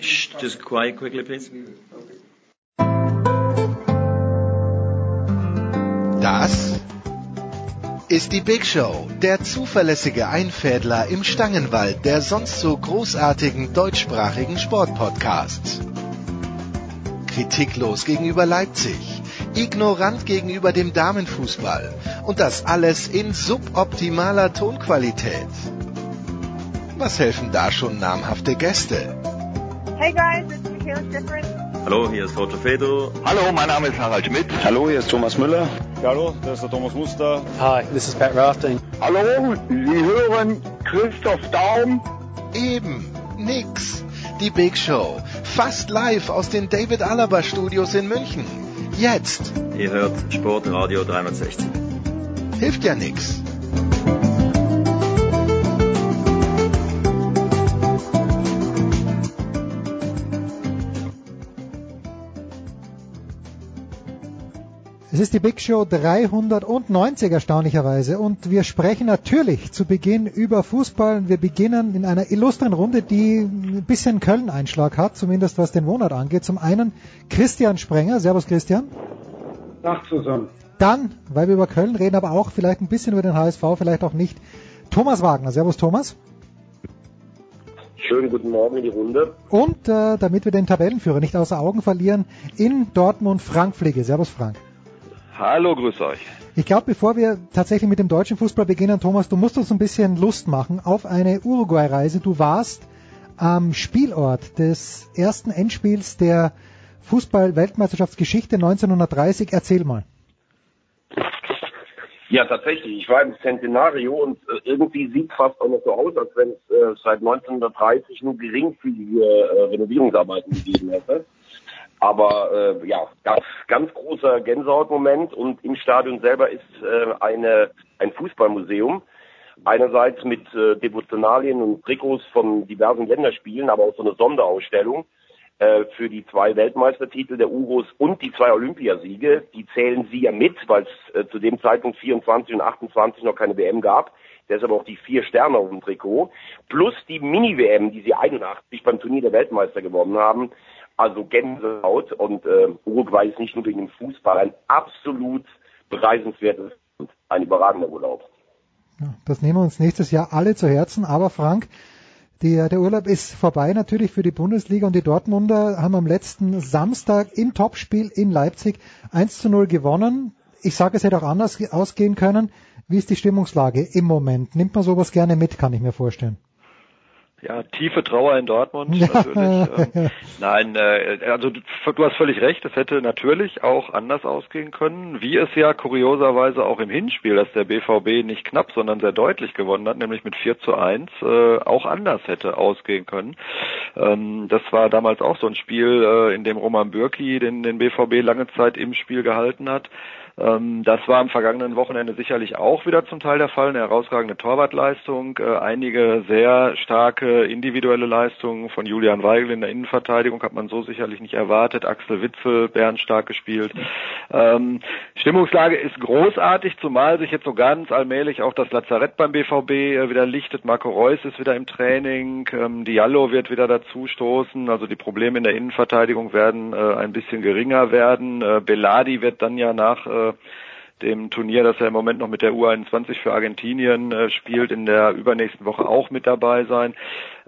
Shh, just quiet quickly, please. Das ist die Big Show, der zuverlässige Einfädler im Stangenwald der sonst so großartigen deutschsprachigen Sportpodcasts. Kritiklos gegenüber Leipzig, ignorant gegenüber dem Damenfußball und das alles in suboptimaler Tonqualität. Was helfen da schon namhafte Gäste? Hey guys, it's Michaela Schifrin. Hallo, hier ist Roger Fedor. Hallo, mein Name ist Harald Schmidt. Hallo, hier ist Thomas Müller. Hallo, das ist der Thomas Muster. Hi, this is Pat Rafting. Hallo, Sie hören Christoph Daum. Eben, nix. Die Big Show. Fast live aus den David Alaba Studios in München. Jetzt. Ihr hört Sportradio 360. Hilft ja nix. Es ist die Big Show 390 erstaunlicherweise und wir sprechen natürlich zu Beginn über Fußball. Wir beginnen in einer illustren Runde, die ein bisschen Köln-Einschlag hat, zumindest was den Wohnort angeht. Zum einen Christian Sprenger. Servus Christian. Nacht zusammen. Dann, weil wir über Köln reden, aber auch vielleicht ein bisschen über den HSV, vielleicht auch nicht. Thomas Wagner. Servus Thomas. Schönen guten Morgen in die Runde. Und äh, damit wir den Tabellenführer nicht außer Augen verlieren, in Dortmund Frank Pflege. Servus Frank. Hallo, grüß euch. Ich glaube, bevor wir tatsächlich mit dem deutschen Fußball beginnen, Thomas, du musst uns ein bisschen Lust machen auf eine Uruguay-Reise. Du warst am Spielort des ersten Endspiels der Fußball-Weltmeisterschaftsgeschichte 1930. Erzähl mal. Ja, tatsächlich. Ich war im Centenario und äh, irgendwie sieht fast auch noch so aus, als wenn es äh, seit 1930 nur geringfügige äh, Renovierungsarbeiten gegeben hätte. Aber äh, ja, ganz, ganz großer Gänsehautmoment und im Stadion selber ist äh, eine, ein Fußballmuseum. Einerseits mit äh, Devotionalien und Trikots von diversen Länderspielen, aber auch so eine Sonderausstellung äh, für die zwei Weltmeistertitel der Uros und die zwei Olympiasiege. Die zählen sie ja mit, weil es äh, zu dem Zeitpunkt 24 und 28 noch keine WM gab. Deshalb auch die vier Sterne auf dem Trikot. Plus die Mini-WM, die sie 81 beim Turnier der Weltmeister gewonnen haben. Also Gänsehaut und äh, Uruguay ist nicht nur wegen dem Fußball ein absolut bereisenswertes und ein überragender Urlaub. Ja, das nehmen wir uns nächstes Jahr alle zu Herzen. Aber Frank, der, der Urlaub ist vorbei natürlich für die Bundesliga und die Dortmunder haben am letzten Samstag im Topspiel in Leipzig 1 zu 0 gewonnen. Ich sage, es hätte auch anders ausgehen können. Wie ist die Stimmungslage im Moment? Nimmt man sowas gerne mit, kann ich mir vorstellen. Ja, tiefe Trauer in Dortmund natürlich. ähm, nein, äh, also du, du, hast völlig recht, es hätte natürlich auch anders ausgehen können, wie es ja kurioserweise auch im Hinspiel, dass der BVB nicht knapp, sondern sehr deutlich gewonnen hat, nämlich mit 4 zu 1, äh, auch anders hätte ausgehen können. Ähm, das war damals auch so ein Spiel, äh, in dem Roman Bürki den, den BVB lange Zeit im Spiel gehalten hat. Ähm, das war am vergangenen Wochenende sicherlich auch wieder zum Teil der Fall. Eine herausragende Torwartleistung, äh, einige sehr starke individuelle Leistungen von Julian Weigel in der Innenverteidigung hat man so sicherlich nicht erwartet. Axel Witzel, stark gespielt. Ähm, Stimmungslage ist großartig, zumal sich jetzt so ganz allmählich auch das Lazarett beim BVB äh, wieder lichtet. Marco Reus ist wieder im Training, ähm, Diallo wird wieder dazu stoßen. Also die Probleme in der Innenverteidigung werden äh, ein bisschen geringer werden. Beladi wird dann ja nach dem Turnier, das er im Moment noch mit der U21 für Argentinien äh, spielt, in der übernächsten Woche auch mit dabei sein.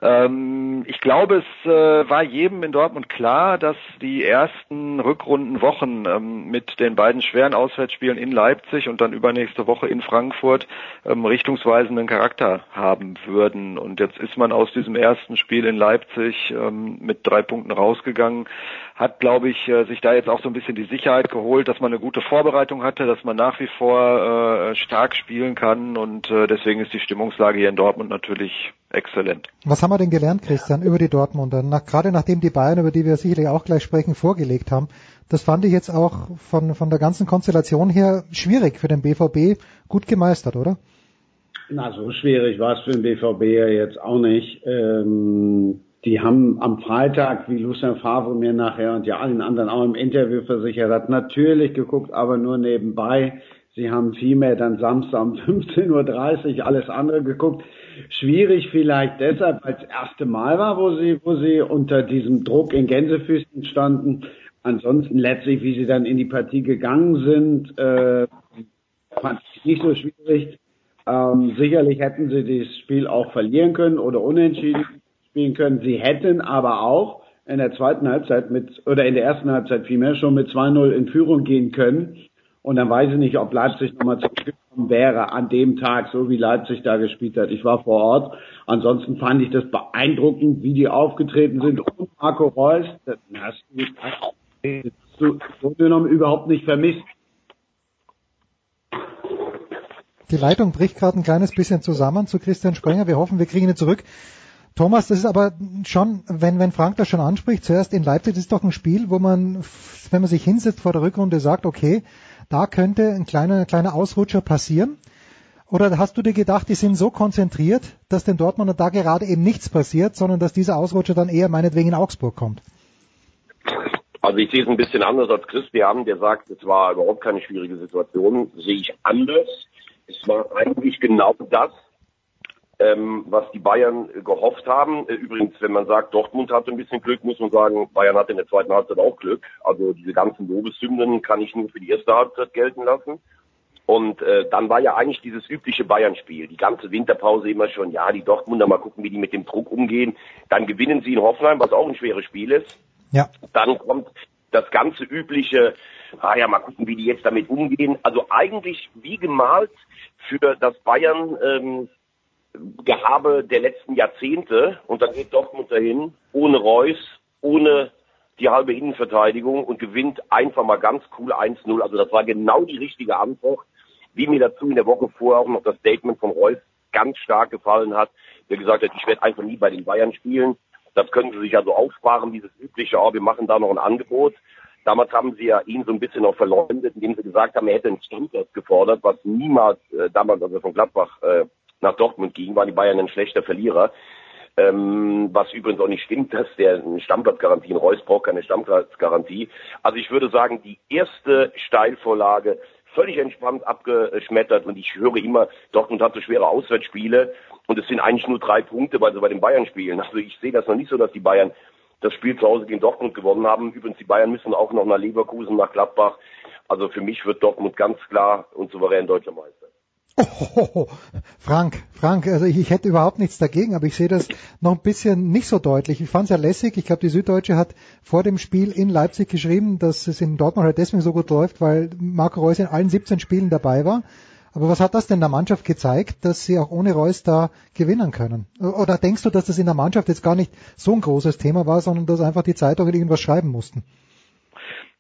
Ähm, ich glaube, es äh, war jedem in Dortmund klar, dass die ersten Rückrundenwochen ähm, mit den beiden schweren Auswärtsspielen in Leipzig und dann übernächste Woche in Frankfurt ähm, richtungsweisenden Charakter haben würden. Und jetzt ist man aus diesem ersten Spiel in Leipzig ähm, mit drei Punkten rausgegangen, hat, glaube ich, äh, sich da jetzt auch so ein bisschen die Sicherheit geholt, dass man eine gute Vorbereitung hatte, dass man nach wie vor äh, stark spielen kann und äh, deswegen ist die Stimmungslage hier in Dortmund natürlich exzellent. Was haben wir denn gelernt, Christian, über die Dortmunder? Nach, gerade nachdem die Bayern, über die wir sicherlich auch gleich sprechen, vorgelegt haben, das fand ich jetzt auch von, von der ganzen Konstellation her schwierig für den BVB, gut gemeistert, oder? Na, so schwierig war es für den BVB ja jetzt auch nicht. Ähm, die haben am Freitag, wie Lucien Favre mir nachher und ja allen anderen auch im Interview versichert hat, natürlich geguckt, aber nur nebenbei. Sie haben vielmehr dann Samstag um 15.30 Uhr alles andere geguckt. Schwierig vielleicht deshalb, weil es das erste Mal war, wo sie, wo sie unter diesem Druck in Gänsefüßen standen. Ansonsten letztlich, wie sie dann in die Partie gegangen sind, äh, fand ich nicht so schwierig. Ähm, sicherlich hätten sie das Spiel auch verlieren können oder unentschieden spielen können. Sie hätten aber auch in der zweiten Halbzeit mit, oder in der ersten Halbzeit vielmehr schon mit 2-0 in Führung gehen können. Und dann weiß ich nicht, ob Leipzig nochmal zurückgekommen wäre an dem Tag, so wie Leipzig da gespielt hat. Ich war vor Ort. Ansonsten fand ich das beeindruckend, wie die aufgetreten sind. Und Marco Reus, das hast du, so genommen überhaupt nicht vermisst. Die Leitung bricht gerade ein kleines bisschen zusammen zu Christian Sprenger. Wir hoffen, wir kriegen ihn zurück. Thomas, das ist aber schon, wenn, wenn Frank das schon anspricht, zuerst in Leipzig, das ist doch ein Spiel, wo man, wenn man sich hinsetzt vor der Rückrunde, sagt, okay, da könnte ein kleiner, kleiner Ausrutscher passieren. Oder hast du dir gedacht, die sind so konzentriert, dass den Dortmunder da gerade eben nichts passiert, sondern dass dieser Ausrutscher dann eher meinetwegen in Augsburg kommt? Also ich sehe es ein bisschen anders als Christian, der sagt, es war überhaupt keine schwierige Situation. Sehe ich anders. Es war eigentlich genau das, ähm, was die Bayern gehofft haben. Äh, übrigens, wenn man sagt, Dortmund hatte ein bisschen Glück, muss man sagen, Bayern hatte in der zweiten Halbzeit auch Glück. Also diese ganzen Lobeshymnen kann ich nur für die erste Halbzeit gelten lassen. Und äh, dann war ja eigentlich dieses übliche Bayern-Spiel. Die ganze Winterpause immer schon, ja, die Dortmunder, mal gucken, wie die mit dem Druck umgehen. Dann gewinnen sie in Hoffenheim, was auch ein schweres Spiel ist. Ja. Dann kommt das ganze übliche, ah ja, mal gucken, wie die jetzt damit umgehen. Also eigentlich wie gemalt für das Bayern ähm, Gehabe der letzten Jahrzehnte und dann geht Dortmund dahin, ohne Reus, ohne die halbe Innenverteidigung und gewinnt einfach mal ganz cool 1-0. Also das war genau die richtige Antwort, wie mir dazu in der Woche vorher auch noch das Statement von Reus ganz stark gefallen hat, der gesagt hat, ich werde einfach nie bei den Bayern spielen. Das können sie sich also aufsparen, dieses übliche, oh, wir machen da noch ein Angebot. Damals haben sie ja ihn so ein bisschen auch verleumdet, indem sie gesagt haben, er hätte einen Stammplatz gefordert, was niemals äh, damals, also von Gladbach äh, nach Dortmund ging, waren die Bayern ein schlechter Verlierer. Ähm, was übrigens auch nicht stimmt, dass der Stammplatzgarantie, in Reus braucht keine Stammplatzgarantie. Also ich würde sagen, die erste Steilvorlage völlig entspannt abgeschmettert und ich höre immer, Dortmund hat so schwere Auswärtsspiele und es sind eigentlich nur drei Punkte, weil sie bei den Bayern spielen. Also ich sehe das noch nicht so, dass die Bayern das Spiel zu Hause gegen Dortmund gewonnen haben. Übrigens, die Bayern müssen auch noch nach Leverkusen, nach Gladbach. Also für mich wird Dortmund ganz klar und souverän deutscher Meister. Oh, Frank, Frank, also ich, ich, hätte überhaupt nichts dagegen, aber ich sehe das noch ein bisschen nicht so deutlich. Ich fand es ja lässig. Ich glaube, die Süddeutsche hat vor dem Spiel in Leipzig geschrieben, dass es in Dortmund halt deswegen so gut läuft, weil Marco Reus in allen 17 Spielen dabei war. Aber was hat das denn der Mannschaft gezeigt, dass sie auch ohne Reus da gewinnen können? Oder denkst du, dass das in der Mannschaft jetzt gar nicht so ein großes Thema war, sondern dass einfach die Zeitungen irgendwas schreiben mussten?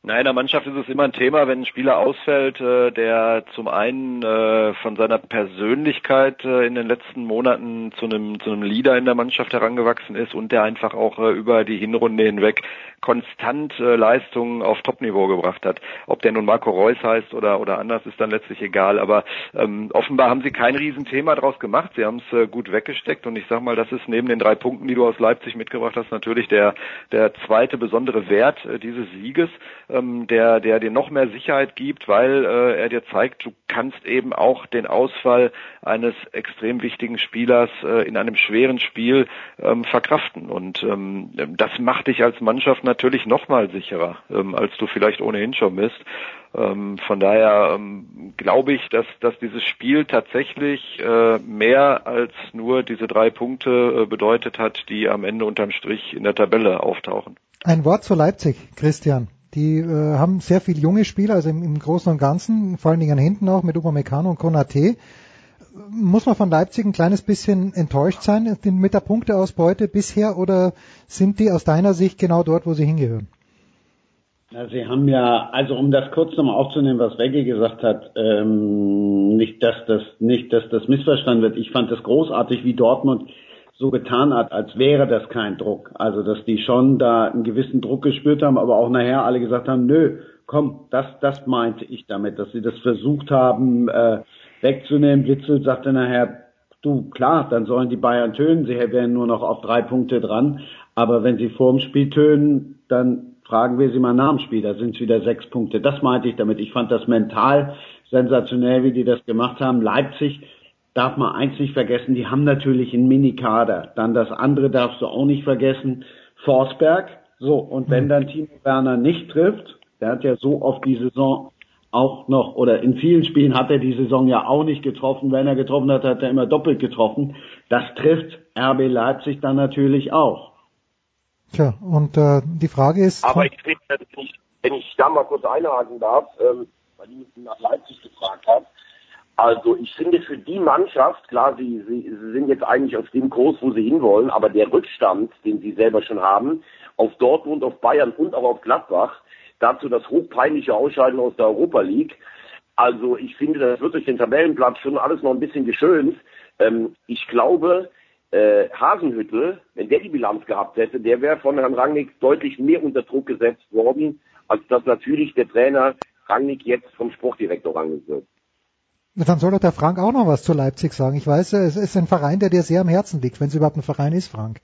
Nein, in der Mannschaft ist es immer ein Thema, wenn ein Spieler ausfällt, äh, der zum einen äh, von seiner Persönlichkeit äh, in den letzten Monaten zu einem zu einem Leader in der Mannschaft herangewachsen ist und der einfach auch äh, über die Hinrunde hinweg konstant äh, Leistungen auf Topniveau gebracht hat. Ob der nun Marco Reus heißt oder oder anders, ist dann letztlich egal. Aber ähm, offenbar haben sie kein Riesenthema daraus gemacht. Sie haben es äh, gut weggesteckt und ich sag mal, das ist neben den drei Punkten, die du aus Leipzig mitgebracht hast, natürlich der der zweite besondere Wert äh, dieses Sieges ähm, der, der dir noch mehr Sicherheit gibt, weil äh, er dir zeigt, du kannst eben auch den Ausfall eines extrem wichtigen Spielers äh, in einem schweren Spiel ähm, verkraften. Und ähm, das macht dich als Mannschaft natürlich noch mal sicherer, ähm, als du vielleicht ohnehin schon bist. Ähm, von daher ähm, glaube ich, dass, dass dieses Spiel tatsächlich äh, mehr als nur diese drei Punkte äh, bedeutet hat, die am Ende unterm Strich in der Tabelle auftauchen. Ein Wort zu Leipzig, Christian. Die äh, haben sehr viele junge Spieler, also im, im, Großen und Ganzen, vor allen Dingen hinten auch mit Upamecano und Konate. Muss man von Leipzig ein kleines bisschen enttäuscht sein mit der Punkteausbeute bisher oder sind die aus deiner Sicht genau dort, wo sie hingehören? Ja, sie haben ja, also um das kurz nochmal aufzunehmen, was Wegge gesagt hat, ähm, nicht, dass das, nicht, dass das missverstanden wird. Ich fand es großartig, wie Dortmund so getan hat, als wäre das kein Druck. Also dass die schon da einen gewissen Druck gespürt haben, aber auch nachher alle gesagt haben, nö, komm, das, das meinte ich damit, dass sie das versucht haben äh, wegzunehmen. Witzel sagte nachher, du klar, dann sollen die Bayern tönen, sie wären nur noch auf drei Punkte dran, aber wenn sie vor dem Spiel tönen, dann fragen wir sie mal nach dem Spiel, da sind es wieder sechs Punkte. Das meinte ich damit. Ich fand das mental sensationell, wie die das gemacht haben. Leipzig darf man eins nicht vergessen, die haben natürlich einen Mini-Kader. Dann das andere darfst du auch nicht vergessen, Forsberg. So, und wenn dann Timo Werner nicht trifft, der hat ja so oft die Saison auch noch, oder in vielen Spielen hat er die Saison ja auch nicht getroffen. Wenn er getroffen hat, hat er immer doppelt getroffen. Das trifft RB Leipzig dann natürlich auch. Tja, und äh, die Frage ist... Aber ich finde, wenn ich, ich da mal kurz einhaken darf, ähm, weil die nach Leipzig gefragt hat, also ich finde für die Mannschaft, klar, sie, sie, sie sind jetzt eigentlich auf dem Kurs, wo sie hinwollen, aber der Rückstand, den sie selber schon haben, auf Dortmund, auf Bayern und auch auf Gladbach, dazu das hochpeinliche Ausscheiden aus der Europa League. Also ich finde, das wird durch den Tabellenplatz schon alles noch ein bisschen geschönt. Ähm, ich glaube, äh, Hasenhüttel, wenn der die Bilanz gehabt hätte, der wäre von Herrn Rangnick deutlich mehr unter Druck gesetzt worden, als dass natürlich der Trainer Rangnick jetzt vom Sportdirektor Rangnick wird. Dann soll doch der Frank auch noch was zu Leipzig sagen. Ich weiß, es ist ein Verein, der dir sehr am Herzen liegt, wenn es überhaupt ein Verein ist, Frank.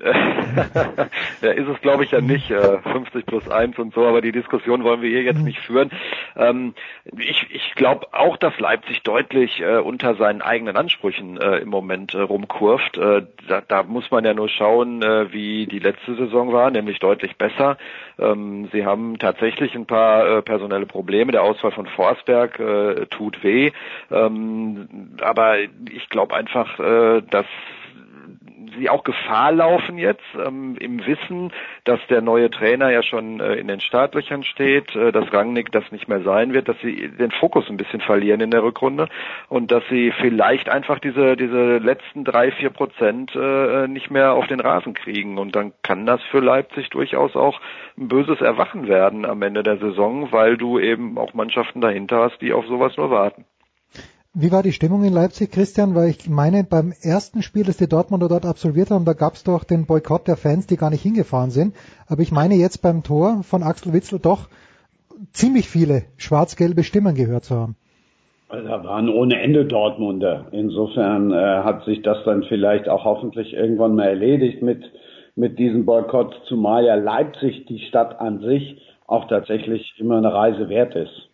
ja, ist es glaube ich ja nicht, äh, 50 plus 1 und so, aber die Diskussion wollen wir hier jetzt nicht führen. Ähm, ich ich glaube auch, dass Leipzig deutlich äh, unter seinen eigenen Ansprüchen äh, im Moment äh, rumkurft. Äh, da, da muss man ja nur schauen, äh, wie die letzte Saison war, nämlich deutlich besser. Ähm, sie haben tatsächlich ein paar äh, personelle Probleme. Der Ausfall von Forsberg äh, tut weh. Ähm, aber ich glaube einfach, äh, dass sie auch Gefahr laufen jetzt ähm, im Wissen, dass der neue Trainer ja schon äh, in den Startlöchern steht, äh, dass Rangnick das nicht mehr sein wird, dass sie den Fokus ein bisschen verlieren in der Rückrunde und dass sie vielleicht einfach diese diese letzten drei vier Prozent äh, nicht mehr auf den Rasen kriegen und dann kann das für Leipzig durchaus auch ein böses Erwachen werden am Ende der Saison, weil du eben auch Mannschaften dahinter hast, die auf sowas nur warten. Wie war die Stimmung in Leipzig, Christian? Weil ich meine, beim ersten Spiel, das die Dortmunder dort absolviert haben, da gab es doch den Boykott der Fans, die gar nicht hingefahren sind. Aber ich meine jetzt beim Tor von Axel Witzel doch ziemlich viele schwarz-gelbe Stimmen gehört zu haben. Also da waren ohne Ende Dortmunder. Insofern äh, hat sich das dann vielleicht auch hoffentlich irgendwann mal erledigt mit, mit diesem Boykott, zumal ja Leipzig, die Stadt an sich, auch tatsächlich immer eine Reise wert ist.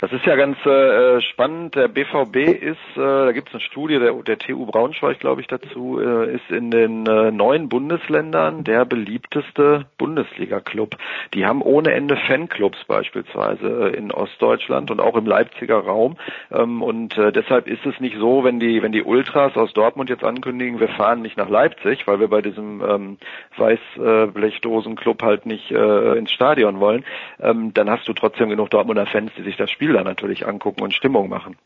Das ist ja ganz äh, spannend. Der BVB ist, äh, da gibt es eine Studie der, der TU Braunschweig, glaube ich, dazu, äh, ist in den äh, neuen Bundesländern der beliebteste Bundesliga-Club. Die haben ohne Ende Fanclubs beispielsweise äh, in Ostdeutschland und auch im Leipziger Raum. Ähm, und äh, deshalb ist es nicht so, wenn die, wenn die Ultras aus Dortmund jetzt ankündigen, wir fahren nicht nach Leipzig, weil wir bei diesem ähm, Weißblechdosen-Club halt nicht äh, ins Stadion wollen, ähm, dann hast du trotzdem genug Dortmunder Fans, die sich das Spiel da natürlich angucken und Stimmung machen.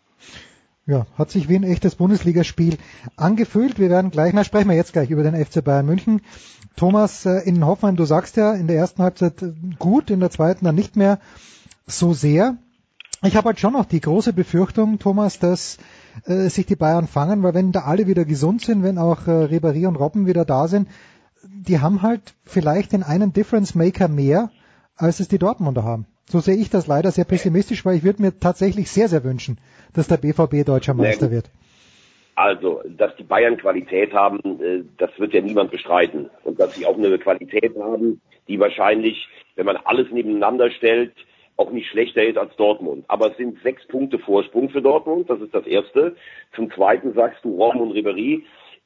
Ja, hat sich wie ein echtes Bundesligaspiel angefühlt. Wir werden gleich, na sprechen wir jetzt gleich über den FC Bayern München. Thomas äh, in Hoffmann, du sagst ja in der ersten Halbzeit gut, in der zweiten dann nicht mehr so sehr. Ich habe halt schon noch die große Befürchtung, Thomas, dass äh, sich die Bayern fangen, weil wenn da alle wieder gesund sind, wenn auch äh, Ribéry und Robben wieder da sind, die haben halt vielleicht den einen Difference Maker mehr, als es die Dortmunder haben. So sehe ich das leider sehr pessimistisch, weil ich würde mir tatsächlich sehr, sehr wünschen, dass der BVB deutscher Meister wird. Also, dass die Bayern Qualität haben, äh, das wird ja niemand bestreiten. Und dass sie auch eine Qualität haben, die wahrscheinlich, wenn man alles nebeneinander stellt, auch nicht schlechter ist als Dortmund. Aber es sind sechs Punkte Vorsprung für Dortmund, das ist das Erste. Zum Zweiten sagst du Rom und Ribéry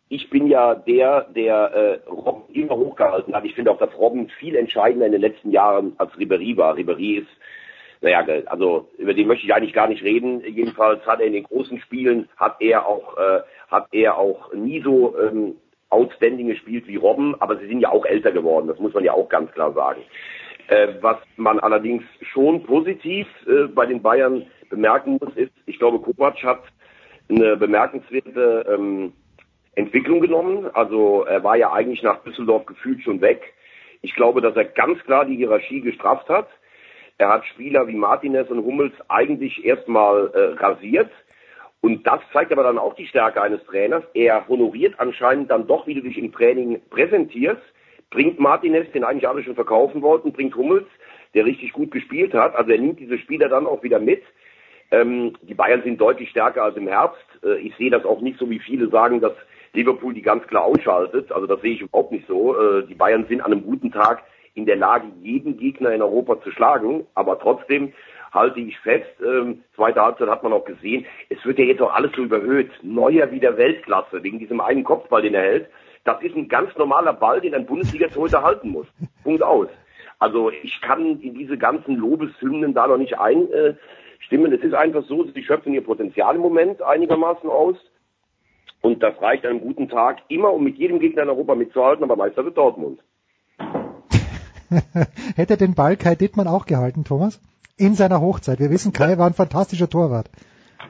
ich bin ja der, der äh, Robben immer hochgehalten hat. Ich finde auch, dass Robben viel entscheidender in den letzten Jahren als Ribéry war. Ribéry ist, naja, also über den möchte ich eigentlich gar nicht reden. Jedenfalls hat er in den großen Spielen, hat er auch, äh, hat er auch nie so ähm, outstanding gespielt wie Robben, aber sie sind ja auch älter geworden, das muss man ja auch ganz klar sagen. Äh, was man allerdings schon positiv äh, bei den Bayern bemerken muss, ist, ich glaube, Kovac hat eine bemerkenswerte ähm, Entwicklung genommen. Also er war ja eigentlich nach Düsseldorf gefühlt schon weg. Ich glaube, dass er ganz klar die Hierarchie gestrafft hat. Er hat Spieler wie Martinez und Hummels eigentlich erstmal äh, rasiert. Und das zeigt aber dann auch die Stärke eines Trainers. Er honoriert anscheinend dann doch, wie du dich im Training präsentierst, bringt Martinez, den eigentlich alle schon verkaufen wollten, bringt Hummels, der richtig gut gespielt hat. Also er nimmt diese Spieler dann auch wieder mit. Ähm, die Bayern sind deutlich stärker als im Herbst. Äh, ich sehe das auch nicht so, wie viele sagen, dass Liverpool die ganz klar ausschaltet. Also das sehe ich überhaupt nicht so. Äh, die Bayern sind an einem guten Tag in der Lage, jeden Gegner in Europa zu schlagen. Aber trotzdem halte ich fest. Ähm, zweite Halbzeit hat man auch gesehen. Es wird ja jetzt auch alles so überhöht. Neuer wieder Weltklasse wegen diesem einen Kopfball, den er hält. Das ist ein ganz normaler Ball, den ein Bundesliga-Torhüter halten muss. Punkt aus. Also ich kann in diese ganzen Lobeshymnen da noch nicht einstimmen. Es ist einfach so, sie schöpfen ihr Potenzial im Moment einigermaßen aus. Und das reicht an einem guten Tag immer, um mit jedem Gegner in Europa mitzuhalten, aber Meister wird Dortmund. Hätte den Ball Kai Dittmann auch gehalten, Thomas? In seiner Hochzeit. Wir wissen, Kai war ein fantastischer Torwart.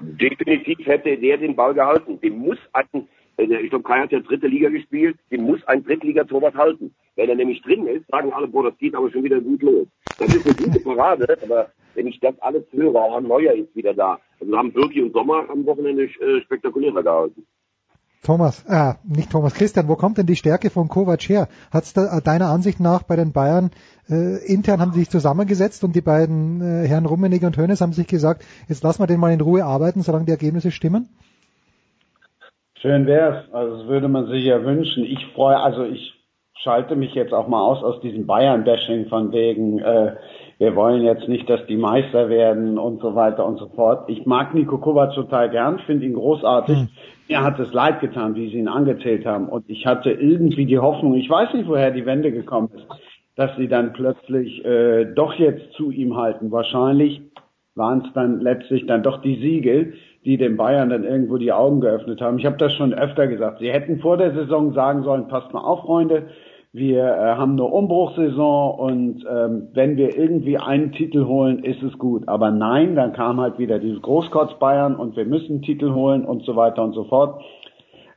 Definitiv hätte der den Ball gehalten. Dem muss ein, äh, ich glaube, Kai hat ja dritte Liga gespielt, dem muss ein Drittligatorwart halten. Wenn er nämlich drin ist, sagen alle, boah, das geht aber schon wieder gut los. Das ist eine gute Parade, aber wenn ich das alles höre, oh, Neuer ist wieder da. Also haben Birki und Sommer am Wochenende äh, spektakulärer gehalten. Thomas, äh, nicht Thomas, Christian, wo kommt denn die Stärke von Kovac her? Hat es da, deiner Ansicht nach bei den Bayern äh, intern haben sie sich zusammengesetzt und die beiden äh, Herren Rummenigge und Hönes haben sich gesagt, jetzt lassen wir den mal in Ruhe arbeiten, solange die Ergebnisse stimmen? Schön wär's. Also das würde man sich ja wünschen. Ich freue, also ich schalte mich jetzt auch mal aus aus diesem Bayern-Bashing von wegen, äh, wir wollen jetzt nicht, dass die Meister werden und so weiter und so fort. Ich mag Nico Kovac total gern, finde ihn großartig. Hm. Mir hat es leid getan, wie sie ihn angezählt haben. Und ich hatte irgendwie die Hoffnung, ich weiß nicht, woher die Wende gekommen ist, dass sie dann plötzlich äh, doch jetzt zu ihm halten. Wahrscheinlich waren es dann letztlich dann doch die Siege, die den Bayern dann irgendwo die Augen geöffnet haben. Ich habe das schon öfter gesagt. Sie hätten vor der Saison sagen sollen, passt mal auf, Freunde, wir äh, haben eine Umbruchsaison und ähm, wenn wir irgendwie einen Titel holen, ist es gut. Aber nein, dann kam halt wieder dieses Großkotz Bayern und wir müssen einen Titel holen und so weiter und so fort.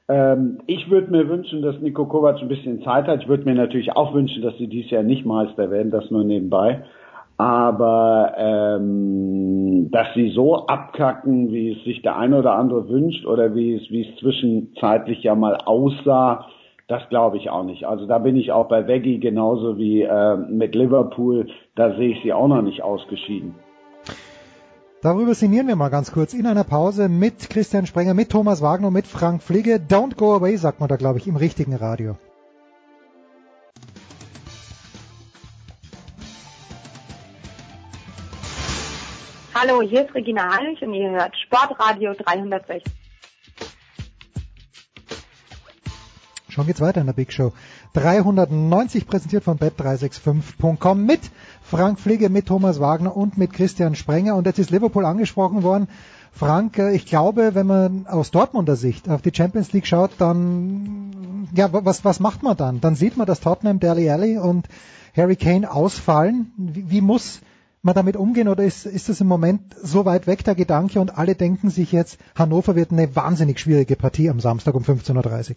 Ähm, ich würde mir wünschen, dass Nico Kovac ein bisschen Zeit hat. Ich würde mir natürlich auch wünschen, dass sie dieses Jahr nicht Meister werden, das nur nebenbei. Aber ähm, dass sie so abkacken, wie es sich der eine oder andere wünscht oder wie es, wie es zwischenzeitlich ja mal aussah, das glaube ich auch nicht. Also da bin ich auch bei Veggie genauso wie äh, mit Liverpool. Da sehe ich sie auch noch nicht ausgeschieden. Darüber sinnieren wir mal ganz kurz in einer Pause mit Christian Sprenger, mit Thomas Wagner, mit Frank Fligge. Don't go away, sagt man da, glaube ich, im richtigen Radio. Hallo, hier ist Regina Heinrich und ihr hört Sportradio 360. Schon geht's weiter in der Big Show. 390 präsentiert von bet365.com mit Frank Pflege, mit Thomas Wagner und mit Christian Sprenger. Und jetzt ist Liverpool angesprochen worden. Frank, äh, ich glaube, wenn man aus Dortmunder Sicht auf die Champions League schaut, dann, ja, was, was macht man dann? Dann sieht man, dass Tottenham, Dali Alli und Harry Kane ausfallen. Wie, wie muss man damit umgehen oder ist, ist das im Moment so weit weg, der Gedanke, und alle denken sich jetzt, Hannover wird eine wahnsinnig schwierige Partie am Samstag um 15.30 Uhr?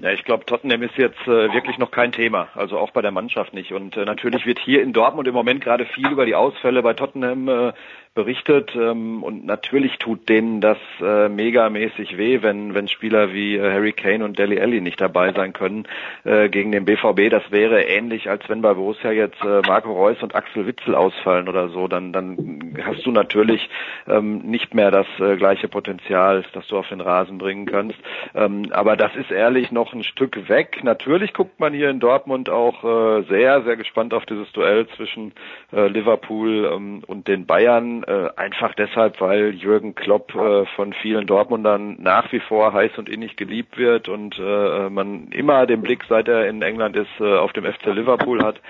Ja, ich glaube, Tottenham ist jetzt äh, wirklich noch kein Thema, also auch bei der Mannschaft nicht. Und äh, natürlich wird hier in Dortmund im Moment gerade viel über die Ausfälle bei Tottenham äh, berichtet ähm, und natürlich tut denen das äh, megamäßig weh, wenn wenn Spieler wie äh, Harry Kane und Deli Alli nicht dabei sein können äh, gegen den BVB. Das wäre ähnlich, als wenn bei Borussia jetzt äh, Marco Reus und Axel Witzel ausfallen oder so. Dann dann hast du natürlich ähm, nicht mehr das äh, gleiche Potenzial, das du auf den Rasen bringen kannst. Ähm, aber das ist ehrlich noch ein Stück weg. Natürlich guckt man hier in Dortmund auch äh, sehr sehr gespannt auf dieses Duell zwischen äh, Liverpool ähm, und den Bayern äh, einfach deshalb, weil Jürgen Klopp äh, von vielen Dortmundern nach wie vor heiß und innig geliebt wird und äh, man immer den Blick, seit er in England ist, äh, auf dem FC Liverpool hat.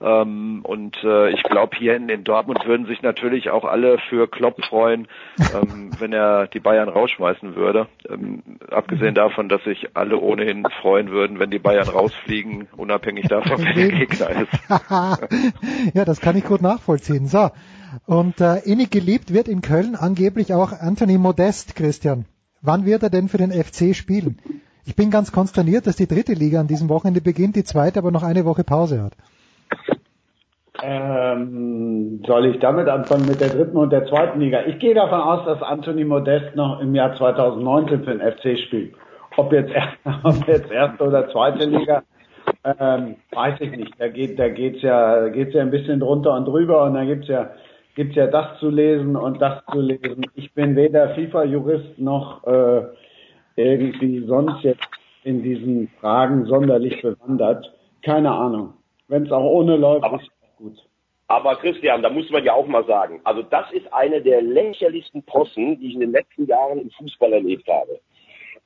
Ähm, und äh, ich glaube, hier in, in Dortmund würden sich natürlich auch alle für Klopp freuen, ähm, wenn er die Bayern rausschmeißen würde. Ähm, abgesehen davon, dass sich alle ohnehin freuen würden, wenn die Bayern rausfliegen, unabhängig davon, wer der Gegner ist. ja, das kann ich gut nachvollziehen. So, und äh, innig geliebt wird in Köln angeblich auch Anthony Modest, Christian. Wann wird er denn für den FC spielen? Ich bin ganz konsterniert, dass die dritte Liga an diesem Wochenende beginnt, die zweite aber noch eine Woche Pause hat. Ähm, soll ich damit anfangen mit der dritten und der zweiten Liga? Ich gehe davon aus, dass Anthony Modest noch im Jahr 2019 für den FC spielt. Ob jetzt, ob jetzt erste oder zweite Liga, ähm, weiß ich nicht. Da geht, da geht's ja, da geht's ja ein bisschen drunter und drüber und dann gibt's ja gibt ja das zu lesen und das zu lesen. Ich bin weder FIFA-Jurist noch äh, irgendwie sonst jetzt in diesen Fragen sonderlich bewandert. Keine Ahnung. Wenn es auch ohne läuft, aber, ist auch gut. Aber Christian, da muss man ja auch mal sagen, also das ist eine der lächerlichsten Possen, die ich in den letzten Jahren im Fußball erlebt habe.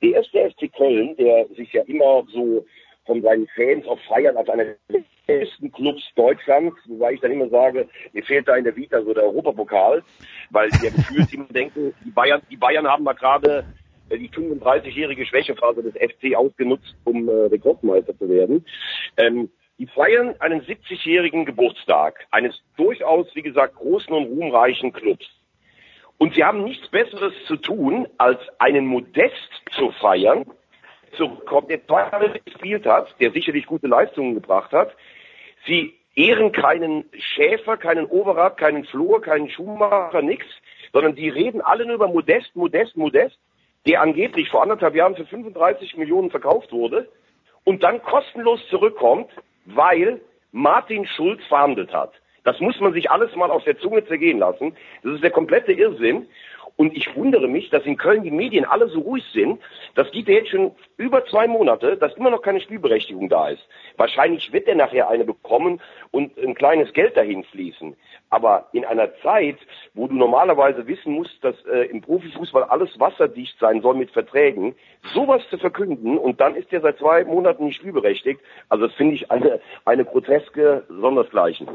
Der erste FC Köln, der sich ja immer so von seinen Fans auch feiert als einer der besten Clubs Deutschlands, wobei ich dann immer sage, mir fehlt da in der Vita so der Europapokal, weil ja gefühlt immer denken, die Bayern, die Bayern haben mal gerade äh, die 35-jährige Schwächephase des FC ausgenutzt, um äh, Rekordmeister zu werden. Ähm, die feiern einen 70-jährigen Geburtstag eines durchaus, wie gesagt, großen und ruhmreichen Clubs. Und sie haben nichts Besseres zu tun, als einen Modest zu feiern, zurückkommt, der zwei gespielt hat, der sicherlich gute Leistungen gebracht hat. Sie ehren keinen Schäfer, keinen Overath, keinen Flur, keinen Schuhmacher, nix, sondern die reden alle nur über Modest, Modest, Modest, der angeblich vor anderthalb Jahren für 35 Millionen verkauft wurde und dann kostenlos zurückkommt, weil Martin Schulz verhandelt hat. Das muss man sich alles mal auf der Zunge zergehen lassen. Das ist der komplette Irrsinn. Und ich wundere mich, dass in Köln die Medien alle so ruhig sind. Das geht ja jetzt schon über zwei Monate, dass immer noch keine Spielberechtigung da ist. Wahrscheinlich wird er nachher eine bekommen und ein kleines Geld dahin fließen. Aber in einer Zeit, wo du normalerweise wissen musst, dass äh, im Profifußball alles wasserdicht sein soll mit Verträgen, sowas zu verkünden und dann ist er seit zwei Monaten nicht spielberechtigt, also das finde ich eine, eine groteske Sondersgleichen.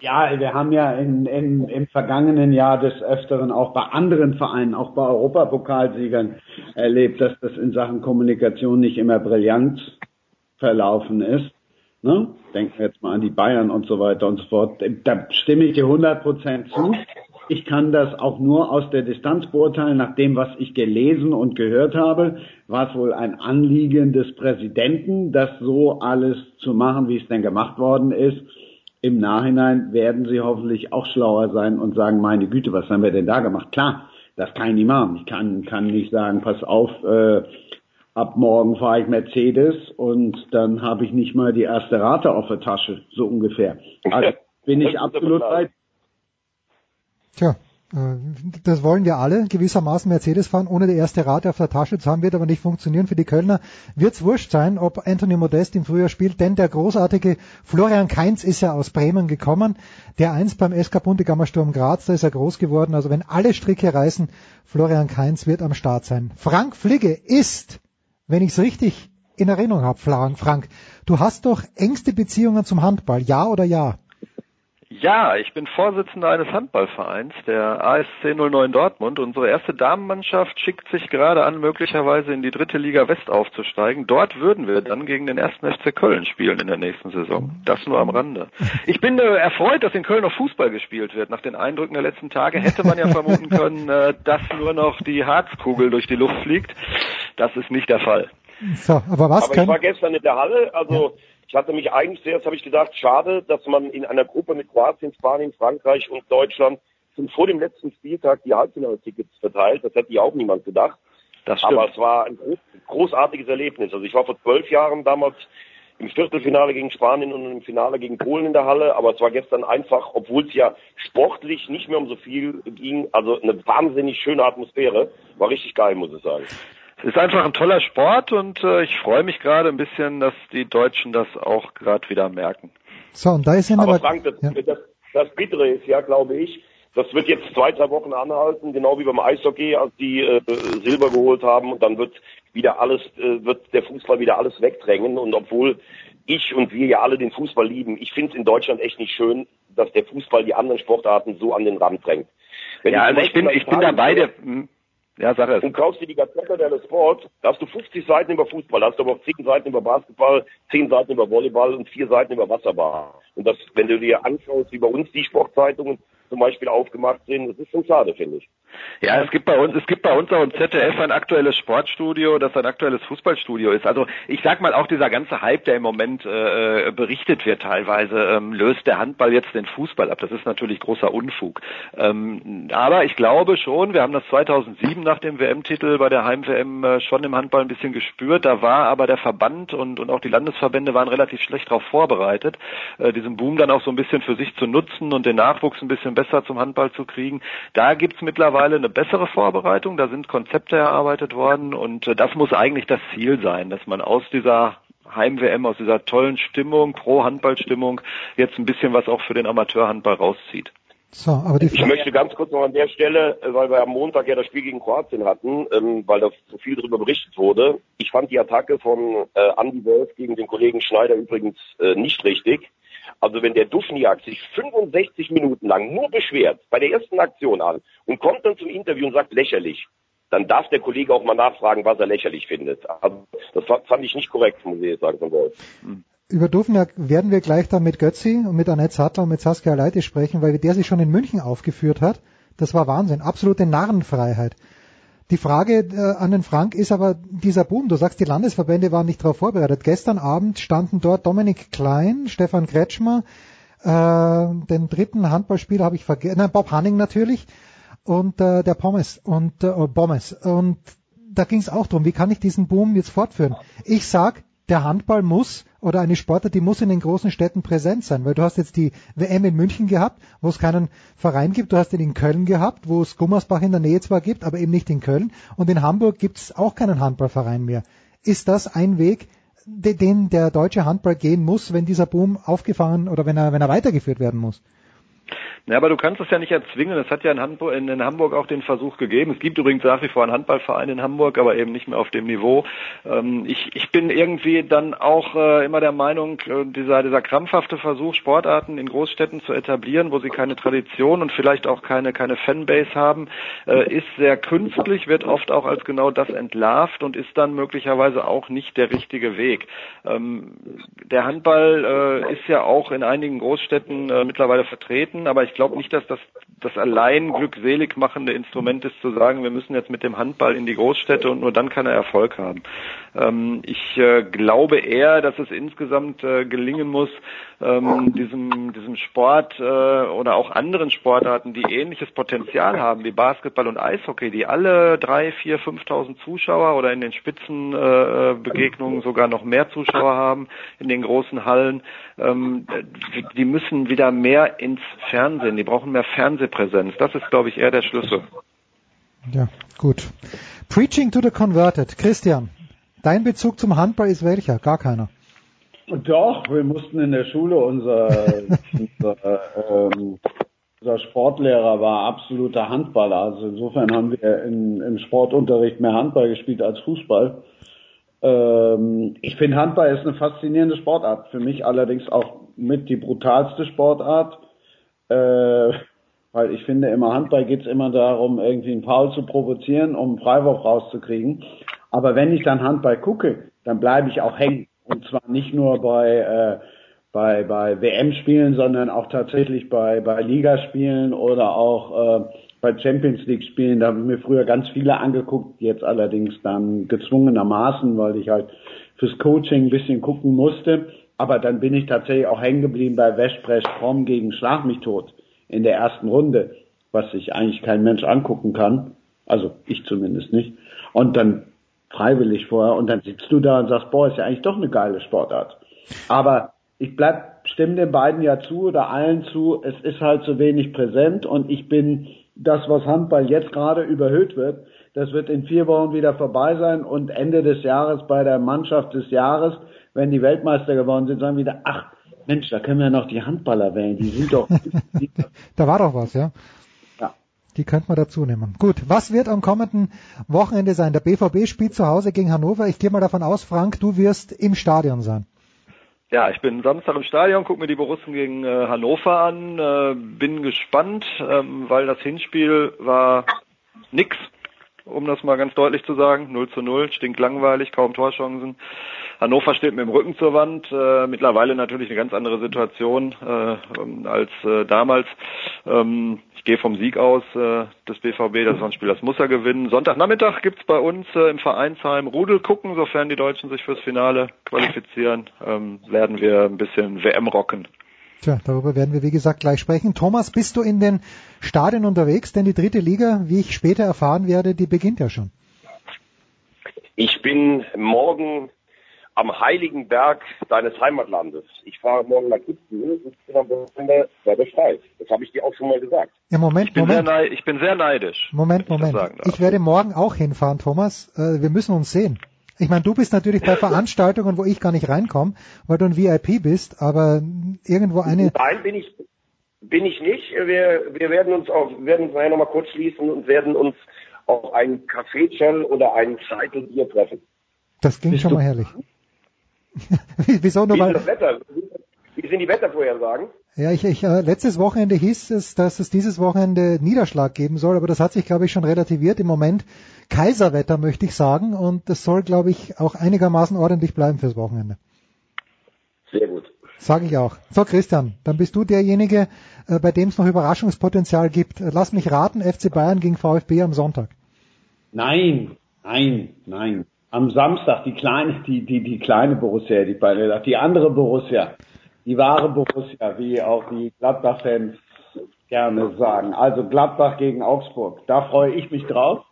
Ja, wir haben ja in, in, im vergangenen Jahr des Öfteren auch bei anderen Vereinen, auch bei Europapokalsiegern erlebt, dass das in Sachen Kommunikation nicht immer brillant verlaufen ist. Ne? Denken wir jetzt mal an die Bayern und so weiter und so fort. Da stimme ich dir 100% zu. Ich kann das auch nur aus der Distanz beurteilen. Nach dem, was ich gelesen und gehört habe, war es wohl ein Anliegen des Präsidenten, das so alles zu machen, wie es denn gemacht worden ist im Nachhinein werden sie hoffentlich auch schlauer sein und sagen, meine Güte, was haben wir denn da gemacht? Klar, das kann ich nicht machen. Ich kann, kann nicht sagen, pass auf, äh, ab morgen fahre ich Mercedes und dann habe ich nicht mal die erste Rate auf der Tasche, so ungefähr. Also bin ich absolut weit. Tja, das wollen wir alle, gewissermaßen Mercedes fahren, ohne die erste Rate auf der Tasche zu haben, wird aber nicht funktionieren. Für die Kölner wird es wurscht sein, ob Anthony Modest im Frühjahr spielt, denn der großartige Florian Kainz ist ja aus Bremen gekommen, der einst beim SK Bundegammer Sturm Graz, da ist er groß geworden. Also wenn alle Stricke reißen, Florian Kainz wird am Start sein. Frank Fligge ist, wenn ich es richtig in Erinnerung habe, Frank, du hast doch engste Beziehungen zum Handball, ja oder ja? Ja, ich bin Vorsitzender eines Handballvereins, der ASC 09 Dortmund. Unsere erste Damenmannschaft schickt sich gerade an, möglicherweise in die dritte Liga West aufzusteigen. Dort würden wir dann gegen den ersten FC Köln spielen in der nächsten Saison. Das nur am Rande. Ich bin äh, erfreut, dass in Köln noch Fußball gespielt wird. Nach den Eindrücken der letzten Tage hätte man ja vermuten können, äh, dass nur noch die Harzkugel durch die Luft fliegt. Das ist nicht der Fall. So, aber was aber ich war gestern in der Halle, also ja ich hatte mich eigentlich zuerst, habe ich gedacht, schade, dass man in einer Gruppe mit Kroatien, Spanien, Frankreich und Deutschland sind vor dem letzten Spieltag die Halbfinaltickets verteilt. Das hätte ja auch niemand gedacht. Das Aber es war ein großartiges Erlebnis. Also ich war vor zwölf Jahren damals im Viertelfinale gegen Spanien und im Finale gegen Polen in der Halle. Aber es war gestern einfach, obwohl es ja sportlich nicht mehr um so viel ging, also eine wahnsinnig schöne Atmosphäre. War richtig geil, muss ich sagen. Es ist einfach ein toller Sport und äh, ich freue mich gerade ein bisschen, dass die Deutschen das auch gerade wieder merken. So, und da ist ja aber Frank, das, ja. das, das Bittere ist ja, glaube ich, das wird jetzt zwei, drei Wochen anhalten, genau wie beim Eishockey, als die äh, Silber geholt haben und dann wird wieder alles, äh, wird der Fußball wieder alles wegdrängen und obwohl ich und wir ja alle den Fußball lieben, ich finde es in Deutschland echt nicht schön, dass der Fußball die anderen Sportarten so an den Rand drängt. Wenn ja, also ich bin, ich bin da beide. Ja, sag es. Und kaufst dir die Gazette der Sport, da hast du 50 Seiten über Fußball, hast aber auch 10 Seiten über Basketball, 10 Seiten über Volleyball und 4 Seiten über Wasserball. Und das, wenn du dir anschaust, wie bei uns die Sportzeitungen zum Beispiel aufgemacht sind, das ist schon schade, finde ich. Ja, es gibt bei uns, es gibt bei uns auch im ZDF ein aktuelles Sportstudio, das ein aktuelles Fußballstudio ist. Also ich sag mal auch dieser ganze Hype, der im Moment äh, berichtet wird teilweise, ähm, löst der Handball jetzt den Fußball ab. Das ist natürlich großer Unfug. Ähm, aber ich glaube schon, wir haben das 2007 nach dem WM-Titel bei der Heim-WM äh, schon im Handball ein bisschen gespürt. Da war aber der Verband und, und auch die Landesverbände waren relativ schlecht darauf vorbereitet, äh, diesen Boom dann auch so ein bisschen für sich zu nutzen und den Nachwuchs ein bisschen besser zum Handball zu kriegen. Da gibt's mittlerweile eine bessere Vorbereitung, da sind Konzepte erarbeitet worden und äh, das muss eigentlich das Ziel sein, dass man aus dieser Heim-WM, aus dieser tollen Stimmung, Pro-Handball-Stimmung, jetzt ein bisschen was auch für den Amateurhandball rauszieht. So, aber die Ich möchte ganz kurz noch an der Stelle, äh, weil wir am Montag ja das Spiel gegen Kroatien hatten, ähm, weil da so viel darüber berichtet wurde. Ich fand die Attacke von äh, Andy Wolf gegen den Kollegen Schneider übrigens äh, nicht richtig. Also wenn der Duschniak sich 65 Minuten lang nur beschwert bei der ersten Aktion an und kommt dann zum Interview und sagt lächerlich, dann darf der Kollege auch mal nachfragen, was er lächerlich findet. Also das fa- fand ich nicht korrekt, muss ich jetzt sagen, von Wolf. Über Dufniak werden wir gleich dann mit Götzi und mit Annette Sattler und mit Saskia Leite sprechen, weil der sich schon in München aufgeführt hat. Das war Wahnsinn. Absolute Narrenfreiheit. Die Frage äh, an den Frank ist aber dieser Boom. Du sagst, die Landesverbände waren nicht darauf vorbereitet. Gestern Abend standen dort Dominik Klein, Stefan Kretschmer, äh, den dritten Handballspieler habe ich vergessen, nein, Bob Hanning natürlich und äh, der Pommes und äh, Bommes. Und da ging es auch drum, wie kann ich diesen Boom jetzt fortführen? Ich sag, der Handball muss oder eine Sportart, die muss in den großen Städten präsent sein, weil du hast jetzt die WM in München gehabt, wo es keinen Verein gibt, du hast ihn in Köln gehabt, wo es Gummersbach in der Nähe zwar gibt, aber eben nicht in Köln und in Hamburg gibt es auch keinen Handballverein mehr. Ist das ein Weg, de- den der deutsche Handball gehen muss, wenn dieser Boom aufgefangen oder wenn er, wenn er weitergeführt werden muss? Ja, aber du kannst es ja nicht erzwingen. Es hat ja in Hamburg, in, in Hamburg auch den Versuch gegeben. Es gibt übrigens nach wie vor einen Handballverein in Hamburg, aber eben nicht mehr auf dem Niveau. Ähm, ich, ich bin irgendwie dann auch äh, immer der Meinung, äh, dieser, dieser krampfhafte Versuch, Sportarten in Großstädten zu etablieren, wo sie keine Tradition und vielleicht auch keine, keine Fanbase haben, äh, ist sehr künstlich, wird oft auch als genau das entlarvt und ist dann möglicherweise auch nicht der richtige Weg. Ähm, der Handball äh, ist ja auch in einigen Großstädten äh, mittlerweile vertreten, aber ich glaube nicht, dass das das allein glückselig machende Instrument ist, zu sagen, wir müssen jetzt mit dem Handball in die Großstädte und nur dann kann er Erfolg haben. Ähm, ich äh, glaube eher, dass es insgesamt äh, gelingen muss, ähm, diesem, diesem Sport äh, oder auch anderen Sportarten, die ähnliches Potenzial haben wie Basketball und Eishockey, die alle drei, vier, 5.000 Zuschauer oder in den Spitzenbegegnungen äh, Begegnungen sogar noch mehr Zuschauer haben in den großen Hallen, ähm, die, die müssen wieder mehr ins Fernsehen, die brauchen mehr Fernsehpräsenz. Das ist, glaube ich, eher der Schlüssel. Ja, gut. Preaching to the converted. Christian, dein Bezug zum Handball ist welcher? Gar keiner. Doch, wir mussten in der Schule unser, unser, ähm, unser Sportlehrer war absoluter Handballer. Also insofern haben wir in, im Sportunterricht mehr Handball gespielt als Fußball. Ähm, ich finde Handball ist eine faszinierende Sportart. Für mich allerdings auch mit die brutalste Sportart. Äh, weil ich finde, immer Handball geht es immer darum, irgendwie einen Foul zu provozieren, um einen Freiwurf rauszukriegen. Aber wenn ich dann Handball gucke, dann bleibe ich auch hängen. Und zwar nicht nur bei, äh, bei, bei WM-Spielen, sondern auch tatsächlich bei, bei Ligaspielen oder auch äh, bei Champions League-Spielen. Da habe ich mir früher ganz viele angeguckt, jetzt allerdings dann gezwungenermaßen, weil ich halt fürs Coaching ein bisschen gucken musste. Aber dann bin ich tatsächlich auch hängen geblieben bei Westbrech Strom gegen Schlag mich tot in der ersten Runde, was sich eigentlich kein Mensch angucken kann. Also ich zumindest nicht. Und dann freiwillig vorher und dann sitzt du da und sagst, boah, ist ja eigentlich doch eine geile Sportart. Aber ich bleib, stimme den beiden ja zu oder allen zu, es ist halt zu wenig präsent und ich bin das, was Handball jetzt gerade überhöht wird, das wird in vier Wochen wieder vorbei sein und Ende des Jahres bei der Mannschaft des Jahres, wenn die Weltmeister geworden sind, sagen wieder, ach Mensch, da können wir ja noch die Handballer wählen, die sind doch. da war doch was, ja. Ja. Die könnte man dazu nehmen. Gut, was wird am kommenden Wochenende sein? Der BVB spielt zu Hause gegen Hannover. Ich gehe mal davon aus, Frank, du wirst im Stadion sein. Ja, ich bin Samstag im Stadion, gucke mir die Borussen gegen äh, Hannover an, äh, bin gespannt, ähm, weil das Hinspiel war nix, um das mal ganz deutlich zu sagen. 0 zu 0, stinkt langweilig, kaum Torchancen. Hannover steht mit dem Rücken zur Wand. Äh, mittlerweile natürlich eine ganz andere Situation äh, als äh, damals. Ähm, ich gehe vom Sieg aus äh, des BVB, das ist ein Spiel, das muss er gewinnen. Sonntagnachmittag gibt's bei uns äh, im Vereinsheim Rudel gucken, sofern die Deutschen sich fürs Finale qualifizieren, ähm, werden wir ein bisschen WM rocken. Tja, darüber werden wir wie gesagt gleich sprechen. Thomas, bist du in den Stadien unterwegs? Denn die dritte Liga, wie ich später erfahren werde, die beginnt ja schon. Ich bin morgen am heiligen Berg deines Heimatlandes. Ich fahre morgen nach Kitzbühel und bin am Wochenende bei der Schweiz. Das habe ich dir auch schon mal gesagt. Ja, Moment, ich bin, Moment. Sehr ich bin sehr neidisch. Moment, Moment. Ich, ich, werde morgen auch hinfahren, Thomas. Äh, wir müssen uns sehen. Ich meine, du bist natürlich bei Veranstaltungen, wo ich gar nicht reinkomme, weil du ein VIP bist, aber irgendwo eine. Nein, bin ich, bin ich nicht. Wir, wir werden uns auch, werden uns nachher nochmal kurz schließen und werden uns auf einen Kaffee-Channel oder einen Scheitel-Bier treffen. Das klingt Bist schon du- mal herrlich. Wieso nur Wie ist das Wetter? Wie sind die Wettervorhersagen? ja, ich, ich, äh, letztes Wochenende hieß es, dass es dieses Wochenende Niederschlag geben soll, aber das hat sich, glaube ich, schon relativiert. Im Moment Kaiserwetter, möchte ich sagen, und das soll, glaube ich, auch einigermaßen ordentlich bleiben fürs Wochenende. Sehr gut. Sage ich auch. So, Christian, dann bist du derjenige, äh, bei dem es noch Überraschungspotenzial gibt. Äh, Lass mich raten, FC Bayern gegen VfB am Sonntag. Nein, nein, nein. Am Samstag die kleine, die, die, die kleine Borussia, die die andere Borussia, die wahre Borussia, wie auch die Gladbach-Fans gerne sagen. Also Gladbach gegen Augsburg. Da freue ich mich drauf.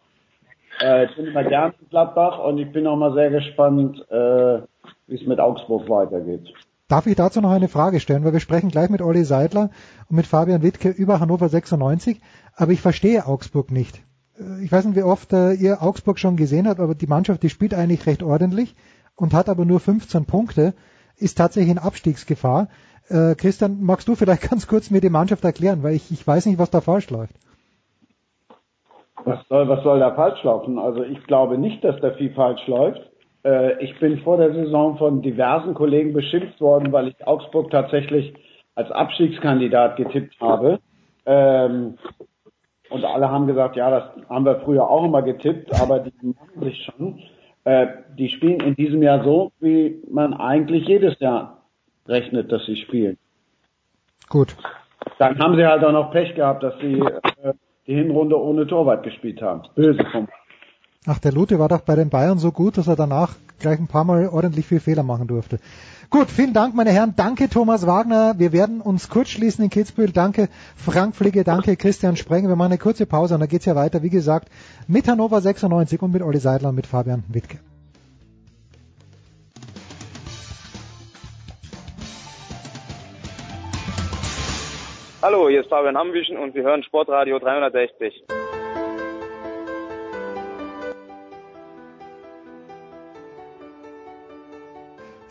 Äh, ich bin immer gern in Gladbach und ich bin auch mal sehr gespannt, äh, wie es mit Augsburg weitergeht. Darf ich dazu noch eine Frage stellen, weil wir sprechen gleich mit Olli Seidler und mit Fabian Wittke über Hannover 96, aber ich verstehe Augsburg nicht. Äh, Ich weiß nicht, wie oft äh, ihr Augsburg schon gesehen habt, aber die Mannschaft, die spielt eigentlich recht ordentlich und hat aber nur 15 Punkte, ist tatsächlich in Abstiegsgefahr. Äh, Christian, magst du vielleicht ganz kurz mir die Mannschaft erklären, weil ich, ich weiß nicht, was da falsch läuft. Was soll, was soll da falsch laufen? Also ich glaube nicht, dass da viel falsch läuft. Ich bin vor der Saison von diversen Kollegen beschimpft worden, weil ich Augsburg tatsächlich als Abstiegskandidat getippt habe. Ähm, und alle haben gesagt, ja, das haben wir früher auch immer getippt, aber die machen sich schon. Äh, die spielen in diesem Jahr so, wie man eigentlich jedes Jahr rechnet, dass sie spielen. Gut. Dann haben sie halt auch noch Pech gehabt, dass sie äh, die Hinrunde ohne Torwart gespielt haben. Böse vom Ach, der Lute war doch bei den Bayern so gut, dass er danach gleich ein paar Mal ordentlich viel Fehler machen durfte. Gut, vielen Dank, meine Herren. Danke, Thomas Wagner. Wir werden uns kurz schließen in Kitzbühel. Danke, Frank Fliege. Danke, Christian Spreng. Wir machen eine kurze Pause und dann geht's ja weiter, wie gesagt, mit Hannover 96 und mit Olli Seidler und mit Fabian Wittke. Hallo, hier ist Fabian Ambüchen und Sie hören Sportradio 360.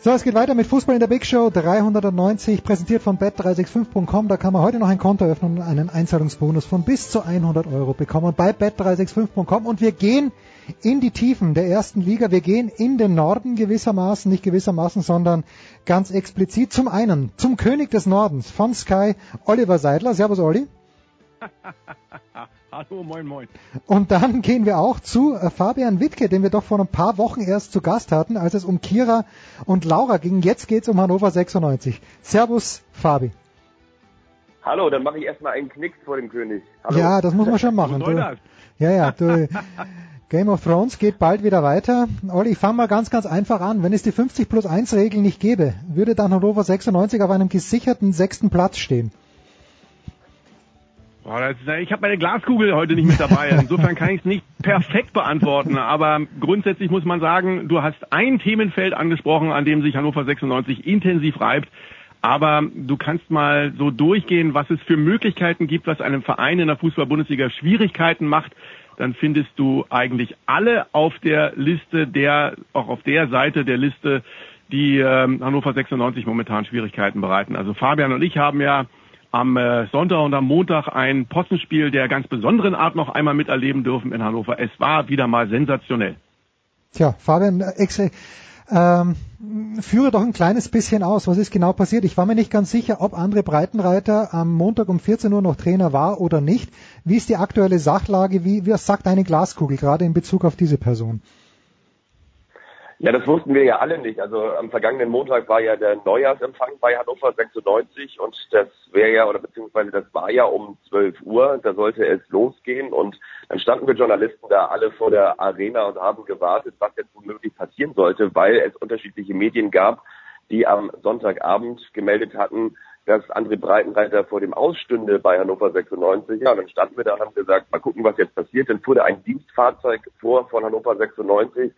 So, es geht weiter mit Fußball in der Big Show 390, präsentiert von bet365.com. Da kann man heute noch ein Konto öffnen und einen Einzahlungsbonus von bis zu 100 Euro bekommen bei bet365.com. Und wir gehen in die Tiefen der ersten Liga. Wir gehen in den Norden gewissermaßen, nicht gewissermaßen, sondern ganz explizit. Zum einen zum König des Nordens von Sky, Oliver Seidler. Servus, Olli. Hallo, moin, moin. Und dann gehen wir auch zu äh, Fabian Wittke, den wir doch vor ein paar Wochen erst zu Gast hatten, als es um Kira und Laura ging. Jetzt geht's um Hannover 96. Servus, Fabi. Hallo, dann mache ich erstmal einen Knicks vor dem König. Hallo. Ja, das muss man schon machen. Du, ja, ja, du, Game of Thrones geht bald wieder weiter. Olli, ich fange mal ganz, ganz einfach an. Wenn es die 50 plus 1 Regel nicht gäbe, würde dann Hannover 96 auf einem gesicherten sechsten Platz stehen. Boah, das, ist- ich habe meine Glaskugel heute nicht mit dabei. Insofern kann ich es nicht perfekt beantworten. Aber grundsätzlich muss man sagen, du hast ein Themenfeld angesprochen, an dem sich Hannover 96 intensiv reibt. Aber du kannst mal so durchgehen, was es für Möglichkeiten gibt, was einem Verein in der Fußball-Bundesliga Schwierigkeiten macht. Dann findest du eigentlich alle auf der Liste der, auch auf der Seite der Liste, die ähm, Hannover 96 momentan Schwierigkeiten bereiten. Also Fabian und ich haben ja am äh, Sonntag und am Montag ein Possenspiel der ganz besonderen Art noch einmal miterleben dürfen in Hannover. Es war wieder mal sensationell. Tja, Fabian, äh, ex ähm, führe doch ein kleines bisschen aus. Was ist genau passiert? Ich war mir nicht ganz sicher, ob André Breitenreiter am Montag um 14 Uhr noch Trainer war oder nicht. Wie ist die aktuelle Sachlage? Wie, was sagt eine Glaskugel gerade in Bezug auf diese Person? Ja, das wussten wir ja alle nicht. Also am vergangenen Montag war ja der Neujahrsempfang bei Hannover 96 und das wäre ja, oder beziehungsweise das war ja um 12 Uhr, da sollte es losgehen und dann standen wir Journalisten da alle vor der Arena und haben gewartet, was jetzt womöglich passieren sollte, weil es unterschiedliche Medien gab, die am Sonntagabend gemeldet hatten, dass André Breitenreiter vor dem Ausstünde bei Hannover 96. Ja, und dann standen wir da und haben gesagt, mal gucken, was jetzt passiert. Dann fuhr da ein Dienstfahrzeug vor von Hannover 96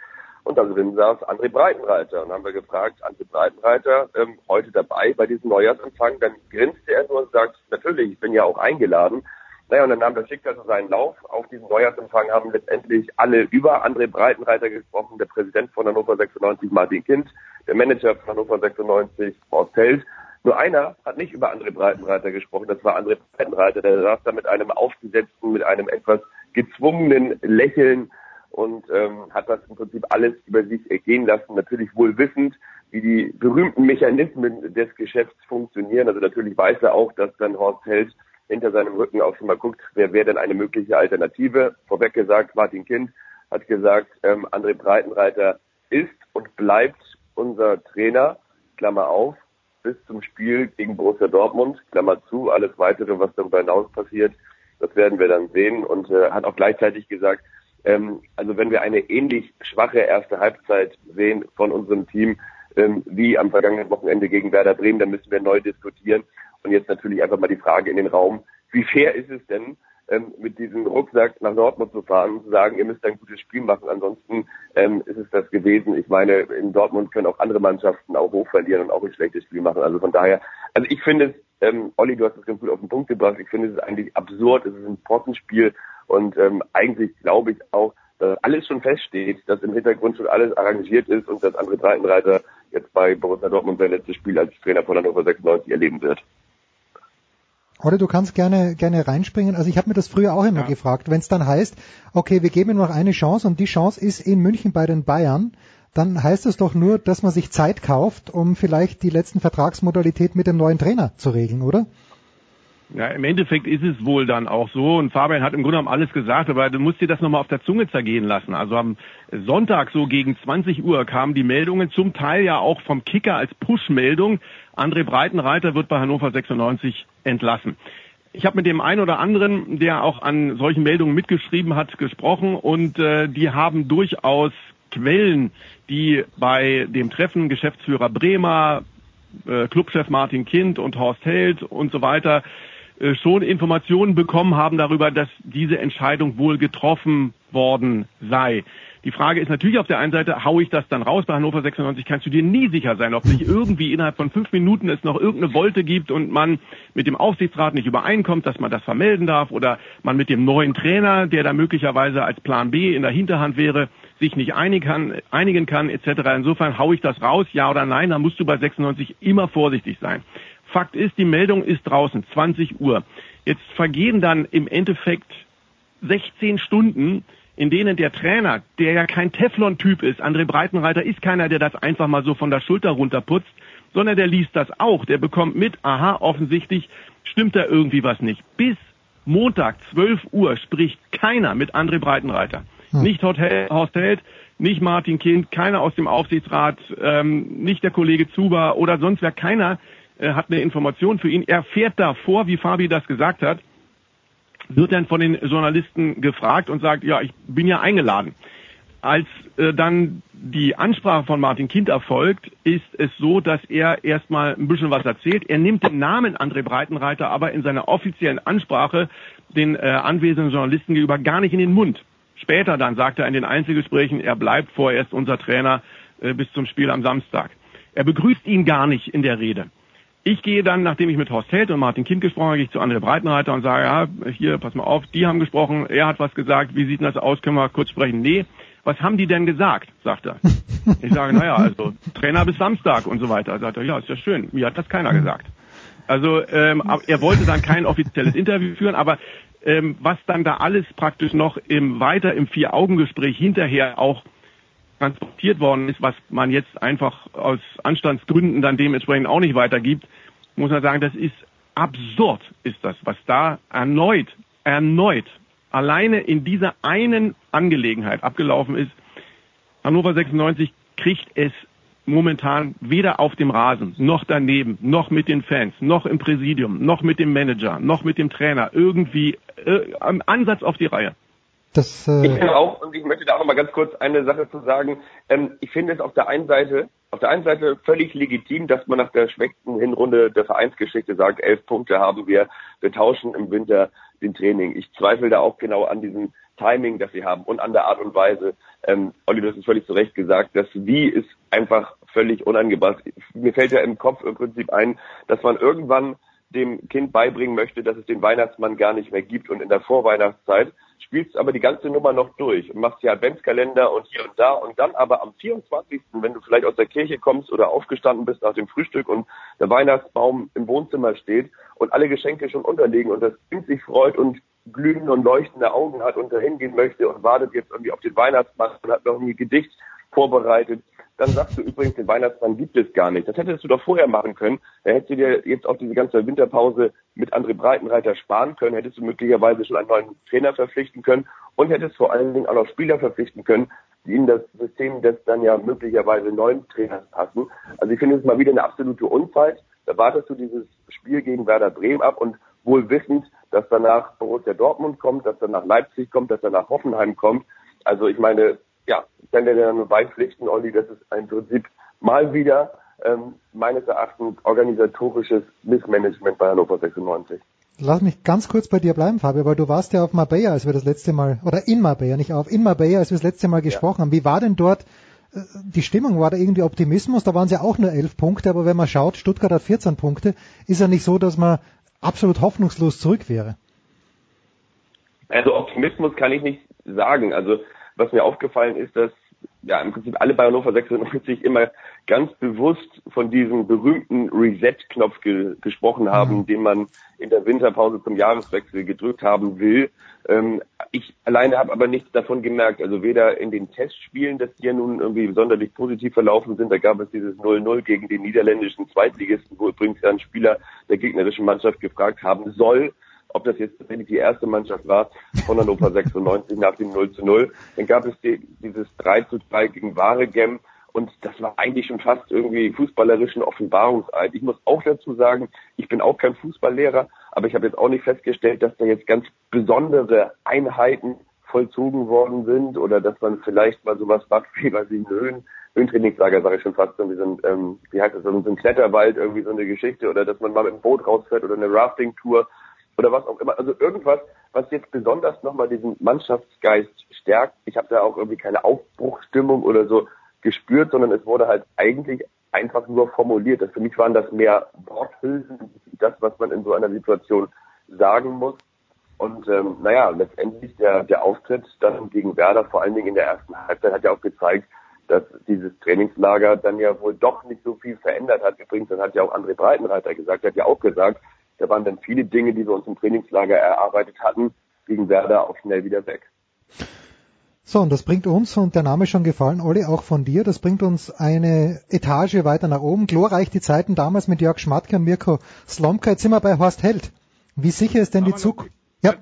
und da drin saß André Breitenreiter. Und haben wir gefragt, André Breitenreiter, ähm, heute dabei bei diesem Neujahrsempfang. Dann grinste er nur und sagt, natürlich, ich bin ja auch eingeladen. Naja, und dann nahm das Schicksal so seinen Lauf. Auf diesem Neujahrsempfang haben letztendlich alle über André Breitenreiter gesprochen, der Präsident von Hannover 96, Martin Kind, der Manager von Hannover 96, Horst Held. Nur einer hat nicht über André Breitenreiter gesprochen, das war André Breitenreiter, der saß da mit einem aufgesetzten, mit einem etwas gezwungenen Lächeln und ähm, hat das im Prinzip alles über sich ergehen lassen, natürlich wohl wissend, wie die berühmten Mechanismen des Geschäfts funktionieren. Also natürlich weiß er auch, dass dann Horst Held hinter seinem Rücken auch schon mal guckt, wer wäre denn eine mögliche Alternative. Vorweg gesagt, Martin Kind hat gesagt, ähm, André Breitenreiter ist und bleibt unser Trainer, Klammer auf, bis zum Spiel gegen Borussia Dortmund, Klammer zu, alles weitere, was darüber hinaus passiert, das werden wir dann sehen und äh, hat auch gleichzeitig gesagt, ähm, also wenn wir eine ähnlich schwache erste Halbzeit sehen von unserem Team ähm, wie am vergangenen Wochenende gegen Werder Bremen, dann müssen wir neu diskutieren. Und jetzt natürlich einfach mal die Frage in den Raum, wie fair ist es denn, ähm, mit diesem Rucksack nach Dortmund zu fahren und zu sagen, ihr müsst ein gutes Spiel machen, ansonsten ähm, ist es das gewesen. Ich meine, in Dortmund können auch andere Mannschaften auch hoch verlieren und auch ein schlechtes Spiel machen. Also von daher, also ich finde es, ähm, Olli, du hast das ganz gut auf den Punkt gebracht, ich finde es eigentlich absurd, es ist ein Pottenspiel und ähm, eigentlich glaube ich auch, dass alles schon feststeht, dass im Hintergrund schon alles arrangiert ist und dass André Breitenreiter jetzt bei Borussia Dortmund sein letztes Spiel als Trainer von Hannover 96 erleben wird. Oder du kannst gerne gerne reinspringen. Also ich habe mir das früher auch immer ja. gefragt, wenn es dann heißt, okay, wir geben ihm noch eine Chance und die Chance ist in München bei den Bayern, dann heißt es doch nur, dass man sich Zeit kauft, um vielleicht die letzten Vertragsmodalitäten mit dem neuen Trainer zu regeln, oder? Ja, im Endeffekt ist es wohl dann auch so. Und Fabian hat im Grunde genommen alles gesagt, aber du musst dir das nochmal auf der Zunge zergehen lassen. Also am Sonntag so gegen 20 Uhr kamen die Meldungen, zum Teil ja auch vom Kicker als Push-Meldung. André Breitenreiter wird bei Hannover 96 entlassen. Ich habe mit dem einen oder anderen, der auch an solchen Meldungen mitgeschrieben hat, gesprochen und äh, die haben durchaus Quellen, die bei dem Treffen Geschäftsführer Bremer, äh, Clubchef Martin Kind und Horst Held und so weiter schon Informationen bekommen haben darüber, dass diese Entscheidung wohl getroffen worden sei. Die Frage ist natürlich auf der einen Seite, hau ich das dann raus bei Hannover 96, kannst du dir nie sicher sein, ob nicht irgendwie innerhalb von fünf Minuten es noch irgendeine Wolte gibt und man mit dem Aufsichtsrat nicht übereinkommt, dass man das vermelden darf oder man mit dem neuen Trainer, der da möglicherweise als Plan B in der Hinterhand wäre, sich nicht einigen kann, einigen kann etc. Insofern hau ich das raus, ja oder nein, dann musst du bei 96 immer vorsichtig sein. Fakt ist, die Meldung ist draußen, 20 Uhr. Jetzt vergehen dann im Endeffekt 16 Stunden, in denen der Trainer, der ja kein Teflon-Typ ist, André Breitenreiter ist keiner, der das einfach mal so von der Schulter runterputzt, sondern der liest das auch. Der bekommt mit, aha, offensichtlich stimmt da irgendwie was nicht. Bis Montag, 12 Uhr, spricht keiner mit André Breitenreiter. Hm. Nicht Horst Held, nicht Martin Kind, keiner aus dem Aufsichtsrat, ähm, nicht der Kollege Zuber oder sonst wer, keiner äh, hat eine Information für ihn. Er fährt davor, wie Fabi das gesagt hat, wird dann von den Journalisten gefragt und sagt, ja, ich bin ja eingeladen. Als äh, dann die Ansprache von Martin Kind erfolgt, ist es so, dass er erstmal ein bisschen was erzählt. Er nimmt den Namen André Breitenreiter aber in seiner offiziellen Ansprache den äh, anwesenden Journalisten gegenüber gar nicht in den Mund. Später dann sagt er in den Einzelgesprächen, er bleibt vorerst unser Trainer äh, bis zum Spiel am Samstag. Er begrüßt ihn gar nicht in der Rede. Ich gehe dann, nachdem ich mit Horst Held und Martin Kind gesprochen habe, gehe ich zu André Breitenreiter und sage, ja, hier, pass mal auf, die haben gesprochen, er hat was gesagt, wie sieht denn das aus, können wir kurz sprechen? Nee, was haben die denn gesagt, sagt er. Ich sage, naja, also Trainer bis Samstag und so weiter. Sagt er, ja, ist ja schön, mir hat das keiner gesagt. Also ähm, er wollte dann kein offizielles Interview führen, aber ähm, was dann da alles praktisch noch im weiter im Vier-Augen-Gespräch hinterher auch transportiert worden ist, was man jetzt einfach aus Anstandsgründen dann dementsprechend auch nicht weitergibt, muss man sagen, das ist absurd, ist das, was da erneut, erneut, alleine in dieser einen Angelegenheit abgelaufen ist. Hannover 96 kriegt es momentan weder auf dem Rasen, noch daneben, noch mit den Fans, noch im Präsidium, noch mit dem Manager, noch mit dem Trainer irgendwie äh, am Ansatz auf die Reihe. Das, äh ich auch, und ich möchte da auch noch mal ganz kurz eine Sache zu sagen. Ähm, ich finde es auf der einen Seite, auf der einen Seite völlig legitim, dass man nach der schwächsten Hinrunde der Vereinsgeschichte sagt, elf Punkte haben wir, wir tauschen im Winter den Training. Ich zweifle da auch genau an diesem Timing, das sie haben und an der Art und Weise. Ähm, Olli, du hast es völlig zu Recht gesagt, das Wie ist einfach völlig unangebracht. Mir fällt ja im Kopf im Prinzip ein, dass man irgendwann dem Kind beibringen möchte, dass es den Weihnachtsmann gar nicht mehr gibt und in der Vorweihnachtszeit spielst aber die ganze Nummer noch durch und machst ja Adventskalender und hier und da und dann aber am 24., wenn du vielleicht aus der Kirche kommst oder aufgestanden bist nach dem Frühstück und der Weihnachtsbaum im Wohnzimmer steht und alle Geschenke schon unterliegen und das Kind sich freut und glühende und leuchtende Augen hat und dahin gehen möchte und wartet jetzt irgendwie auf den Weihnachtsmann und hat noch ein Gedicht vorbereitet, dann sagst du übrigens, den Weihnachtsmann gibt es gar nicht. Das hättest du doch vorher machen können. Da hättest du dir jetzt auch diese ganze Winterpause mit André Breitenreiter sparen können, hättest du möglicherweise schon einen neuen Trainer verpflichten können und hättest vor allen Dingen auch noch Spieler verpflichten können, die in das System des dann ja möglicherweise neuen Trainers passen. Also ich finde es mal wieder eine absolute Unzeit. Da wartest du dieses Spiel gegen Werder Bremen ab und wohl wissend, dass danach Borussia Dortmund kommt, dass danach Leipzig kommt, dass danach Hoffenheim kommt. Also ich meine, ja, ich kann dir dann nur beipflichten, Olli, das ist im Prinzip mal wieder ähm, meines Erachtens organisatorisches Missmanagement bei Hannover 96. Lass mich ganz kurz bei dir bleiben, Fabio, weil du warst ja auf Marbella, als wir das letzte Mal, oder in Marbella, nicht auf, in Marbella, als wir das letzte Mal gesprochen ja. haben. Wie war denn dort äh, die Stimmung? War da irgendwie Optimismus? Da waren es ja auch nur elf Punkte, aber wenn man schaut, Stuttgart hat 14 Punkte, ist ja nicht so, dass man absolut hoffnungslos zurück wäre. Also Optimismus kann ich nicht sagen. Also was mir aufgefallen ist, dass ja im Prinzip alle bei Hannover 96 immer ganz bewusst von diesem berühmten Reset-Knopf ge gesprochen haben, mhm. den man in der Winterpause zum Jahreswechsel gedrückt haben will. Ähm, ich alleine habe aber nichts davon gemerkt. Also weder in den Testspielen, dass die ja nun irgendwie sonderlich positiv verlaufen sind, da gab es dieses 0-0 gegen den niederländischen Zweitligisten, wo übrigens ja ein Spieler der gegnerischen Mannschaft gefragt haben soll, ob das jetzt tatsächlich die erste Mannschaft war von Hannover 96 nach dem 0 zu 0. Dann gab es die, dieses 3 zu 2 gegen Waregem und das war eigentlich schon fast irgendwie fußballerischen Offenbarungseid. Ich muss auch dazu sagen, ich bin auch kein Fußballlehrer, aber ich habe jetzt auch nicht festgestellt, dass da jetzt ganz besondere Einheiten vollzogen worden sind oder dass man vielleicht mal sowas macht wie bei den Höhen, Höhentrainingslager, sage ich schon fast, irgendwie so ein, ähm, wie heißt das, so ein Kletterwald, irgendwie so eine Geschichte oder dass man mal mit dem Boot rausfährt oder eine Rafting-Tour oder was auch immer. Also irgendwas, was jetzt besonders nochmal diesen Mannschaftsgeist stärkt. Ich habe da auch irgendwie keine Aufbruchstimmung oder so gespürt, sondern es wurde halt eigentlich einfach nur formuliert. für mich waren das mehr Worthülsen, das, was man in so einer Situation sagen muss. Und ähm, naja, letztendlich der, der Auftritt dann gegen Werder, vor allen Dingen in der ersten Halbzeit, hat ja auch gezeigt, dass dieses Trainingslager dann ja wohl doch nicht so viel verändert hat. Übrigens, das hat ja auch André Breitenreiter gesagt, er hat ja auch gesagt, da waren dann viele Dinge, die wir uns im Trainingslager erarbeitet hatten, gegen Werder auch schnell wieder weg. So, und das bringt uns, und der Name ist schon gefallen, Olli, auch von dir, das bringt uns eine Etage weiter nach oben. Glorreich die Zeiten damals mit Jörg Schmatke und Mirko Slomka. Jetzt sind wir bei Horst Held. Wie sicher ist denn die Zukunft? Ja.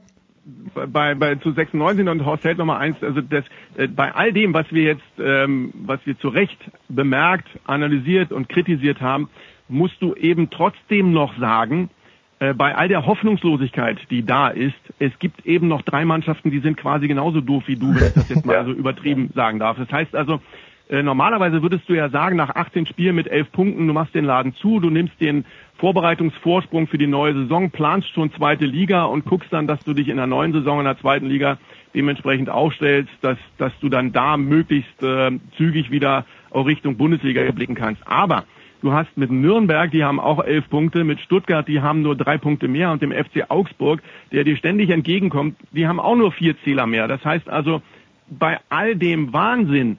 Bei, bei zu 96 und Horst Held Nummer eins, also das, äh, bei all dem, was wir jetzt, ähm, was wir zu Recht bemerkt, analysiert und kritisiert haben, musst du eben trotzdem noch sagen, bei all der Hoffnungslosigkeit, die da ist, es gibt eben noch drei Mannschaften, die sind quasi genauso doof wie du, wenn ich das jetzt mal so übertrieben sagen darf. Das heißt also, äh, normalerweise würdest du ja sagen, nach 18 Spielen mit 11 Punkten, du machst den Laden zu, du nimmst den Vorbereitungsvorsprung für die neue Saison, planst schon zweite Liga und guckst dann, dass du dich in der neuen Saison in der zweiten Liga dementsprechend aufstellst, dass, dass du dann da möglichst äh, zügig wieder auch Richtung Bundesliga blicken kannst. Aber Du hast mit Nürnberg, die haben auch elf Punkte, mit Stuttgart, die haben nur drei Punkte mehr und dem FC Augsburg, der dir ständig entgegenkommt, die haben auch nur vier Zähler mehr. Das heißt also, bei all dem Wahnsinn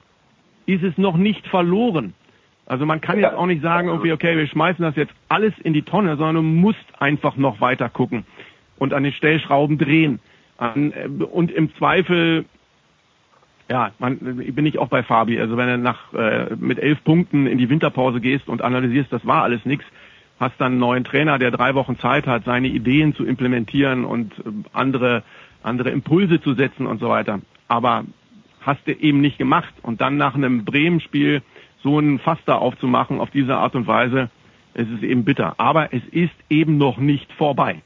ist es noch nicht verloren. Also man kann jetzt auch nicht sagen, irgendwie, okay, wir schmeißen das jetzt alles in die Tonne, sondern du musst einfach noch weiter gucken und an den Stellschrauben drehen. Äh, und im Zweifel ja, man, bin ich auch bei Fabi. Also wenn du nach äh, mit elf Punkten in die Winterpause gehst und analysierst, das war alles nix, hast dann einen neuen Trainer, der drei Wochen Zeit hat, seine Ideen zu implementieren und äh, andere andere Impulse zu setzen und so weiter. Aber hast du eben nicht gemacht und dann nach einem Bremen-Spiel so einen Faster aufzumachen auf diese Art und Weise, es ist eben bitter. Aber es ist eben noch nicht vorbei.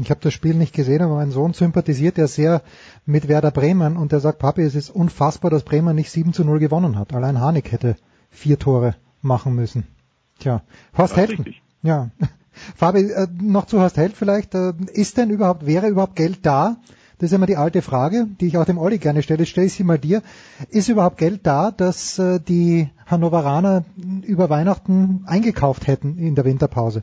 Ich habe das Spiel nicht gesehen, aber mein Sohn sympathisiert ja sehr mit Werder Bremen und er sagt, Papi, es ist unfassbar, dass Bremen nicht 7 zu 0 gewonnen hat. Allein Hanik hätte vier Tore machen müssen. Tja, Horst Held. Ja. Fabi, äh, noch zu Horst Held vielleicht. Äh, ist denn überhaupt, wäre überhaupt Geld da? Das ist immer die alte Frage, die ich auch dem Olli gerne stelle. Stelle ich sie mal dir. Ist überhaupt Geld da, dass äh, die Hannoveraner über Weihnachten eingekauft hätten in der Winterpause?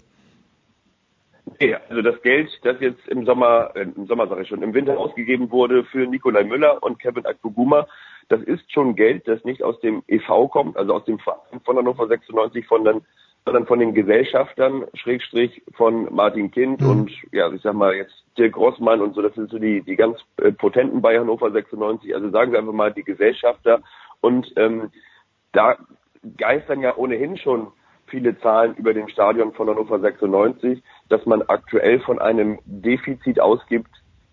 Nee, also das Geld, das jetzt im Sommer, äh, im Sommer sage ich schon, im Winter ausgegeben wurde für Nikolai Müller und Kevin Akpoguma, das ist schon Geld, das nicht aus dem EV kommt, also aus dem Verein von Hannover 96, von den, sondern von den Gesellschaftern, Schrägstrich von Martin Kind mhm. und ja, ich sag mal jetzt Dirk Grossmann und so, das sind so die, die ganz äh, potenten bei Hannover 96, also sagen wir einfach mal die Gesellschafter und ähm, da geistern ja ohnehin schon viele Zahlen über dem Stadion von Hannover 96, dass man aktuell von einem Defizit ausgibt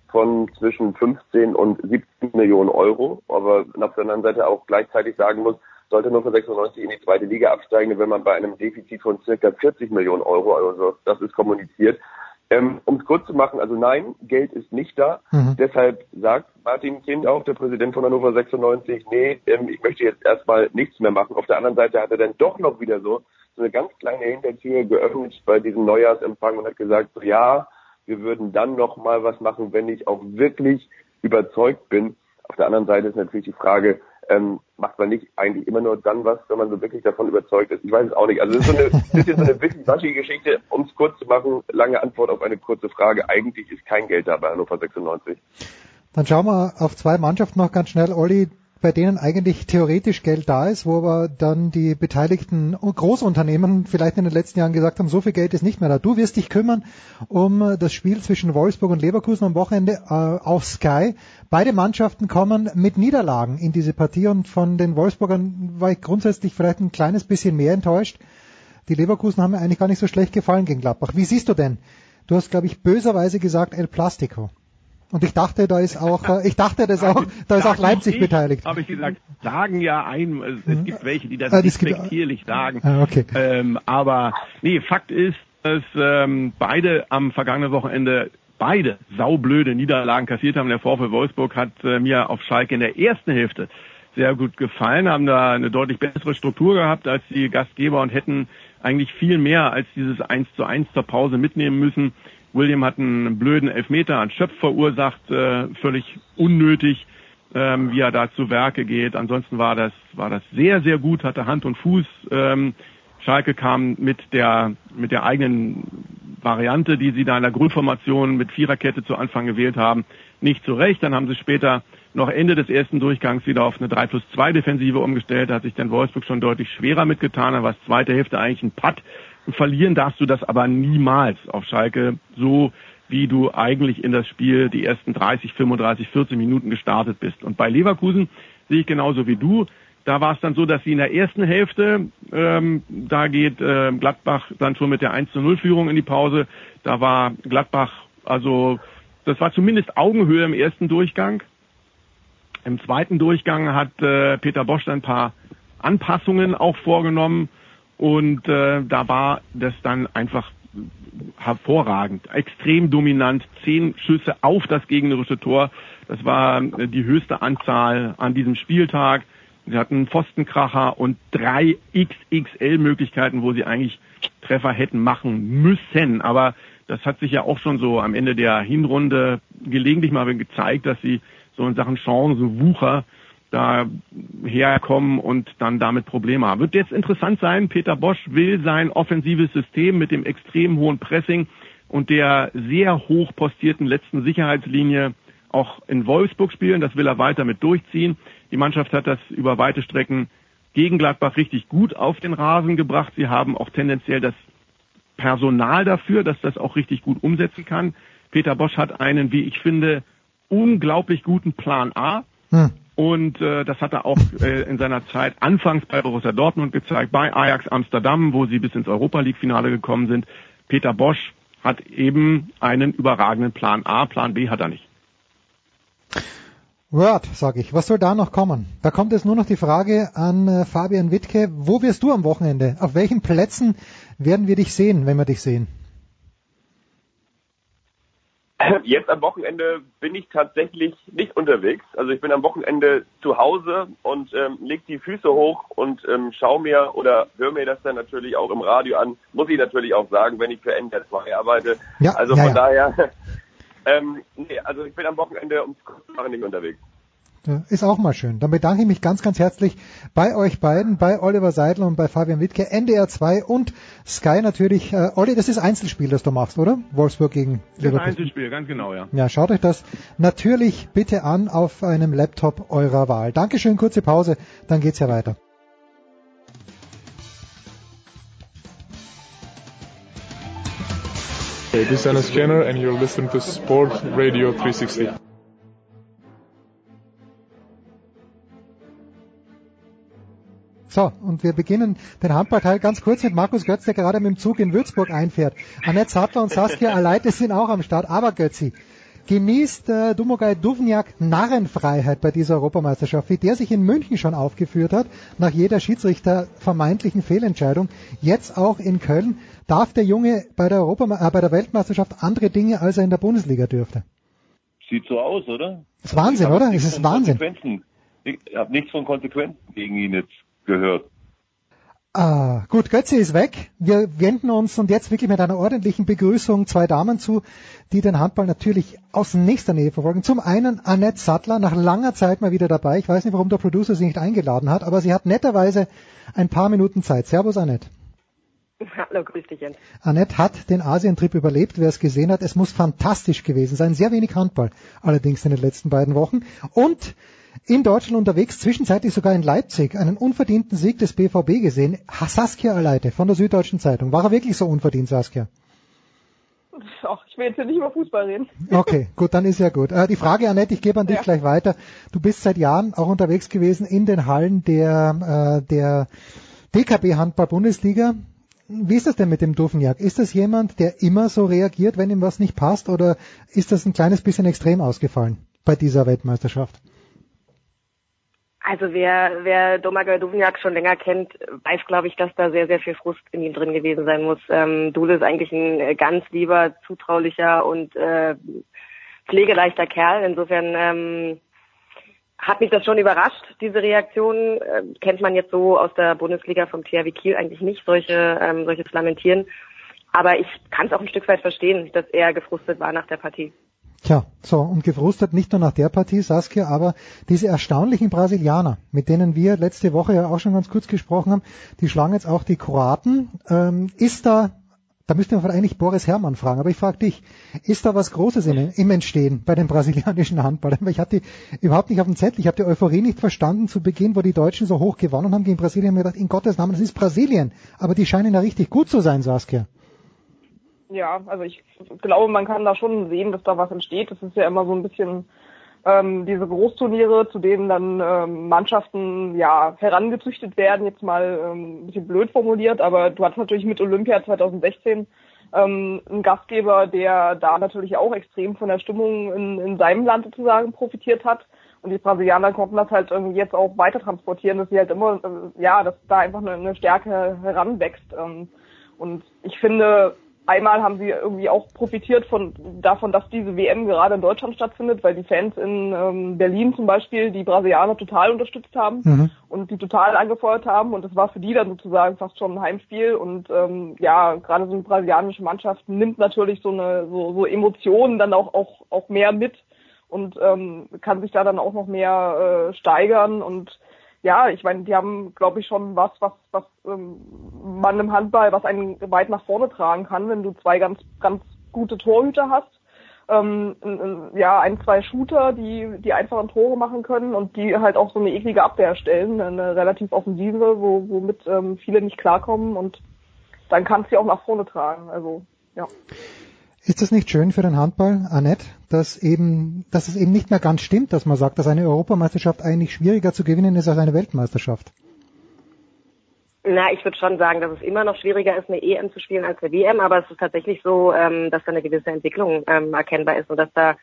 von zwischen 15 und 17 Millionen Euro, aber auf der anderen Seite auch gleichzeitig sagen muss, sollte Hannover 96 in die zweite Liga absteigen, wenn man bei einem Defizit von circa 40 Millionen Euro, also das ist kommuniziert. Ähm, um es kurz zu machen, also nein, Geld ist nicht da. Mhm. Deshalb sagt Martin Kind auch, der Präsident von Hannover 96, nee, ähm, ich möchte jetzt erstmal nichts mehr machen. Auf der anderen Seite hat er dann doch noch wieder so so eine ganz kleine Hintertür geöffnet bei diesem Neujahrsempfang und hat gesagt, so, ja, wir würden dann noch mal was machen, wenn ich auch wirklich überzeugt bin. Auf der anderen Seite ist natürlich die Frage, ähm, macht man nicht eigentlich immer nur dann was, wenn man so wirklich davon überzeugt ist? Ich weiß es auch nicht. Also es ist so eine bisschen so eine wischiwaschi Geschichte. Um es kurz zu machen, lange Antwort auf eine kurze Frage. Eigentlich ist kein Geld da bei Hannover 96. Dann schauen wir auf zwei Mannschaften noch ganz schnell. Olli, bei denen eigentlich theoretisch Geld da ist, wo aber dann die beteiligten Großunternehmen vielleicht in den letzten Jahren gesagt haben, so viel Geld ist nicht mehr da. Du wirst dich kümmern um das Spiel zwischen Wolfsburg und Leverkusen am Wochenende äh, auf Sky. Beide Mannschaften kommen mit Niederlagen in diese Partie und von den Wolfsburgern war ich grundsätzlich vielleicht ein kleines bisschen mehr enttäuscht. Die Leverkusen haben mir eigentlich gar nicht so schlecht gefallen gegen Gladbach. Wie siehst du denn? Du hast, glaube ich, böserweise gesagt El Plastico. Und ich dachte, da ist auch, ich dachte, das auch, da ist auch Leipzig ich, beteiligt. Habe ich gesagt, sagen ja ein, es, es gibt welche, die das ah, respektierlich sagen. Ah, okay. Ähm, aber nee, Fakt ist, dass ähm, beide am vergangenen Wochenende beide saublöde Niederlagen kassiert haben. Der VfL Wolfsburg hat äh, mir auf Schalke in der ersten Hälfte sehr gut gefallen, haben da eine deutlich bessere Struktur gehabt als die Gastgeber und hätten eigentlich viel mehr als dieses 1 zu 1 zur Pause mitnehmen müssen. William hat einen blöden Elfmeter an Schöpf verursacht, äh, völlig unnötig, ähm, wie er da zu Werke geht. Ansonsten war das, war das sehr, sehr gut, hatte Hand und Fuß. Ähm, Schalke kam mit der, mit der eigenen Variante, die sie da in der Grundformation mit Viererkette zu Anfang gewählt haben, nicht zurecht. Dann haben sie später noch Ende des ersten Durchgangs wieder auf eine 3 plus 2 Defensive umgestellt. Da hat sich dann Wolfsburg schon deutlich schwerer mitgetan. Da war es zweite Hälfte eigentlich ein Putt Verlieren darfst du das aber niemals auf Schalke, so wie du eigentlich in das Spiel die ersten 30, 35, 40 Minuten gestartet bist. Und bei Leverkusen sehe ich genauso wie du. Da war es dann so, dass sie in der ersten Hälfte, ähm, da geht äh, Gladbach dann schon mit der 1 zu 0 Führung in die Pause. Da war Gladbach, also das war zumindest Augenhöhe im ersten Durchgang. Im zweiten Durchgang hat äh, Peter Bosch ein paar Anpassungen auch vorgenommen. Und äh, da war das dann einfach hervorragend, extrem dominant, zehn Schüsse auf das gegnerische Tor. Das war äh, die höchste Anzahl an diesem Spieltag. Sie hatten Pfostenkracher und drei XXL-Möglichkeiten, wo sie eigentlich Treffer hätten machen müssen. Aber das hat sich ja auch schon so am Ende der Hinrunde gelegentlich mal gezeigt, dass sie so in Sachen Chancen, Wucher da herkommen und dann damit Probleme haben. Wird jetzt interessant sein, Peter Bosch will sein offensives System mit dem extrem hohen Pressing und der sehr hoch postierten letzten Sicherheitslinie auch in Wolfsburg spielen. Das will er weiter mit durchziehen. Die Mannschaft hat das über weite Strecken gegen Gladbach richtig gut auf den Rasen gebracht. Sie haben auch tendenziell das Personal dafür, dass das auch richtig gut umsetzen kann. Peter Bosch hat einen, wie ich finde, unglaublich guten Plan A. Hm. Und äh, das hat er auch äh, in seiner Zeit anfangs bei Borussia Dortmund gezeigt, bei Ajax Amsterdam, wo sie bis ins Europa League Finale gekommen sind. Peter Bosch hat eben einen überragenden Plan A, Plan B hat er nicht. Word, sage ich. Was soll da noch kommen? Da kommt jetzt nur noch die Frage an äh, Fabian Wittke. Wo wirst du am Wochenende? Auf welchen Plätzen werden wir dich sehen, wenn wir dich sehen? Jetzt am Wochenende bin ich tatsächlich nicht unterwegs. Also ich bin am Wochenende zu Hause und ähm, leg die Füße hoch und ähm, schau mir oder höre mir das dann natürlich auch im Radio an. Muss ich natürlich auch sagen, wenn ich für NDR 2 arbeite. Ja, also von ja, ja. daher, ähm, nee, also ich bin am Wochenende ums Kurzmachen nicht unterwegs. Ja, ist auch mal schön. Dann bedanke ich mich ganz, ganz herzlich bei euch beiden, bei Oliver Seidel und bei Fabian Wittke, NDR 2 und Sky natürlich. Äh, Olli, das ist Einzelspiel, das du machst, oder? Wolfsburg gegen Liverpool. Das ist Einzelspiel, ganz genau, ja. Ja, schaut euch das natürlich bitte an auf einem Laptop eurer Wahl. Dankeschön, kurze Pause, dann geht's ja weiter. Hey, this is Dennis Jenner and you're listening to Sport Radio 360. So, und wir beginnen den Handballteil ganz kurz mit Markus Götz, der gerade mit dem Zug in Würzburg einfährt. Annette Sattler und Saskia Aleite sind auch am Start, aber Götzi, genießt äh, Dumogaj Duvniak Narrenfreiheit bei dieser Europameisterschaft, wie der sich in München schon aufgeführt hat, nach jeder Schiedsrichter vermeintlichen Fehlentscheidung, jetzt auch in Köln, darf der Junge bei der, Europame äh, bei der Weltmeisterschaft andere Dinge, als er in der Bundesliga dürfte. Sieht so aus, oder? Das ist Wahnsinn, oder? Es ist Wahnsinn. Ich habe nichts von Konsequenzen gegen ihn jetzt gehört. Ah, gut, Götze ist weg. Wir wenden uns und jetzt wirklich mit einer ordentlichen Begrüßung zwei Damen zu, die den Handball natürlich aus nächster Nähe verfolgen. Zum einen Annette Sattler, nach langer Zeit mal wieder dabei. Ich weiß nicht, warum der Producer sie nicht eingeladen hat, aber sie hat netterweise ein paar Minuten Zeit. Servus, Annette. Hallo, grüß dich, Jens. Annette hat den Asientrip überlebt, wer es gesehen hat. Es muss fantastisch gewesen sein. Sehr wenig Handball allerdings in den letzten beiden Wochen. Und in Deutschland unterwegs, zwischenzeitlich sogar in Leipzig, einen unverdienten Sieg des BVB gesehen. Saskia Aleite von der Süddeutschen Zeitung. War er wirklich so unverdient, Saskia? Ach, ich will jetzt hier nicht über Fußball reden. Okay, gut, dann ist ja gut. Äh, die Frage, Annette, ich gebe an dich ja. gleich weiter. Du bist seit Jahren auch unterwegs gewesen in den Hallen der, äh, der DKB Handball Bundesliga. Wie ist das denn mit dem Dufenjag? Ist das jemand, der immer so reagiert, wenn ihm was nicht passt, oder ist das ein kleines bisschen extrem ausgefallen bei dieser Weltmeisterschaft? Also wer, wer Domagoj Duvniak schon länger kennt, weiß, glaube ich, dass da sehr, sehr viel Frust in ihm drin gewesen sein muss. Ähm, Dule ist eigentlich ein äh, ganz lieber, zutraulicher und äh, pflegeleichter Kerl. Insofern ähm, hat mich das schon überrascht, diese Reaktion. Äh, kennt man jetzt so aus der Bundesliga vom THW Kiel eigentlich nicht, solche, ähm, solches Lamentieren. Aber ich kann es auch ein Stück weit verstehen, dass er gefrustet war nach der Partie. Tja, so, und gefrustet nicht nur nach der Partie, Saskia, aber diese erstaunlichen Brasilianer, mit denen wir letzte Woche ja auch schon ganz kurz gesprochen haben, die schlagen jetzt auch die Kroaten. Ähm, ist da, da müsste man eigentlich Boris Herrmann fragen, aber ich frage dich, ist da was Großes im, im Entstehen bei den brasilianischen Handballern? Ich hatte die überhaupt nicht auf dem Zettel, ich habe die Euphorie nicht verstanden zu Beginn, wo die Deutschen so hoch gewonnen haben gegen Brasilien, habe mir gedacht, in Gottes Namen, das ist Brasilien, aber die scheinen ja richtig gut zu sein, Saskia. Ja, also ich glaube, man kann da schon sehen, dass da was entsteht. Das ist ja immer so ein bisschen ähm, diese Großturniere, zu denen dann ähm, Mannschaften ja herangezüchtet werden, jetzt mal ähm, ein bisschen blöd formuliert, aber du hattest natürlich mit Olympia 2016 ähm, einen Gastgeber, der da natürlich auch extrem von der Stimmung in, in seinem Land sozusagen profitiert hat. Und die Brasilianer konnten das halt irgendwie jetzt auch weiter transportieren, dass sie halt immer, äh, ja, dass da einfach eine, eine Stärke heranwächst. Ähm, und ich finde, einmal haben sie irgendwie auch profitiert von davon, dass diese WM gerade in Deutschland stattfindet, weil die Fans in ähm, Berlin zum Beispiel die Brasilianer total unterstützt haben mhm. und die total angefeuert haben. Und das war für die dann sozusagen fast schon ein Heimspiel. Und ähm, ja gerade so eine brasilianische Mannschaft nimmt natürlich so eine so, so Emotionen dann auch auch auch mehr mit und ähm, kann sich da dann auch noch mehr äh, steigern. Und ja, ich meine, die haben, glaube ich, schon was, was, was ähm, man im Handball, was einen weit nach vorne tragen kann, wenn du zwei ganz, ganz gute Torhüter hast. Ähm, ja, ein, zwei Shooter, die, die einfachen Tore machen können und die halt auch so eine eklige Abwehr stellen, eine relativ offensive, wo, womit ähm, viele nicht klarkommen und dann kannst du auch nach vorne tragen. Also, ja. Ist das nicht schön für den Handball, Annette, dass eben, dass es eben nicht mehr ganz stimmt, dass man sagt, dass eine Europameisterschaft eigentlich schwieriger zu gewinnen ist als eine Weltmeisterschaft? Na, ich würde schon sagen, dass es immer noch schwieriger ist, eine EM zu spielen als eine WM, aber es ist tatsächlich so, ähm, dass da eine gewisse Entwicklung ähm, erkennbar ist und dass da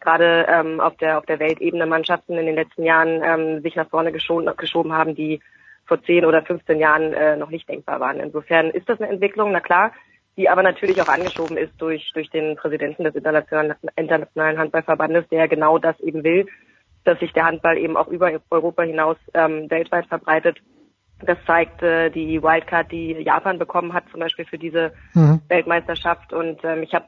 gerade ähm, auf der auf der Weltebene Mannschaften in den letzten Jahren ähm, sich nach vorne geschoben, geschoben haben, die vor 10 oder 15 Jahren äh, noch nicht denkbar waren. Insofern ist das eine Entwicklung, na klar die aber natürlich auch angeschoben ist durch, durch den Präsidenten des Internationalen, Internationalen Handballverbandes, der genau das eben will, dass sich der Handball eben auch über Europa hinaus ähm, weltweit verbreitet. Das zeigt äh, die Wildcard, die Japan bekommen hat, zum Beispiel für diese mhm. Weltmeisterschaft. Und ähm, ich habe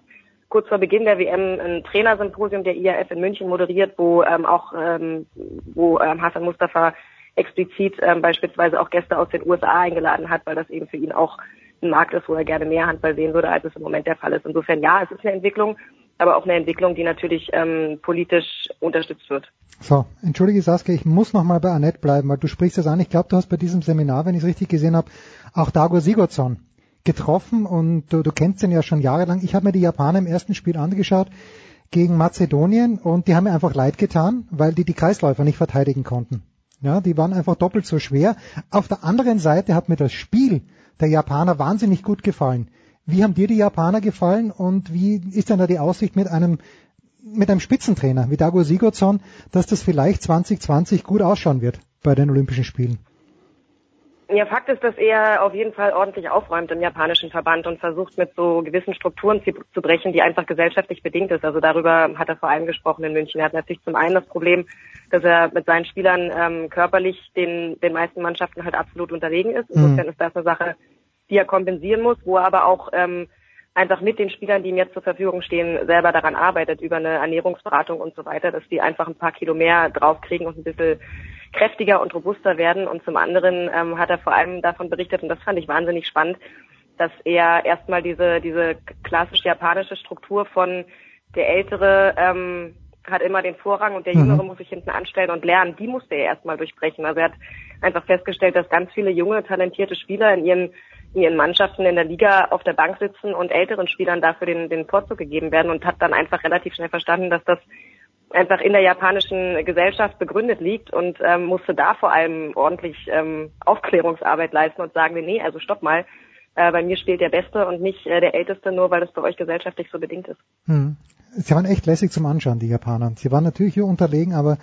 kurz vor Beginn der WM ein Trainersymposium der IAF in München moderiert, wo ähm, auch ähm, wo ähm, Hassan Mustafa explizit ähm, beispielsweise auch Gäste aus den USA eingeladen hat, weil das eben für ihn auch ein Markt ist, wo er gerne mehr Handball sehen würde, als es im Moment der Fall ist. Insofern ja, es ist eine Entwicklung, aber auch eine Entwicklung, die natürlich ähm, politisch unterstützt wird. So, entschuldige Saskia, ich muss noch mal bei Annette bleiben, weil du sprichst das an. Ich glaube, du hast bei diesem Seminar, wenn ich es richtig gesehen habe, auch Dago Sigurdsson getroffen und du, du kennst ihn ja schon jahrelang. Ich habe mir die Japaner im ersten Spiel angeschaut gegen Mazedonien und die haben mir einfach leid getan, weil die die Kreisläufer nicht verteidigen konnten. Ja, die waren einfach doppelt so schwer. Auf der anderen Seite hat mir das Spiel der Japaner wahnsinnig gut gefallen. Wie haben dir die Japaner gefallen und wie ist denn da die Aussicht mit einem mit einem Spitzentrainer wie Dago Sigurdsson, dass das vielleicht 2020 gut ausschauen wird bei den Olympischen Spielen? Ja, Fakt ist, dass er auf jeden Fall ordentlich aufräumt im japanischen Verband und versucht mit so gewissen Strukturen zu, brechen, die einfach gesellschaftlich bedingt ist. Also darüber hat er vor allem gesprochen in München. Er hat natürlich zum einen das Problem, dass er mit seinen Spielern ähm, körperlich den, den meisten Mannschaften halt absolut unterlegen ist. Insofern mhm. ist das eine Sache, die er kompensieren muss, wo er aber auch ähm, einfach mit den Spielern, die ihm jetzt zur Verfügung stehen, selber daran arbeitet, über eine Ernährungsberatung und so weiter, dass die einfach ein paar Kilo mehr draufkriegen und ein bisschen kräftiger und robuster werden. Und zum anderen ähm, hat er vor allem davon berichtet, und das fand ich wahnsinnig spannend, dass er erstmal diese, diese klassisch japanische Struktur von der Ältere ähm, hat immer den Vorrang und der mhm. Jüngere muss sich hinten anstellen und lernen, die musste er erstmal durchbrechen. Also er hat einfach festgestellt, dass ganz viele junge, talentierte Spieler in ihren, in ihren Mannschaften in der Liga auf der Bank sitzen und älteren Spielern dafür den, den Vorzug gegeben werden und hat dann einfach relativ schnell verstanden, dass das einfach in der japanischen Gesellschaft begründet liegt und ähm, musste da vor allem ordentlich ähm, Aufklärungsarbeit leisten und sagen, nee, also stopp mal, äh, bei mir spielt der Beste und nicht äh, der Älteste, nur weil das bei euch gesellschaftlich so bedingt ist. Hm. Sie waren echt lässig zum Anschauen, die Japaner. Sie waren natürlich hier unterlegen, aber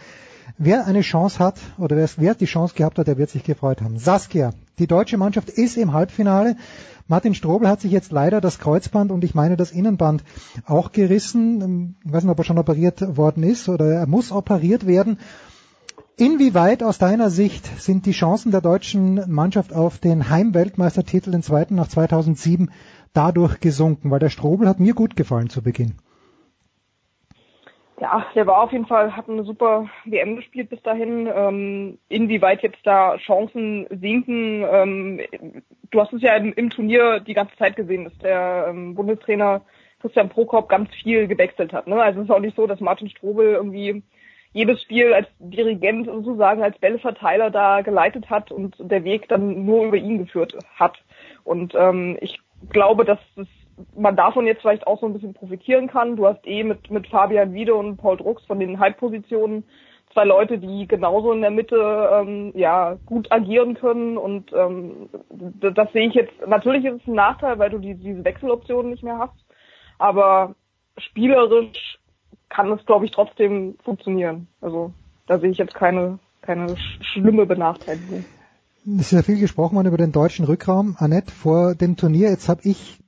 wer eine Chance hat oder wer, wer die Chance gehabt hat, der wird sich gefreut haben. Saskia, die deutsche Mannschaft ist im Halbfinale. Martin Strobel hat sich jetzt leider das Kreuzband und ich meine das Innenband auch gerissen. Ich weiß nicht, ob er schon operiert worden ist oder er muss operiert werden. Inwieweit aus deiner Sicht sind die Chancen der deutschen Mannschaft auf den Heimweltmeistertitel, den zweiten nach 2007, dadurch gesunken? Weil der Strobel hat mir gut gefallen zu Beginn. Ja, der war auf jeden Fall, hat eine super WM gespielt bis dahin. Ähm, inwieweit jetzt da Chancen sinken, ähm, du hast es ja im, im, Turnier die ganze Zeit gesehen, dass der ähm, Bundestrainer Christian Prokop ganz viel gewechselt hat. Ne? Also es ist auch nicht so, dass Martin Strobel irgendwie jedes Spiel als Dirigent sozusagen, als Bällverteiler da geleitet hat und der Weg dann nur über ihn geführt hat. Und ähm, ich glaube, dass es man davon jetzt vielleicht auch so ein bisschen profitieren kann. Du hast eh mit, mit Fabian Wiede und Paul Drucks von den Halbpositionen zwei Leute, die genauso in der Mitte ähm, ja gut agieren können und ähm, das, sehe ich jetzt. Natürlich ist es ein Nachteil, weil du die, diese Wechseloptionen nicht mehr hast, aber spielerisch kann es, glaube ich, trotzdem funktionieren. Also da sehe ich jetzt keine keine schlimme Benachteiligung. Es ist ja viel gesprochen worden über den deutschen Rückraum. Annette, vor dem Turnier, jetzt habe ich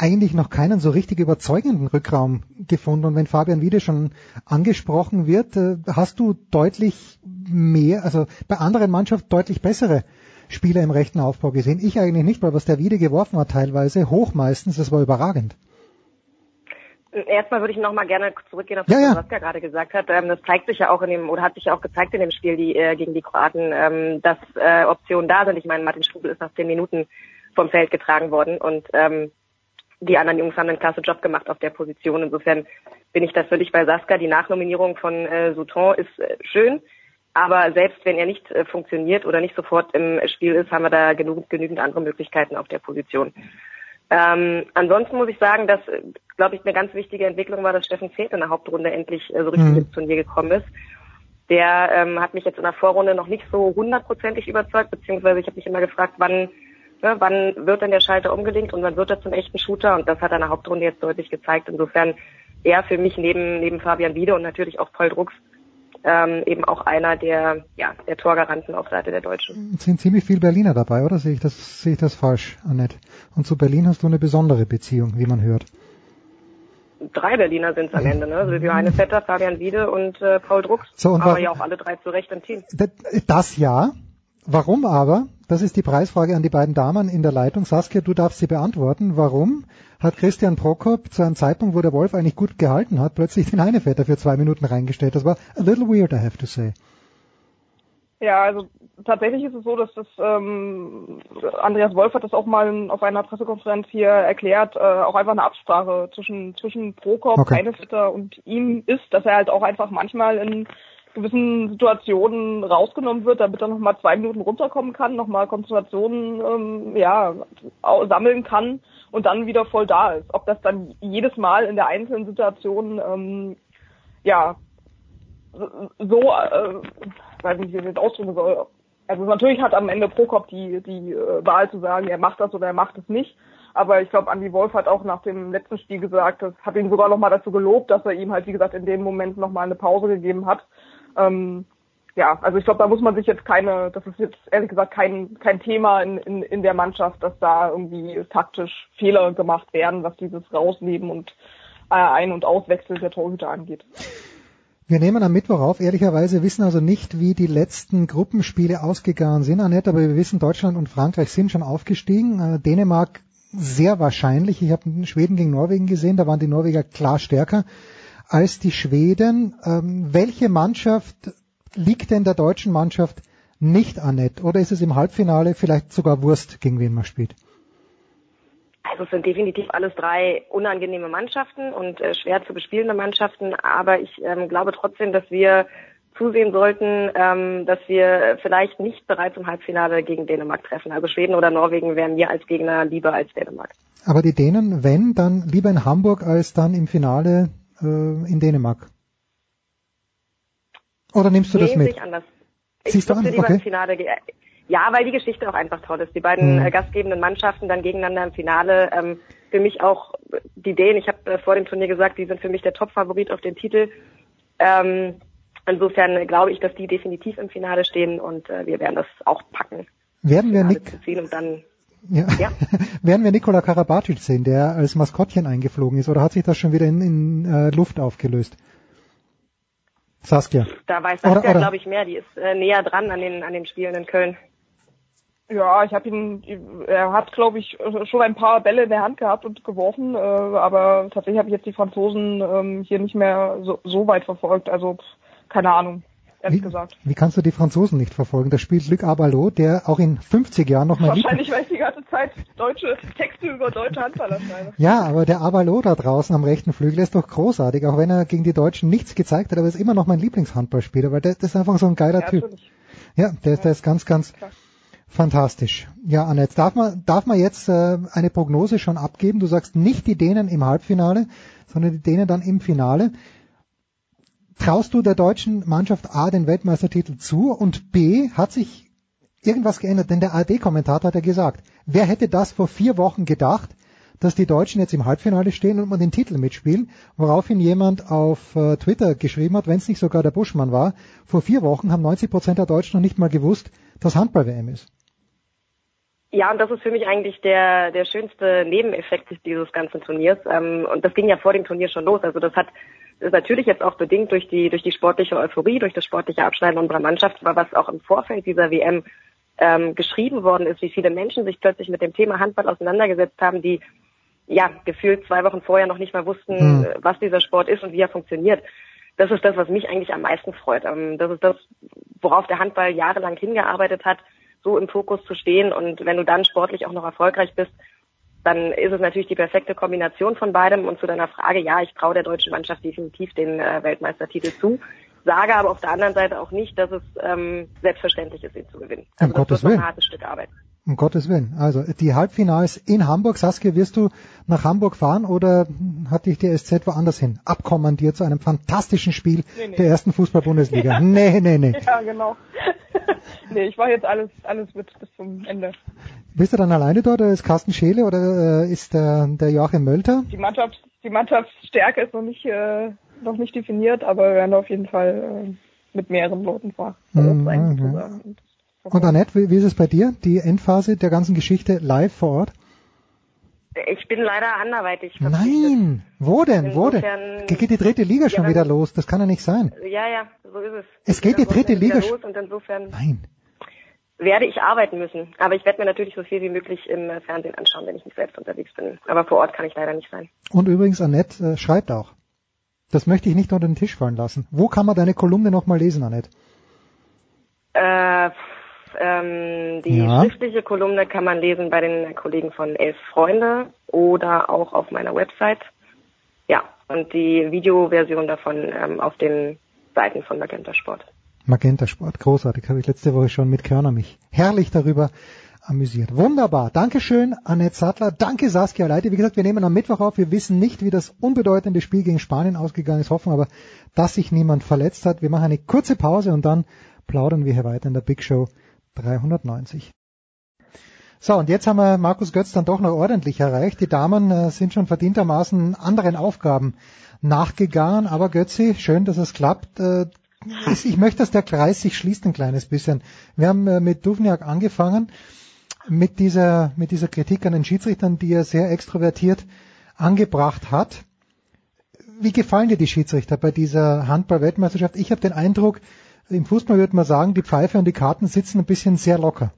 eigentlich noch keinen so richtig überzeugenden Rückraum gefunden. Und wenn Fabian Wiede schon angesprochen wird, äh, hast du deutlich mehr, also bei anderen Mannschaften deutlich bessere Spieler im rechten Aufbau gesehen. Ich eigentlich nicht, weil was der Wiede geworfen hat teilweise, hoch meistens, das war überragend. Erstmal würde ich noch mal gerne zurückgehen auf das, ja, ja. was Saskia gerade gesagt hat. Ähm, das zeigt sich ja auch in dem, oder hat sich ja auch gezeigt in dem Spiel die, äh, gegen die Kroaten, ähm, dass äh, Optionen da sind. Ich meine, Martin Strubel ist nach zehn Minuten vom Feld getragen worden und ähm, die anderen Jungs haben einen klasse Job gemacht auf der Position. Insofern bin ich da völlig bei Saskia. Die Nachnominierung von äh, Souton ist äh, schön. Aber selbst wenn er nicht äh, funktioniert oder nicht sofort im Spiel ist, haben wir da genug, genügend andere Möglichkeiten auf der Position. Ähm, ansonsten muss ich sagen, dass, äh, glaube ich, eine ganz wichtige Entwicklung war, dass Steffen Zeth in der Hauptrunde endlich äh, so richtig mhm. ins Turnier gekommen ist. Der ähm, hat mich jetzt in der Vorrunde noch nicht so hundertprozentig überzeugt, beziehungsweise ich habe mich immer gefragt, wann Ne, wann wird denn der Schalter umgelenkt und wann wird er zum echten Shooter? Und das hat er in der Hauptrunde jetzt deutlich gezeigt. Insofern er für mich neben, neben Fabian Wiede und natürlich auch Paul Drucks ähm, eben auch einer der, ja, der Torgaranten auf Seite der Deutschen. Es sind ziemlich viele Berliner dabei, oder? Sehe ich das, sehe ich das falsch, Annette? Und zu Berlin hast du eine besondere Beziehung, wie man hört. Drei Berliner sind es am Ende, ne? Also Johannes Vetter, Fabian Wiede und äh, Paul Drucks. So, und aber ja auch alle drei zu Recht im Team. Das, das ja, Warum aber? Das ist die Preisfrage an die beiden Damen in der Leitung. Saskia, du darfst sie beantworten. Warum hat Christian Prokop zu einem Zeitpunkt, wo der Wolf eigentlich gut gehalten hat, plötzlich den Heinevetter für zwei Minuten reingestellt? Das war a little weird, I have to say. Ja, also tatsächlich ist es so, dass das ähm, Andreas Wolf hat das auch mal auf einer Pressekonferenz hier erklärt, äh, auch einfach eine Absprache zwischen zwischen Prokop, Okay. Heinevetter und ihm ist, dass er halt auch einfach manchmal in gewissen Situationen rausgenommen wird, damit er nochmal zwei Minuten runterkommen kann, nochmal Konzentrationen ähm, ja, sammeln kann und dann wieder voll da ist. Ob das dann jedes Mal in der einzelnen Situation ähm, ja so, äh, weiß nicht, wie ich das ausdrücken soll. Also natürlich hat am Ende Prokop die, die äh, Wahl zu sagen, er macht das oder er macht es nicht. Aber ich glaube, Andy Wolf hat auch nach dem letzten Spiel gesagt, das hat ihn sogar nochmal dazu gelobt, dass er ihm halt, wie gesagt, in dem Moment nochmal eine Pause gegeben hat. Ähm, ja, also ich glaube, da muss man sich jetzt keine, das ist jetzt ehrlich gesagt kein, kein Thema in, in, in der Mannschaft, dass da irgendwie taktisch Fehler gemacht werden, was dieses Rausnehmen und äh, Ein- und Auswechseln der Torhüter angeht. Wir nehmen am Mittwoch auf. Ehrlicherweise wissen also nicht, wie die letzten Gruppenspiele ausgegangen sind, Annette, aber wir wissen, Deutschland und Frankreich sind schon aufgestiegen. Äh, Dänemark sehr wahrscheinlich. Ich habe Schweden gegen Norwegen gesehen, da waren die Norweger klar stärker als die Schweden. Ähm, welche Mannschaft liegt denn der deutschen Mannschaft nicht, Annette? Oder ist es im Halbfinale vielleicht sogar Wurst, gegen wen man spielt? Also es sind definitiv alles drei unangenehme Mannschaften und äh, schwer zu bespielende Mannschaften, aber ich ähm, glaube trotzdem, dass wir zusehen sollten, ähm, dass wir vielleicht nicht bereits im Halbfinale gegen Dänemark treffen. Also Schweden oder Norwegen wären mir als Gegner lieber als Dänemark. Aber die Dänen, wenn, dann lieber in Hamburg als dann im Finale äh, in Dänemark. Oder nimmst du nee, das mit? ich anders. Ich Siehst du an? lieber Okay. ins Finale gehen. Ja, weil die Geschichte auch einfach toll ist. Die beiden Mhm. äh, gastgebenden Mannschaften dann gegeneinander im Finale. Ähm, für mich auch die Dänen. Ich habe äh, vor dem Turnier gesagt, die sind für mich der Top-Favorit auf den Titel. Ähm, insofern äh, glaube ich, dass die definitiv im Finale stehen und äh, wir werden das auch packen. Werden wir, Nick, ziehen und dann ja. Ja. werden wir Nikola Karabatic sehen, der als Maskottchen eingeflogen ist, oder hat sich das schon wieder in, in äh, Luft aufgelöst? Saskia. da weiß Saskia, glaube ich, mehr. Die ist äh, näher dran an den an den Spielen in Köln. Ja, ich habe ihn, er hat, glaube ich, schon ein paar Bälle in der Hand gehabt und geworfen, äh, aber tatsächlich habe ich jetzt die Franzosen ähm, hier nicht mehr so, so weit verfolgt. Also keine Ahnung, ehrlich Wie, gesagt. wie kannst du die Franzosen nicht verfolgen? Da spielt Luc Abalo, der auch in 50 Jahren noch mal Lieb Wahrscheinlich, weil ich die ganze Zeit deutsche Texte über deutsche Handballer schreibe. Ja, aber der Abalo da draußen am rechten Flügel ist doch großartig, auch wenn er gegen die Deutschen nichts gezeigt hat, aber er ist immer noch mein Lieblingshandballspieler, weil der, das ist einfach so ein geiler Ja, Typ. natürlich. Ja, der, der ist ganz, ganz fantastisch. Ja, Annette, darf man, darf man jetzt äh, eine Prognose schon abgeben? Du sagst nicht die Dänen im Halbfinale, sondern die Dänen dann im Finale. Traust du der deutschen Mannschaft A den Weltmeistertitel zu und B hat sich irgendwas geändert? Denn der ARD-Kommentator hat ja gesagt, wer hätte das vor vier Wochen gedacht, dass die Deutschen jetzt im Halbfinale stehen und man den Titel mitspielen, woraufhin jemand auf äh, Twitter geschrieben hat, wenn es nicht sogar der Buschmann war, vor vier Wochen haben 90 Prozent der Deutschen noch nicht mal gewusst, dass Handball-WM ist. Ja, und das ist für mich eigentlich der, der schönste Nebeneffekt dieses ganzen Turniers. Ähm, und das ging ja vor dem Turnier schon los. Also das hat natürlich jetzt auch bedingt durch die, durch die sportliche Euphorie, durch das sportliche Abschneiden unserer Mannschaft, aber was auch im Vorfeld dieser WM ähm, geschrieben worden ist, wie viele Menschen sich plötzlich mit dem Thema Handball auseinandergesetzt haben, die ja gefühlt zwei Wochen vorher noch nicht mal wussten, Hm. äh, was dieser Sport ist und wie er funktioniert. Das ist das, was mich eigentlich am meisten freut. Ähm, das ist das, worauf der Handball jahrelang hingearbeitet hat, so im Fokus zu stehen. Und wenn du dann sportlich auch noch erfolgreich bist, dann ist es natürlich die perfekte Kombination von beidem. Und zu deiner Frage, ja, ich traue der deutschen Mannschaft definitiv den äh, Weltmeistertitel zu, sage aber auf der anderen Seite auch nicht, dass es ähm, selbstverständlich ist, ihn zu gewinnen. Um Also das Gottes wird ein hartes Stück Arbeit. Um Gottes Willen. Also die Halbfinals in Hamburg. Saskia, wirst du nach Hamburg fahren oder hat dich die SZ woanders hin abkommandiert zu einem fantastischen Spiel Nee, nee. der ersten Fußball-Bundesliga? nee, nee, nee. Ja, genau. nee, ich war jetzt alles, alles mit bis zum Ende. Bist du dann alleine dort oder ist Carsten Scheele oder äh, ist der, der Joachim Mölter? Die Mannschaft, die Mannschaftsstärke ist noch nicht, äh, noch nicht definiert, aber wir werden auf jeden Fall äh, mit mehreren Leuten Ort Mhm, sein. Und Annette, wie, wie ist es bei dir? Die Endphase der ganzen Geschichte live vor Ort? Ich bin leider anderweitig. Nein! Wo denn? Wo denn? Geht die dritte Liga schon Ja, wieder los? Das kann ja nicht sein. Ja, ja, so ist es. Es geht die dritte Liga los und insofern. Nein. werde ich arbeiten müssen. Aber ich werde mir natürlich so viel wie möglich im Fernsehen anschauen, wenn ich nicht selbst unterwegs bin. Aber vor Ort kann ich leider nicht sein. Und übrigens, Annette äh, schreibt auch. Das möchte ich nicht unter den Tisch fallen lassen. Wo kann man deine Kolumne nochmal lesen, Annette? Äh, ähm, die Ja. schriftliche Kolumne kann man lesen bei den Kollegen von Elf Freunde oder auch auf meiner Website. Ja, und die Videoversion davon ähm, auf den Seiten von Magenta Sport. Magenta Sport, großartig. Habe ich letzte Woche schon mit Körner mich herrlich darüber amüsiert. Wunderbar. Dankeschön, Annette Sattler. Danke, Saskia Leite. Wie gesagt, wir nehmen am Mittwoch auf. Wir wissen nicht, wie das unbedeutende Spiel gegen Spanien ausgegangen ist. Hoffen aber, dass sich niemand verletzt hat. Wir machen eine kurze Pause und dann plaudern wir hier weiter in der Big Show 390. So, und jetzt haben wir Markus Götz dann doch noch ordentlich erreicht. Die Damen äh, sind schon verdientermaßen anderen Aufgaben nachgegangen. Aber Götzi, schön, dass es klappt. Äh, ich möchte, dass der Kreis sich schließt ein kleines bisschen. Wir haben äh, mit Duvniak angefangen, mit dieser, mit dieser Kritik an den Schiedsrichtern, die er sehr extrovertiert angebracht hat. Wie gefallen dir die Schiedsrichter bei dieser Handball-Weltmeisterschaft? Ich habe den Eindruck, im Fußball würde man sagen, die Pfeife und die Karten sitzen ein bisschen sehr locker.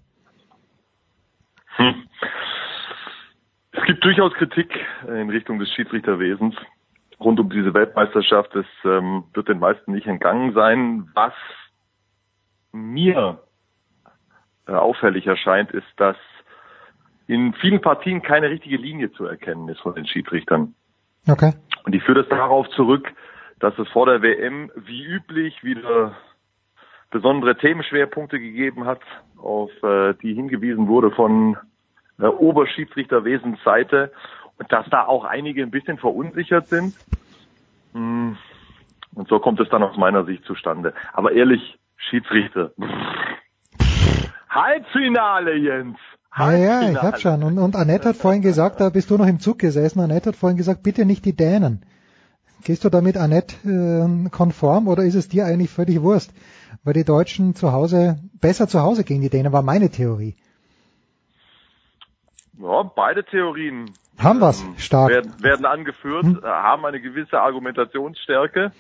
Hm. Es gibt durchaus Kritik in Richtung des Schiedsrichterwesens rund um diese Weltmeisterschaft. Es ähm, wird den meisten nicht entgangen sein. Was mir äh, auffällig erscheint, ist, dass in vielen Partien keine richtige Linie zu erkennen ist von den Schiedsrichtern. Okay. Und ich führe das darauf zurück, dass es vor der WM wie üblich wieder besondere Themenschwerpunkte gegeben hat, auf äh, die hingewiesen wurde von äh, Oberschiedsrichterwesens Seite und dass da auch einige ein bisschen verunsichert sind. Hm. Und so kommt es dann aus meiner Sicht zustande. Aber ehrlich, Schiedsrichter. Halbfinale, Jens. Ja, ja, ich hab schon. Und, und Annette hat vorhin gesagt, da bist du noch im Zug gesessen, Annette hat vorhin gesagt, bitte nicht die Dänen. Gehst du damit Annette äh, konform oder ist es dir eigentlich völlig Wurst? Weil die Deutschen zu Hause, besser zu Hause gegen die Dänen, war meine Theorie. Ja, beide Theorien Haben wir's, stark. werden, werden angeführt, Hm. äh, haben eine gewisse Argumentationsstärke.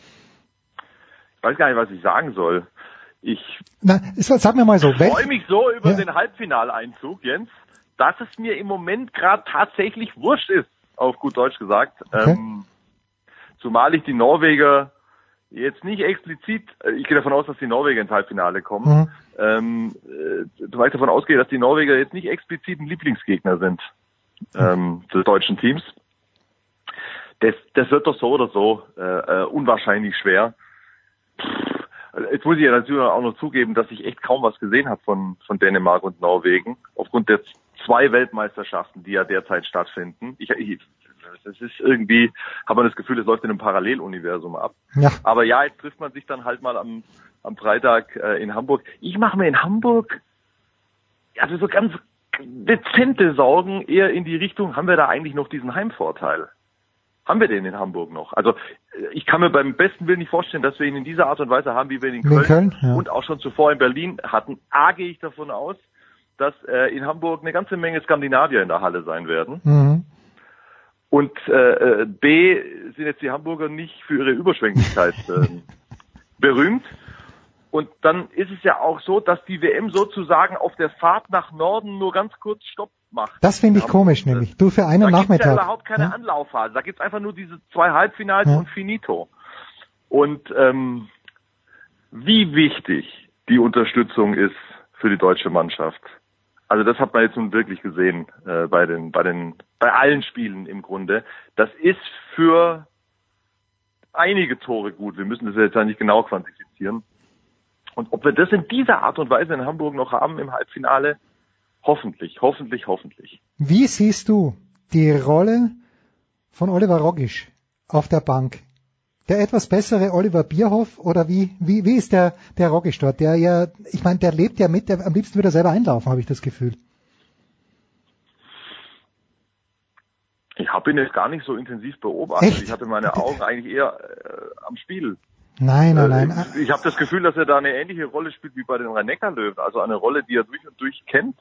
Ich weiß gar nicht, was ich sagen soll. Ich Na, sag mir mal so, freue mich so über Ja. den Halbfinaleinzug, Jens, dass es mir im Moment gerade tatsächlich wurscht ist, auf gut Deutsch gesagt. Okay. Ähm, zumal ich die Norweger jetzt nicht explizit, äh, ich gehe davon aus, dass die Norweger ins Halbfinale kommen, Mhm. ähm, äh, weil ich davon ausgehe, dass die Norweger jetzt nicht explizit ein Lieblingsgegner sind ähm, des deutschen Teams. Das, das wird doch so oder so äh, äh, unwahrscheinlich schwer. Pff, Jetzt muss ich ja natürlich auch noch zugeben, dass ich echt kaum was gesehen habe von, von Dänemark und Norwegen, aufgrund der zwei Weltmeisterschaften, die ja derzeit stattfinden. Ich, ich, das ist irgendwie, hat man das Gefühl, es läuft in einem Paralleluniversum ab. Ja. Aber ja, jetzt trifft man sich dann halt mal am, am Freitag äh, in Hamburg. Ich mache mir in Hamburg also so ganz dezente Sorgen eher in die Richtung, haben wir da eigentlich noch diesen Heimvorteil? Haben wir den in Hamburg noch? Also äh, ich kann mir beim besten Willen nicht vorstellen, dass wir ihn in dieser Art und Weise haben, wie wir ihn in Wie in Köln, Köln, ja. und auch schon zuvor in Berlin hatten. A gehe ich davon aus, dass äh, in Hamburg eine ganze Menge Skandinavier in der Halle sein werden. Mhm. Und äh, äh, B sind jetzt die Hamburger nicht für ihre Überschwänglichkeit ähm, berühmt. Und dann ist es ja auch so, dass die WM sozusagen auf der Fahrt nach Norden nur ganz kurz Stopp macht. Das finde ich komisch nämlich. Du für einen da Nachmittag. ja überhaupt keine Ja. Anlaufphase. Da gibt's einfach nur diese zwei Halbfinals Ja. und Finito. Und ähm, wie wichtig die Unterstützung ist für die deutsche Mannschaft. Also das hat man jetzt nun wirklich gesehen äh, bei den, bei den, bei allen Spielen im Grunde. Das ist für einige Tore gut. Wir müssen das jetzt ja nicht genau quantifizieren. Und ob wir das in dieser Art und Weise in Hamburg noch haben im Halbfinale, hoffentlich, hoffentlich, hoffentlich. Wie siehst du die Rolle von Oliver Rogisch auf der Bank? Der etwas bessere Oliver Bierhoff oder wie, wie, wie ist der, der Rogisch dort? Der ja, ich meine, der lebt ja mit, der, am liebsten würde er selber einlaufen, habe ich das Gefühl. Ich habe ihn jetzt gar nicht so intensiv beobachtet. Echt? Ich hatte meine Augen eigentlich eher äh, am Spiel. Nein, nein, Äh, nein. Ich, ich habe das Gefühl, dass er da eine ähnliche Rolle spielt wie bei den Rhein-Neckar-Löwen. Also eine Rolle, die er durch und durch kennt.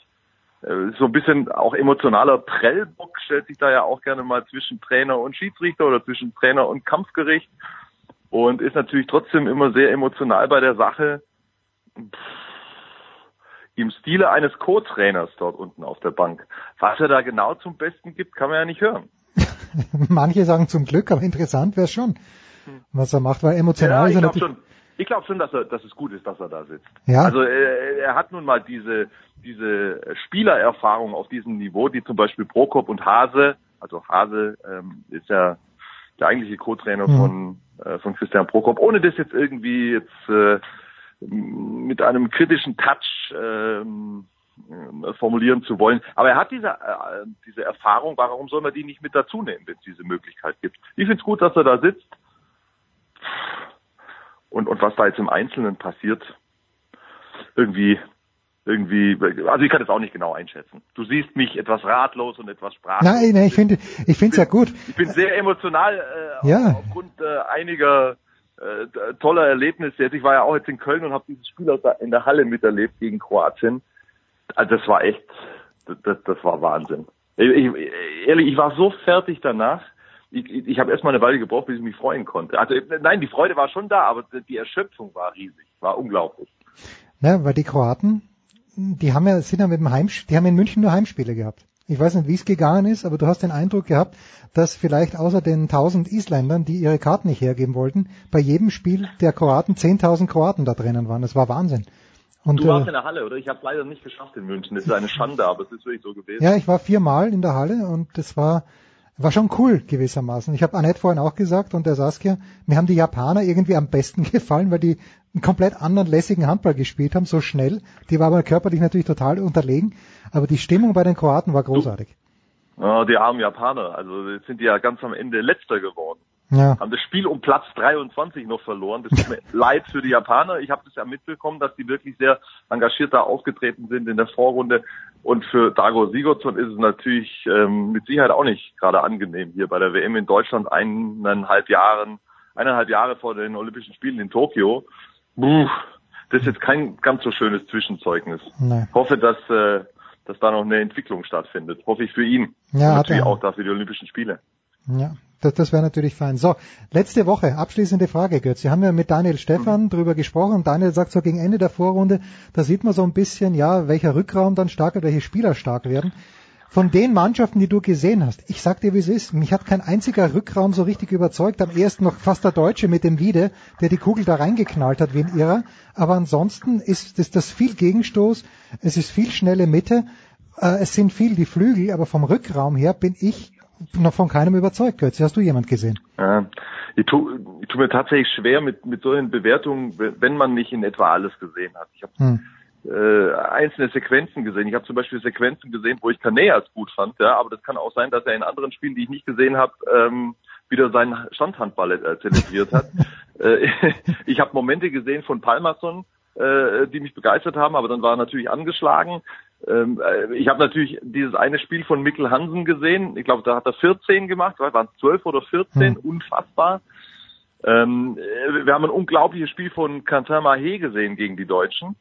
Äh, So ein bisschen auch emotionaler Prellbock stellt sich da ja auch gerne mal zwischen Trainer und Schiedsrichter oder zwischen Trainer und Kampfgericht. Und ist natürlich trotzdem immer sehr emotional bei der Sache. Pff, im Stile eines Co-Trainers dort unten auf der Bank. Was er da genau zum Besten gibt, kann man ja nicht hören. Manche sagen zum Glück, aber interessant wäre schon, was er macht, weil emotional Ja, ist er natürlich. schon, ich glaube schon, dass er, dass es gut ist, dass er da sitzt. Ja. Also äh, er hat nun mal diese diese Spielererfahrung auf diesem Niveau, die zum Beispiel Prokop und Hase, also Hase ähm, ist ja der eigentliche Co-Trainer Mhm. von äh, von Christian Prokop, ohne das jetzt irgendwie jetzt äh, mit einem kritischen Touch ähm, äh, formulieren zu wollen. Aber er hat diese, äh, diese Erfahrung, warum soll man die nicht mit dazu nehmen, wenn es diese Möglichkeit gibt? Ich finde es gut, dass er da sitzt. Und, und was da jetzt im Einzelnen passiert, irgendwie, irgendwie, also ich kann das auch nicht genau einschätzen. Du siehst mich etwas ratlos und etwas sprachlos. Nein, nein, ich finde, ich finde es ja gut. Ich bin sehr emotional äh, Ja. aufgrund äh, einiger äh, toller Erlebnisse. Jetzt, ich war ja auch jetzt in Köln und habe dieses Spiel aus der, in der Halle miterlebt gegen Kroatien. Also das war echt, das, das, das war Wahnsinn. Ich, ich, ehrlich, ich war so fertig danach. Ich, ich, habe erstmal eine Weile gebraucht, bis ich mich freuen konnte. Also nein, die Freude war schon da, aber die Erschöpfung war riesig, war unglaublich. Ja, weil die Kroaten, die haben ja, sind ja mit dem Heimspiel, die haben in München nur Heimspiele gehabt. Ich weiß nicht, wie es gegangen ist, aber du hast den Eindruck gehabt, dass vielleicht außer den 1000 Isländern, die ihre Karten nicht hergeben wollten, bei jedem Spiel der Kroaten 10.000 Kroaten da drinnen waren. Das war Wahnsinn. Und du warst äh, in der Halle, oder? Ich habe leider nicht geschafft in München. Das ist eine Schande, aber es ist wirklich so gewesen. ja, ich war viermal in der Halle und das war war schon cool gewissermaßen. Ich habe Annette vorhin auch gesagt und der Saskia, mir haben die Japaner irgendwie am besten gefallen, weil die einen komplett anderen lässigen Handball gespielt haben, so schnell. Die war aber körperlich natürlich total unterlegen, aber die Stimmung bei den Kroaten war großartig. Oh, die armen Japaner. Also sind die ja ganz am Ende Letzter geworden. Ja. Haben das Spiel um Platz 23 noch verloren. Das tut mir leid für die Japaner. Ich habe das ja mitbekommen, dass die wirklich sehr engagiert da aufgetreten sind in der Vorrunde. Und für Dago Sigurdsson ist es natürlich ähm, mit Sicherheit auch nicht gerade angenehm, hier bei der WM in Deutschland eineinhalb Jahren, eineinhalb Jahre vor den Olympischen Spielen in Tokio. Puh, das ist jetzt kein ganz so schönes Zwischenzeugnis. Nee. Ich hoffe, dass, äh, dass da noch eine Entwicklung stattfindet. Hoffe ich für ihn. Ja, Und natürlich auch da für die Olympischen Spiele. Ja, das, das wäre natürlich fein. So, letzte Woche, abschließende Frage, Götz. Wir haben ja mit Daniel Stephan drüber gesprochen. Daniel sagt so gegen Ende der Vorrunde, da sieht man so ein bisschen, ja, welcher Rückraum dann stark wird, welche Spieler stark werden. Von den Mannschaften, die du gesehen hast, ich sag dir, wie es ist, mich hat kein einziger Rückraum so richtig überzeugt. Am ersten noch fast der Deutsche mit dem Wiede, der die Kugel da reingeknallt hat wie ein Irrer. Aber ansonsten ist das, das viel Gegenstoß, es ist viel schnelle Mitte, äh, es sind viel die Flügel, aber vom Rückraum her bin ich noch von keinem überzeugt, Götz. Hast du jemand gesehen? Ja, ich tue tu mir tatsächlich schwer mit, mit solchen Bewertungen, wenn man nicht in etwa alles gesehen hat. Ich habe Hm. äh, einzelne Sequenzen gesehen. Ich habe zum Beispiel Sequenzen gesehen, wo ich Kaneas gut fand, ja, aber das kann auch sein, dass er in anderen Spielen, die ich nicht gesehen habe, ähm, wieder seinen Standhandball äh, zelebriert hat. äh, ich habe Momente gesehen von Palmerson, äh, die mich begeistert haben, aber dann war er natürlich angeschlagen. Ähm, äh, ich habe natürlich dieses eine Spiel von Mikkel Hansen gesehen. Ich glaube, da hat er 14 gemacht, waren es 12 oder 14, unfassbar. Ähm, äh, wir haben ein unglaubliches Spiel von Quentin Mahé gesehen gegen die Deutschen.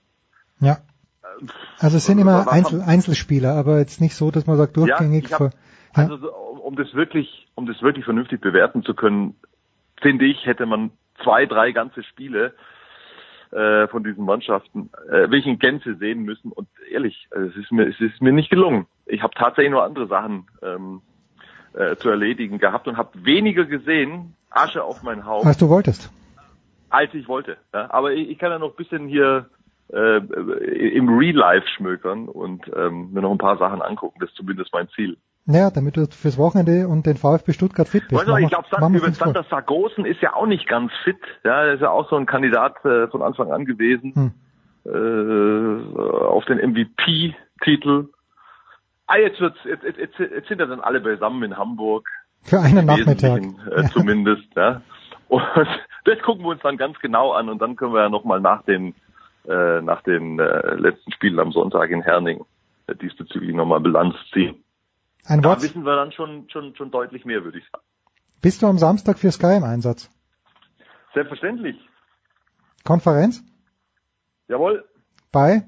Ja. Also es sind immer Einzel Einzelspieler, aber jetzt nicht so, dass man sagt durchgängig. ich hab- Also so, um das wirklich, um das wirklich vernünftig bewerten zu können, finde ich, hätte man zwei, drei ganze Spiele äh, von diesen Mannschaften äh, wirklich in Gänze sehen müssen. Und ehrlich, äh, es ist mir, es ist mir nicht gelungen. Ich habe tatsächlich nur andere Sachen ähm, äh, zu erledigen gehabt und habe weniger gesehen, Asche auf mein Haupt, als du wolltest. als ich wollte. Ja? Aber ich, ich kann ja noch ein bisschen hier äh, im Real Life schmökern und ähm, mir noch ein paar Sachen angucken. Das ist zumindest mein Ziel. Naja, damit du fürs Wochenende und den VfB Stuttgart fit bist. Weißt du, Machen ich glaube. Sander Sargosen ist ja auch nicht ganz fit. Ja, er ist ja auch so ein Kandidat äh, von Anfang an gewesen Hm. äh, auf den MVP-Titel. Ah, jetzt wird's, jetzt, jetzt, jetzt, sind ja dann alle beisammen in Hamburg. Für einen Nachmittag. Äh, Zumindest, ja. Und das gucken wir uns dann ganz genau an und dann können wir ja nochmal nach den, äh, nach den äh, letzten Spielen am Sonntag in Herning äh, diesbezüglich nochmal Bilanz ziehen. Ein Da Wort. wissen wir dann schon, schon, schon deutlich mehr, würde ich sagen. Bist du am Samstag für Sky im Einsatz? Selbstverständlich. Konferenz? Jawohl. Bei?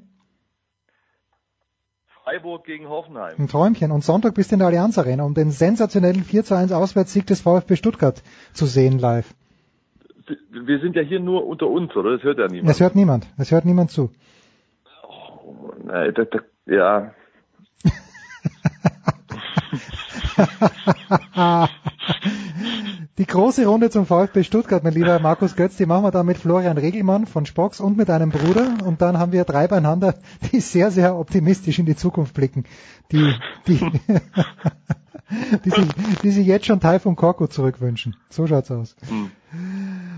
Freiburg gegen Hoffenheim. Ein Träumchen. Und Sonntag bist du in der Allianz Arena, um den sensationellen 4 zu 1 Auswärtssieg des VfB Stuttgart zu sehen live. Wir sind ja hier nur unter uns, oder? Das hört ja niemand. Es hört niemand. Es hört niemand zu. Nein, das, das, ja. Die große Runde zum VfB Stuttgart, mein lieber Markus Götz, die machen wir da mit Florian Regelmann von Spox und mit einem Bruder. Und dann haben wir drei beieinander, die sehr, sehr optimistisch in die Zukunft blicken. Die, die, die, sich, die sich jetzt schon Teil von Korko zurückwünschen. So schaut's aus. Hm.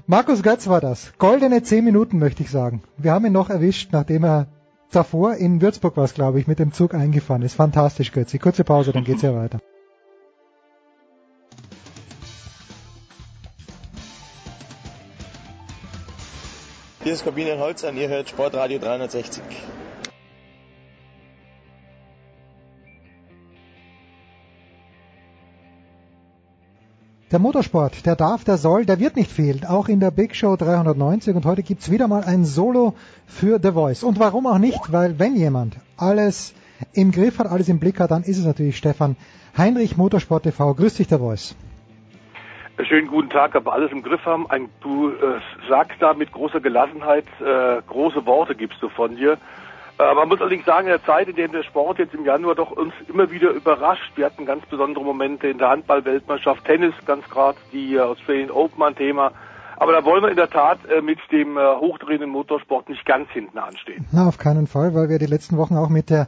Markus Götz war das. Goldene zehn Minuten, möchte ich sagen. Wir haben ihn noch erwischt, nachdem er davor in Würzburg war, glaube ich, mit dem Zug eingefahren ist. Fantastisch, Götzi. Kurze Pause, dann geht's ja weiter. Hier ist Corbinian Holz an, ihr hört Sportradio 360. Der Motorsport, der darf, der soll, der wird nicht fehlen, auch in der Big Show 390 und heute gibt's wieder mal ein Solo für The Voice. Und warum auch nicht, weil wenn jemand alles im Griff hat, alles im Blick hat, dann ist es natürlich Stefan Heinrich Motorsport TV. Grüß dich, The Voice. Schönen guten Tag, aber alles im Griff haben. Ein, du äh, sagst da mit großer Gelassenheit, äh, große Worte gibst du von dir. Äh, man muss allerdings sagen, in der Zeit, in der der Sport jetzt im Januar doch uns immer wieder überrascht. Wir hatten ganz besondere Momente in der Handball-Weltmeisterschaft, Tennis ganz gerade, die äh, Australian Open ein Thema. Aber da wollen wir in der Tat äh, mit dem äh, hochdrehenden Motorsport nicht ganz hinten anstehen. Na, auf keinen Fall, weil wir die letzten Wochen auch mit der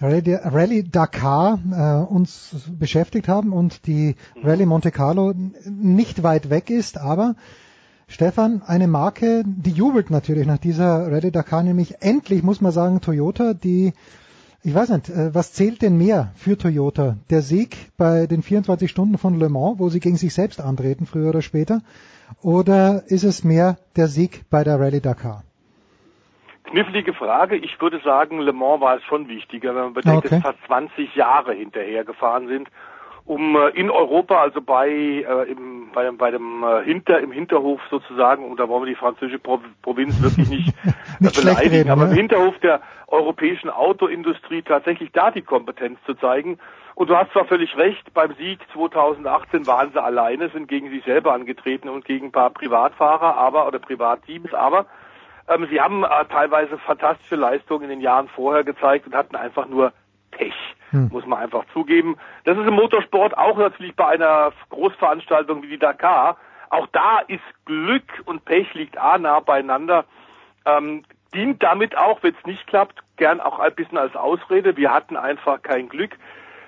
Rallye Dakar äh, uns beschäftigt haben und die Rallye Monte Carlo nicht weit weg ist, aber Stefan, eine Marke, die jubelt natürlich nach dieser Rallye Dakar, nämlich endlich muss man sagen Toyota, die ich weiß nicht, äh, was zählt denn mehr für Toyota? Der Sieg bei den 24 Stunden von Le Mans, wo sie gegen sich selbst antreten, früher oder später? Oder ist es mehr der Sieg bei der Rallye Dakar? Knifflige Frage. Ich würde sagen, Le Mans war es schon wichtiger, wenn man bedenkt, okay. dass fast 20 Jahre hinterher gefahren sind, um äh, in Europa, also bei, äh, im, bei, bei dem äh, Hinter, im Hinterhof sozusagen, und da wollen wir die französische Pro Provinz wirklich nicht, nicht beleidigen, reden, aber ja. im Hinterhof der europäischen Autoindustrie tatsächlich da die Kompetenz zu zeigen. Und du hast zwar völlig recht, beim Sieg 2018 waren sie alleine, sind gegen sich selber angetreten und gegen ein paar Privatfahrer, aber, oder Privatteams, aber ähm, sie haben äh, teilweise fantastische Leistungen in den Jahren vorher gezeigt und hatten einfach nur Pech, hm. muss man einfach zugeben. Das ist im Motorsport auch natürlich bei einer Großveranstaltung wie die Dakar. Auch da ist Glück und Pech liegt A nah beieinander. Ähm, dient damit auch, wenn es nicht klappt, gern auch ein bisschen als Ausrede. Wir hatten einfach kein Glück.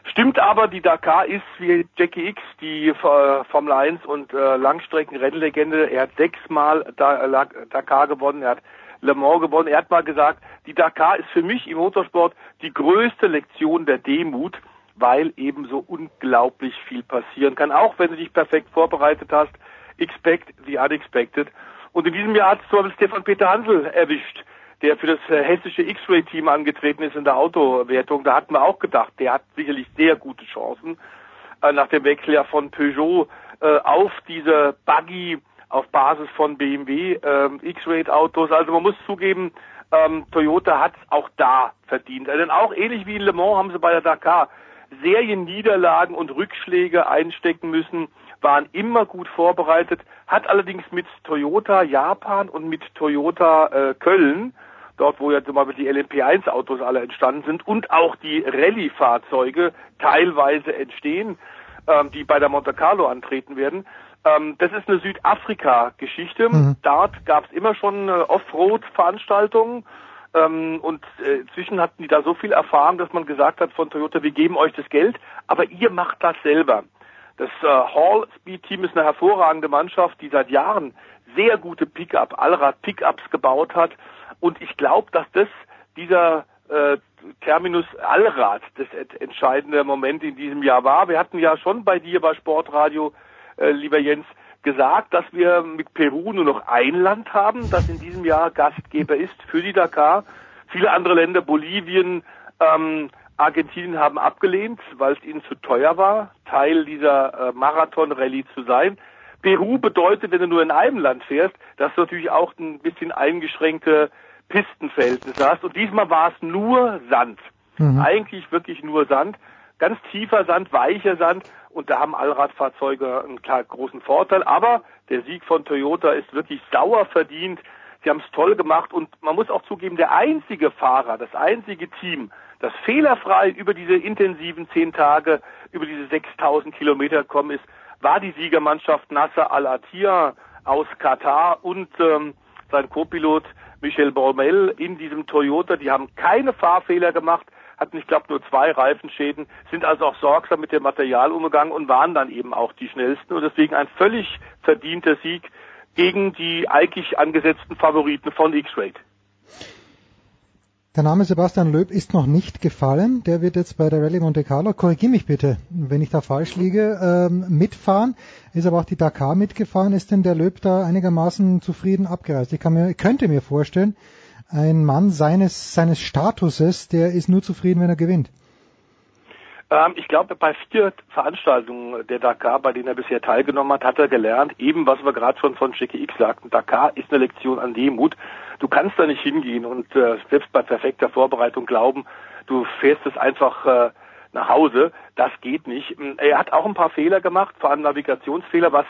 Stimmt aber, die Dakar ist wie Jackie X, die äh, Formel 1 und äh, Langstreckenrennlegende. Er hat sechsmal da, Dakar gewonnen, er hat Le Mans gewonnen. Er hat mal gesagt, die Dakar ist für mich im Motorsport die größte Lektion der Demut, weil eben so unglaublich viel passieren kann. Auch wenn du dich perfekt vorbereitet hast, expect the unexpected. Und in diesem Jahr hat es zum Beispiel Stefan Peter Hansel erwischt der für das äh, hessische X-Ray-Team angetreten ist in der Autowertung, da hatten wir auch gedacht, der hat sicherlich sehr gute Chancen äh, nach dem Wechsel ja von Peugeot äh, auf diese Buggy auf Basis von BMW äh, X-Ray-Autos. Also man muss zugeben, ähm, Toyota hat es auch da verdient. Denn auch ähnlich wie in Le Mans haben sie bei der Dakar Serienniederlagen und Rückschläge einstecken müssen, waren immer gut vorbereitet, hat allerdings mit Toyota Japan und mit Toyota äh, Köln dort wo ja zum Beispiel die LMP1-Autos alle entstanden sind und auch die Rallye-Fahrzeuge teilweise entstehen, ähm, die bei der Monte Carlo antreten werden. Ähm, das ist eine Südafrika-Geschichte. Mhm. Dort gab es immer schon äh, Offroad-Veranstaltungen. Ähm, und äh, inzwischen hatten die da so viel erfahren, dass man gesagt hat von Toyota, wir geben euch das Geld, aber ihr macht das selber. Das äh, Hall Speed Team ist eine hervorragende Mannschaft, die seit Jahren sehr gute Pickup, Allrad Pickups gebaut hat und ich glaube, dass das dieser äh, Terminus Allrad das entscheidende Moment in diesem Jahr war. Wir hatten ja schon bei dir bei Sportradio, äh, lieber Jens, gesagt, dass wir mit Peru nur noch ein Land haben, das in diesem Jahr Gastgeber ist für die Dakar. Viele andere Länder, Bolivien, ähm, Argentinien haben abgelehnt, weil es ihnen zu teuer war, Teil dieser äh, Marathon-Rallye zu sein. Peru bedeutet, wenn du nur in einem Land fährst, dass du natürlich auch ein bisschen eingeschränkte Pistenverhältnisse hast. Und diesmal war es nur Sand. Mhm. Eigentlich wirklich nur Sand. Ganz tiefer Sand, weicher Sand. Und da haben Allradfahrzeuge einen klar großen Vorteil. Aber der Sieg von Toyota ist wirklich sauer verdient. Sie haben es toll gemacht und man muss auch zugeben, der einzige Fahrer, das einzige Team, das fehlerfrei über diese intensiven zehn Tage, über diese 6000 Kilometer gekommen ist, war die Siegermannschaft Nasser Al-Attiyah aus Katar und ähm, sein Co-Pilot Michel Baumel in diesem Toyota. Die haben keine Fahrfehler gemacht, hatten, ich glaube, nur zwei Reifenschäden, sind also auch sorgsam mit dem Material umgegangen und waren dann eben auch die schnellsten und deswegen ein völlig verdienter Sieg gegen die eigentlich angesetzten Favoriten von X-Rate. Der Name Sebastian Löb ist noch nicht gefallen. Der wird jetzt bei der Rallye Monte Carlo, korrigier mich bitte, wenn ich da falsch liege, ähm, mitfahren. Ist aber auch die Dakar mitgefahren. Ist denn der Löb da einigermaßen zufrieden abgereist? Ich kann mir, könnte mir vorstellen, ein Mann seines, seines Statuses, der ist nur zufrieden, wenn er gewinnt. Ähm, ich glaube, bei vier Veranstaltungen der Dakar, bei denen er bisher teilgenommen hat, hat er gelernt, eben was wir gerade schon von Jackie X sagten, Dakar ist eine Lektion an Demut. Du kannst da nicht hingehen und äh, selbst bei perfekter Vorbereitung glauben, du fährst es einfach äh, nach Hause. Das geht nicht. Ähm, er hat auch ein paar Fehler gemacht, vor allem Navigationsfehler, was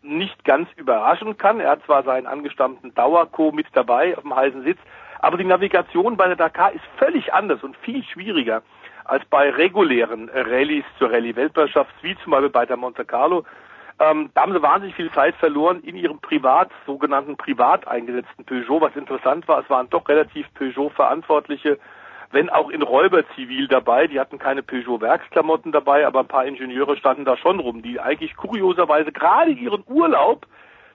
nicht ganz überraschen kann. Er hat zwar seinen angestammten Dauerco mit dabei auf dem heißen Sitz, aber die Navigation bei der Dakar ist völlig anders und viel schwieriger als bei regulären Rallyes zur Rallye-Weltmeisterschaft, wie zum Beispiel bei der Monte Carlo. Ähm, da haben sie wahnsinnig viel Zeit verloren in ihrem privat, sogenannten privat eingesetzten Peugeot. Was interessant war, es waren doch relativ Peugeot-Verantwortliche, wenn auch in Räuberzivil dabei. Die hatten keine Peugeot-Werksklamotten dabei, aber ein paar Ingenieure standen da schon rum, die eigentlich kurioserweise gerade ihren Urlaub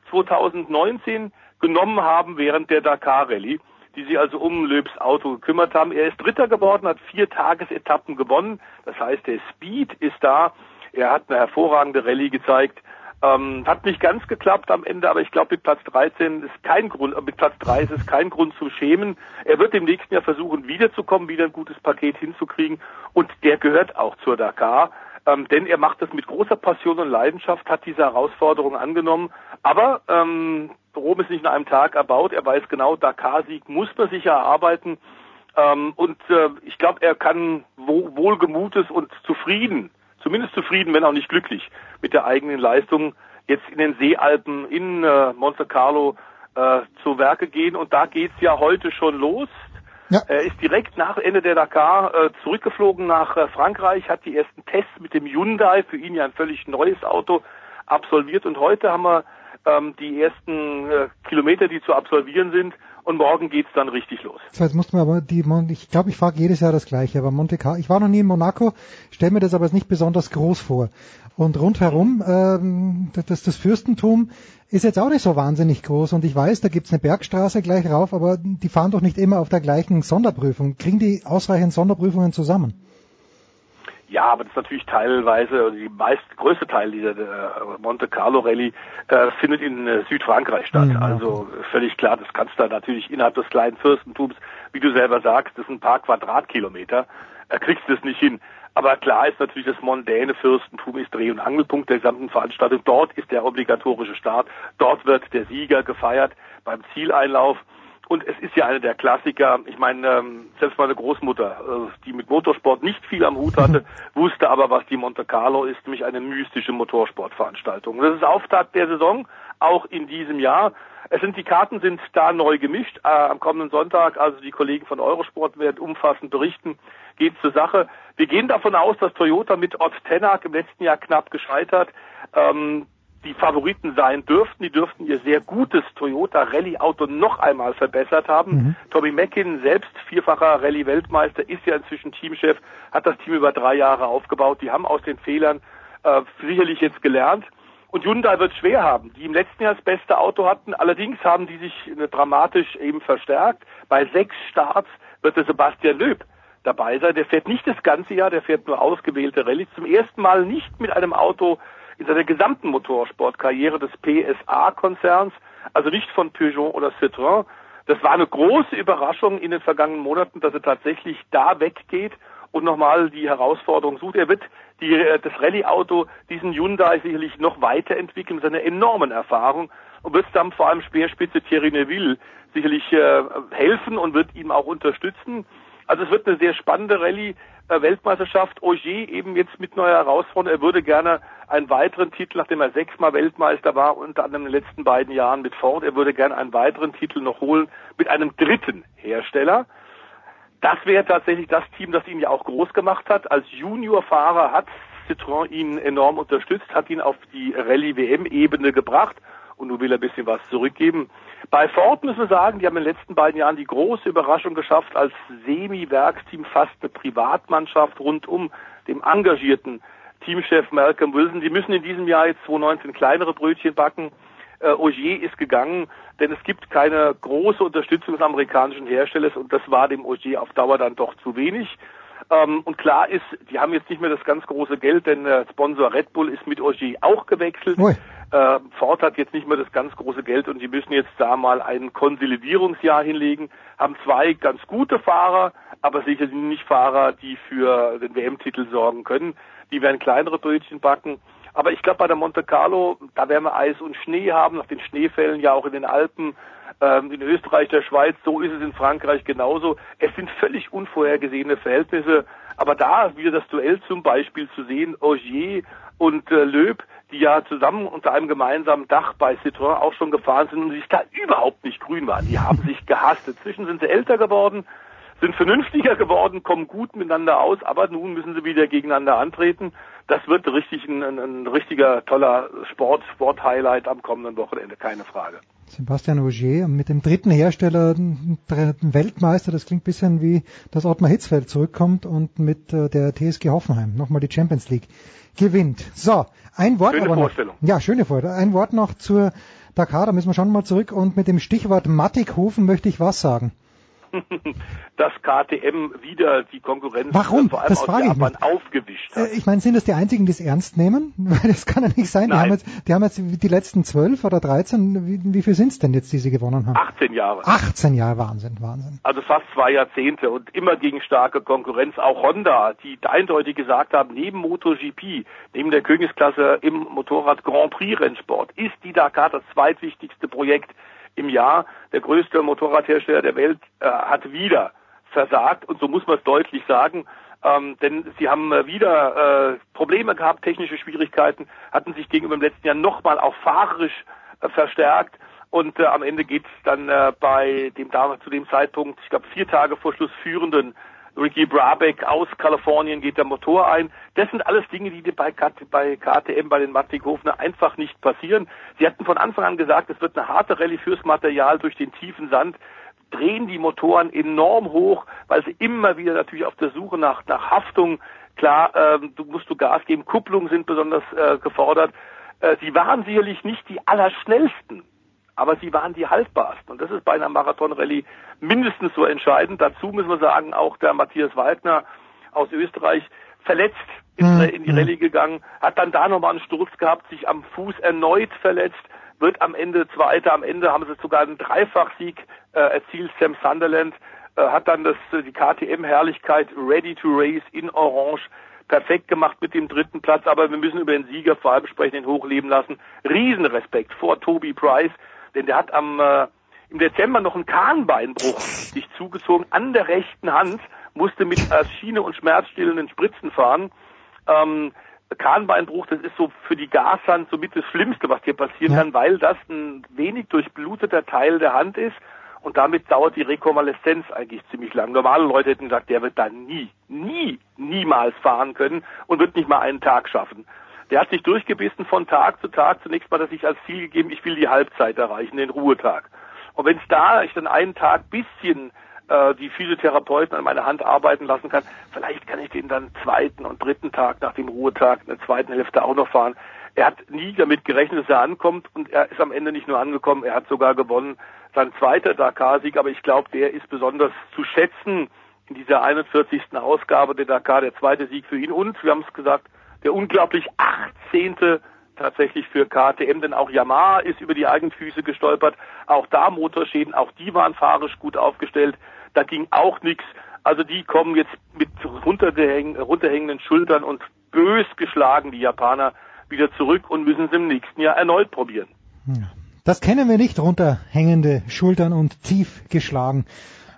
2019 genommen haben während der Dakar Rallye die sich also um Löbs Auto gekümmert haben. Er ist Dritter geworden, hat vier Tagesetappen gewonnen. Das heißt, der Speed ist da. Er hat eine hervorragende Rallye gezeigt. Ähm, hat nicht ganz geklappt am Ende, aber ich glaube mit Platz 13 ist kein Grund, äh, mit Platz 3 ist es kein Grund zu schämen. Er wird im nächsten Jahr versuchen, wiederzukommen, wieder ein gutes Paket hinzukriegen und der gehört auch zur Dakar. Ähm, denn er macht das mit großer Passion und Leidenschaft, hat diese Herausforderung angenommen. Aber ähm, Rom ist nicht in einem Tag erbaut. Er weiß genau, Dakar-Sieg muss man sich erarbeiten. Ähm, und äh, ich glaube, er kann wo, wohlgemutes und zufrieden, zumindest zufrieden, wenn auch nicht glücklich, mit der eigenen Leistung jetzt in den Seealpen in äh, Monte Carlo äh, zu Werke gehen. Und da geht's ja heute schon los. Ja. Er ist direkt nach Ende der Dakar äh, zurückgeflogen nach äh, Frankreich, hat die ersten Tests mit dem Hyundai, für ihn ja ein völlig neues Auto, absolviert. Und heute haben wir ähm, die ersten äh, Kilometer, die zu absolvieren sind. Und morgen geht's dann richtig los. So, jetzt mussten wir aber die, ich glaube, ich frage jedes Jahr das Gleiche, aber Monte Carlo, ich war noch nie in Monaco, stelle mir das aber nicht besonders groß vor. Und rundherum, ähm, das, das Fürstentum ist jetzt auch nicht so wahnsinnig groß. Und ich weiß, da gibt's eine Bergstraße gleich rauf, aber die fahren doch nicht immer auf der gleichen Sonderprüfung. Kriegen die ausreichend Sonderprüfungen zusammen? Ja, aber das ist natürlich teilweise, also die meist größte Teil dieser äh, Monte Carlo Rallye äh, findet in äh, Südfrankreich statt. Mhm. Also völlig klar, das kannst du natürlich innerhalb des kleinen Fürstentums, wie du selber sagst, das sind ein paar Quadratkilometer, äh, kriegst du das nicht hin. Aber klar ist natürlich, das mondäne Fürstentum ist Dreh- und Angelpunkt der gesamten Veranstaltung. Dort ist der obligatorische Start. Dort wird der Sieger gefeiert beim Zieleinlauf. Und es ist ja einer der Klassiker. Ich meine, ähm, selbst meine Großmutter, äh, die mit Motorsport nicht viel am Hut hatte, wusste aber, was die Monte Carlo ist, nämlich eine mystische Motorsportveranstaltung. Das ist Auftakt der Saison, auch in diesem Jahr. Es sind die Karten sind da neu gemischt. Äh, am kommenden Sonntag, also die Kollegen von Eurosport werden umfassend berichten, geht zur Sache. Wir gehen davon aus, dass Toyota mit Ott Tenak im letzten Jahr knapp gescheitert. Ähm, die Favoriten sein dürften. Die dürften ihr sehr gutes Toyota Rallye-Auto noch einmal verbessert haben. Mhm. Tommy Mackin, selbst vierfacher Rallye-Weltmeister, ist ja inzwischen Teamchef, hat das Team über drei Jahre aufgebaut. Die haben aus den Fehlern äh, sicherlich jetzt gelernt. Und Hyundai wird schwer haben, die im letzten Jahr das beste Auto hatten. Allerdings haben die sich dramatisch eben verstärkt. Bei sechs Starts wird der Sebastian Löb dabei sein. Der fährt nicht das ganze Jahr, der fährt nur ausgewählte Rallyes. Zum ersten Mal nicht mit einem Auto, in seiner gesamten Motorsportkarriere des PSA-Konzerns, also nicht von Peugeot oder Citroën. Das war eine große Überraschung in den vergangenen Monaten, dass er tatsächlich da weggeht und nochmal die Herausforderung sucht. Er wird die, äh, das Rallye-Auto, diesen Hyundai sicherlich noch weiterentwickeln mit seiner enormen Erfahrung und wird dann vor allem Speerspitze Thierry Neville sicherlich äh, helfen und wird ihm auch unterstützen. Also es wird eine sehr spannende Rallye. Äh, Weltmeisterschaft. Ogier eben jetzt mit neuer Herausforderung. Er würde gerne einen weiteren Titel, nachdem er sechsmal Weltmeister war, unter anderem in den letzten beiden Jahren mit Ford, er würde gerne einen weiteren Titel noch holen mit einem dritten Hersteller. Das wäre tatsächlich das Team, das ihn ja auch groß gemacht hat. Als Juniorfahrer hat Citroën ihn enorm unterstützt, hat ihn auf die Rallye-WM-Ebene gebracht und nun will er ein bisschen was zurückgeben. Bei Ford müssen wir sagen, die haben in den letzten beiden Jahren die große Überraschung geschafft, als Semi-Werksteam fast eine Privatmannschaft rund um dem engagierten Teamchef Malcolm Wilson. Die müssen in diesem Jahr jetzt 2019 kleinere Brötchen backen. Äh, Ogier ist gegangen, denn es gibt keine große Unterstützung des amerikanischen Herstellers und das war dem Ogier auf Dauer dann doch zu wenig. Ähm, und klar ist, die haben jetzt nicht mehr das ganz große Geld, denn der Sponsor Red Bull ist mit Ogier auch gewechselt. Äh, Ford hat jetzt nicht mehr das ganz große Geld und die müssen jetzt da mal ein Konsolidierungsjahr hinlegen, haben zwei ganz gute Fahrer, aber sicher nicht Fahrer, die für den WM-Titel sorgen können. Die werden kleinere Brötchen backen. Aber ich glaube, bei der Monte Carlo, da werden wir Eis und Schnee haben, nach den Schneefällen ja auch in den Alpen, ähm, in Österreich, der Schweiz, so ist es in Frankreich genauso. Es sind völlig unvorhergesehene Verhältnisse. Aber da wieder das Duell zum Beispiel zu sehen, Ogier und äh, Löb, die ja zusammen unter einem gemeinsamen Dach bei Citroën auch schon gefahren sind und sich da überhaupt nicht grün waren. Die haben sich gehasst. Inzwischen sind sie älter geworden, sind vernünftiger geworden, kommen gut miteinander aus, aber nun müssen sie wieder gegeneinander antreten. Das wird richtig ein, ein, ein richtiger toller Sport, Sport-Highlight am kommenden Wochenende, keine Frage. Sebastian Ogier mit dem dritten Hersteller Weltmeister, das klingt ein bisschen wie, dass Ottmar Hitzfeld zurückkommt und mit äh, der TSG Hoffenheim nochmal die Champions League gewinnt. So, ein Wort schöne aber noch. Vorstellung. Ja, schöne Vorstellung. Ein Wort noch zur Dakar, da müssen wir schon mal zurück und mit dem Stichwort Mattighofen möchte ich was sagen. dass KTM wieder die Konkurrenz Warum? vor allem das aus Japan ich aufgewischt hat. Äh, Ich meine, sind das die einzigen, die es ernst nehmen? Das kann ja nicht sein. Die haben, jetzt, die haben jetzt die letzten zwölf oder dreizehn, wie, wie viel sind es denn jetzt, die sie gewonnen haben? 18 Jahre. 18 Jahre, Wahnsinn, Wahnsinn. Also fast zwei Jahrzehnte und immer gegen starke Konkurrenz. Auch Honda, die eindeutig gesagt haben, neben MotoGP, neben der Königsklasse im Motorrad Grand Prix Rennsport, ist die Dakar das zweitwichtigste Projekt im Jahr. Der größte Motorradhersteller der Welt äh, hat wieder versagt und so muss man es deutlich sagen. Ähm, denn sie haben äh, wieder äh, Probleme gehabt, technische Schwierigkeiten, hatten sich gegenüber dem letzten Jahr nochmal auch fahrerisch äh, verstärkt. Und äh, am Ende geht es dann äh, bei dem zu dem Zeitpunkt, ich glaube vier Tage vor Schluss führenden Ricky Brabeck aus Kalifornien geht der Motor ein. Das sind alles Dinge, die bei, bei KTM, bei den Mattighofner einfach nicht passieren. Sie hatten von Anfang an gesagt, es wird eine harte Rallye fürs Material durch den tiefen Sand drehen die Motoren enorm hoch, weil sie immer wieder natürlich auf der Suche nach, nach Haftung, klar, ähm, du musst du Gas geben, Kupplungen sind besonders äh, gefordert. Äh, sie waren sicherlich nicht die allerschnellsten, aber sie waren die haltbarsten. Und das ist bei einer Marathon-Rallye mindestens so entscheidend. Dazu müssen wir sagen, auch der Matthias Waldner aus Österreich verletzt in, in die Rallye gegangen, hat dann da nochmal einen Sturz gehabt, sich am Fuß erneut verletzt, wird am Ende Zweiter, am Ende haben sie sogar einen Dreifachsieg äh, erzielt, Sam Sunderland, äh, hat dann das, äh, die KTM-Herrlichkeit Ready to Race in Orange perfekt gemacht mit dem dritten Platz, aber wir müssen über den Sieger vor allem sprechen, den hochleben lassen. Riesenrespekt vor Toby Price, denn der hat am äh, im Dezember noch einen Kahnbeinbruch sich zugezogen an der rechten Hand, musste mit äh, Schiene und schmerzstillenden Spritzen fahren. Ähm, Kahnbeinbruch, das ist so für die Gashand somit das Schlimmste, was dir passieren Ja. kann, weil das ein wenig durchbluteter Teil der Hand ist und damit dauert die Rekonvaleszenz eigentlich ziemlich lang. Normale Leute hätten gesagt, der wird da nie, nie, niemals fahren können und wird nicht mal einen Tag schaffen. Der hat sich durchgebissen von Tag zu Tag. Zunächst mal hat er sich als Ziel gegeben, ich will die Halbzeit erreichen, den Ruhetag. Und wenn es da ich dann einen Tag bisschen äh, die Physiotherapeuten an meiner Hand arbeiten lassen kann, vielleicht kann ich den dann zweiten und dritten Tag nach dem Ruhetag in der zweiten Hälfte auch noch fahren. Er hat nie damit gerechnet, dass er ankommt und er ist am Ende nicht nur angekommen, er hat sogar gewonnen. Sein zweiter Dakar-Sieg, aber ich glaube, der ist besonders zu schätzen in dieser 41. Ausgabe der Dakar, der zweite Sieg für ihn und, wir haben es gesagt, der unglaublich 18 tatsächlich für KTM, denn auch Yamaha ist über die eigenen Füße gestolpert. Auch da Motorschäden, auch die waren fahrisch gut aufgestellt. Da ging auch nichts. Also die kommen jetzt mit runterhängenden Schultern und bös geschlagen, die Japaner, wieder zurück und müssen es im nächsten Jahr erneut probieren. Das kennen wir nicht, runterhängende Schultern und tief geschlagen.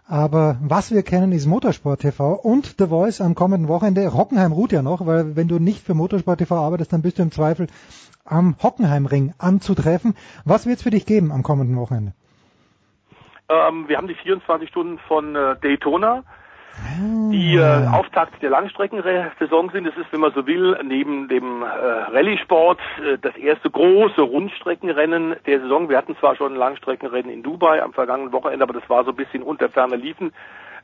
Aber was wir kennen, ist Motorsport TV und The Voice am kommenden Wochenende. Hockenheim ruht ja noch, weil wenn du nicht für Motorsport TV arbeitest, dann bist du im Zweifel am Hockenheimring anzutreffen. Was wird es für dich geben am kommenden Wochenende? Ähm, wir haben die 24 Stunden von äh, Daytona, die äh, Auftakt der Langstreckensaison sind. Es ist, wenn man so will, neben dem äh, Rallye-Sport äh, das erste große Rundstreckenrennen der Saison. Wir hatten zwar schon ein Langstreckenrennen in Dubai am vergangenen Wochenende, aber das war so ein bisschen unter ferner Liefen.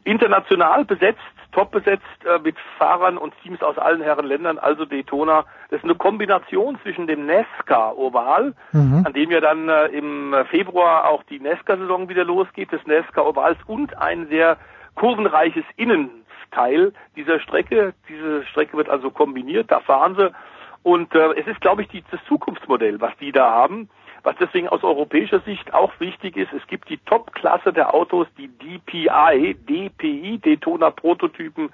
International besetzt, top besetzt äh, mit Fahrern und Teams aus allen Herren Ländern, also Daytona. Das ist eine Kombination zwischen dem NESCA-Oval, mhm. an dem ja dann äh, im Februar auch die NESCA-Saison wieder losgeht, des NESCA-Ovals und ein sehr kurvenreiches Innenteil dieser Strecke. Diese Strecke wird also kombiniert, da fahren sie. Und äh, es ist, glaube ich, die, das Zukunftsmodell, was die da haben. Was deswegen aus europäischer Sicht auch wichtig ist, es gibt die Top-Klasse der Autos, die DPI, DPI, Daytona Prototypen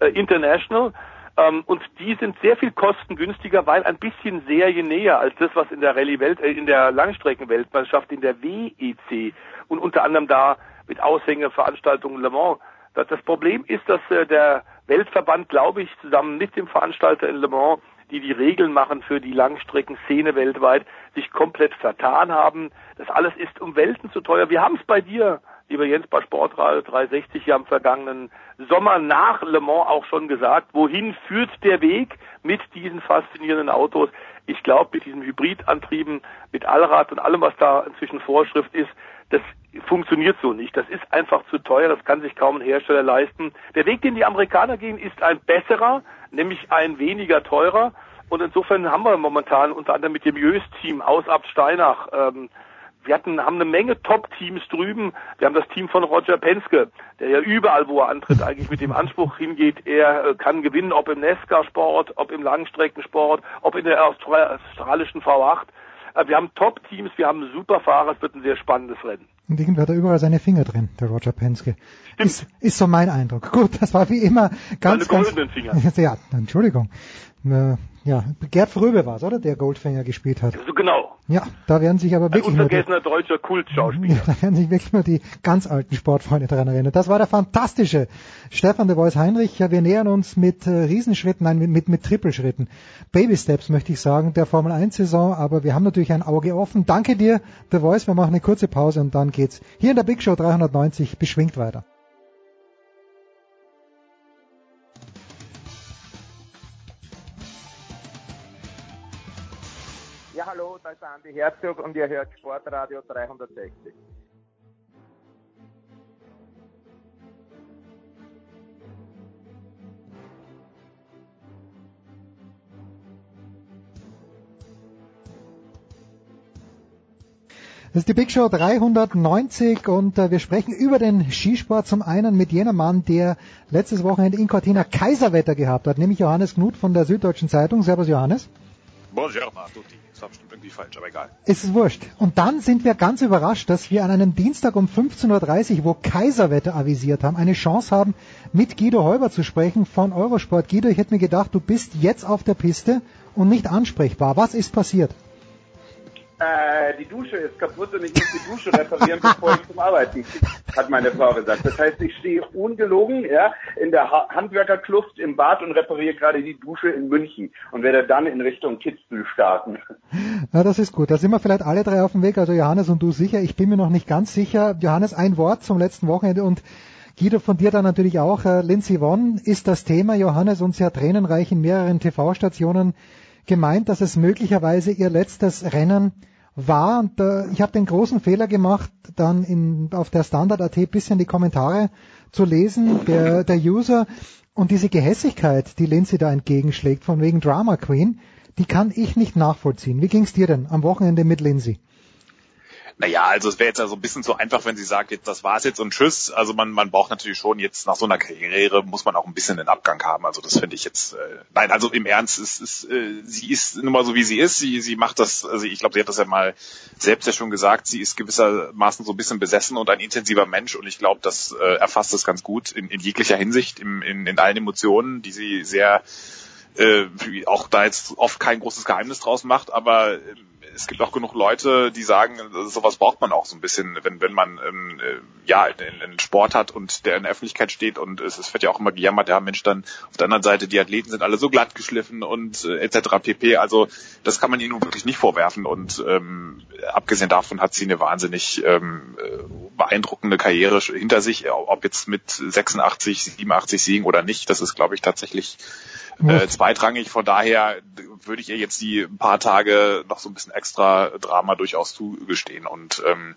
äh, International. Ähm, und die sind sehr viel kostengünstiger, weil ein bisschen seriennäher als das, was in der Rallye-Welt, äh, in der Langstreckenweltmeisterschaft, in der WEC und unter anderem da mit Aushängeveranstaltungen Le Mans. Das, das Problem ist, dass äh, der Weltverband, glaube ich, zusammen mit dem Veranstalter in Le Mans die die Regeln machen für die Langstreckenszene weltweit, sich komplett vertan haben. Das alles ist um Welten zu teuer. Wir haben es bei dir, lieber Jens, bei Sportradio 360 ja am vergangenen Sommer nach Le Mans auch schon gesagt. Wohin führt der Weg mit diesen faszinierenden Autos? Ich glaube, mit diesen Hybridantrieben, mit Allrad und allem, was da inzwischen Vorschrift ist, das funktioniert so nicht. Das ist einfach zu teuer, das kann sich kaum ein Hersteller leisten. Der Weg, den die Amerikaner gehen, ist ein besserer, nämlich ein weniger teurer. Und insofern haben wir momentan unter anderem mit dem Jös-Team aus Abt Steinach, ähm, wir hatten, haben eine Menge Top-Teams drüben. Wir haben das Team von Roger Penske, der ja überall, wo er antritt, eigentlich mit dem Anspruch hingeht, er äh, kann gewinnen, ob im NESCA-Sport, ob im Langstreckensport, ob in der australischen V8. Äh, wir haben Top-Teams, wir haben super Fahrer, es wird ein sehr spannendes Rennen. Und irgendwie hat er überall seine Finger drin, der Roger Penske. Ist, ist so mein Eindruck. Gut, das war wie immer ganz, Seine goldenen Finger. Ja, Entschuldigung. Ja, Gerd Fröbe war es, oder? Der Goldfinger gespielt hat. So genau. Ja, da werden sich aber wirklich Ein unvergessener die, deutscher Kultschauspieler. Ja, da werden sich wirklich nur die ganz alten Sportfreunde daran erinnern. Das war der fantastische Stefan de Vois Heinrich. Ja, wir nähern uns mit äh, Riesenschritten, nein, mit, mit, mit Trippelschritten. Baby Steps möchte ich sagen, der Formel 1 Saison, aber wir haben natürlich ein Auge offen. Danke dir, de Voice. Wir machen eine kurze Pause und dann geht's hier in der Big Show 390 beschwingt weiter. Da ist Andi Herzog und ihr hört Sportradio 360. Das ist die Big Show 390 und äh, wir sprechen über den Skisport zum einen mit jenem Mann, der letztes Wochenende in Cortina Kaiserwetter gehabt hat, nämlich Johannes Knut von der Süddeutschen Zeitung. Servus Johannes. Buongiorno a tutti. Das war bestimmt irgendwie falsch, aber egal. Es ist wurscht. Und dann sind wir ganz überrascht, dass wir an einem Dienstag um 15.30 Uhr, wo Kaiserwetter avisiert haben, eine Chance haben, mit Guido Heuber zu sprechen von Eurosport. Guido, ich hätte mir gedacht, du bist jetzt auf der Piste und nicht ansprechbar. Was ist passiert? Äh, die Dusche ist kaputt und ich muss die Dusche reparieren, bevor ich zum Arbeiten hat meine Frau gesagt. Das heißt, ich stehe ungelogen ja, in der ha Handwerkerkluft im Bad und repariere gerade die Dusche in München und werde dann in Richtung Kitzbühel starten. Ja, das ist gut. Da sind wir vielleicht alle drei auf dem Weg, also Johannes und du sicher. Ich bin mir noch nicht ganz sicher. Johannes, ein Wort zum letzten Wochenende und Guido, von dir dann natürlich auch. Äh, Lindsay Vonn ist das Thema, Johannes, und sehr tränenreich in mehreren TV-Stationen gemeint, dass es möglicherweise ihr letztes Rennen war. Und äh, ich habe den großen Fehler gemacht, dann in, auf der Standard.at bisschen die Kommentare zu lesen, der, der User und diese Gehässigkeit, die Lindsay da entgegenschlägt, von wegen Drama Queen, die kann ich nicht nachvollziehen. Wie ging's dir denn am Wochenende mit Lindsay? Naja, also es wäre jetzt ja so ein bisschen zu einfach, wenn sie sagt, jetzt das war's jetzt und tschüss. Also man, man braucht natürlich schon jetzt nach so einer Karriere muss man auch ein bisschen den Abgang haben. Also das finde ich jetzt, äh, nein, also im Ernst, es ist, äh, sie ist nun mal so wie sie ist. Sie, sie macht das, also ich glaube, sie hat das ja mal selbst ja schon gesagt, sie ist gewissermaßen so ein bisschen besessen und ein intensiver Mensch und ich glaube, das äh, erfasst das ganz gut in, in jeglicher Hinsicht, in, in, in allen Emotionen, die sie sehr äh, auch da jetzt oft kein großes Geheimnis draus macht, aber äh, es gibt auch genug Leute, die sagen, sowas braucht man auch so ein bisschen, wenn, wenn man ähm, äh, ja einen Sport hat und der in der Öffentlichkeit steht und es, es wird ja auch immer gejammert, ja Mensch, dann auf der anderen Seite, die Athleten sind alle so glatt geschliffen und äh, etc. pp. Also das kann man ihnen wirklich nicht vorwerfen und ähm, abgesehen davon hat sie eine wahnsinnig ähm, äh, beeindruckende Karriere hinter sich, ob jetzt mit 86, 87 Siegen oder nicht, das ist glaube ich tatsächlich äh, zweitrangig. Von daher würde ich ihr jetzt die paar Tage noch so ein bisschen extra Drama durchaus zugestehen. Und ähm,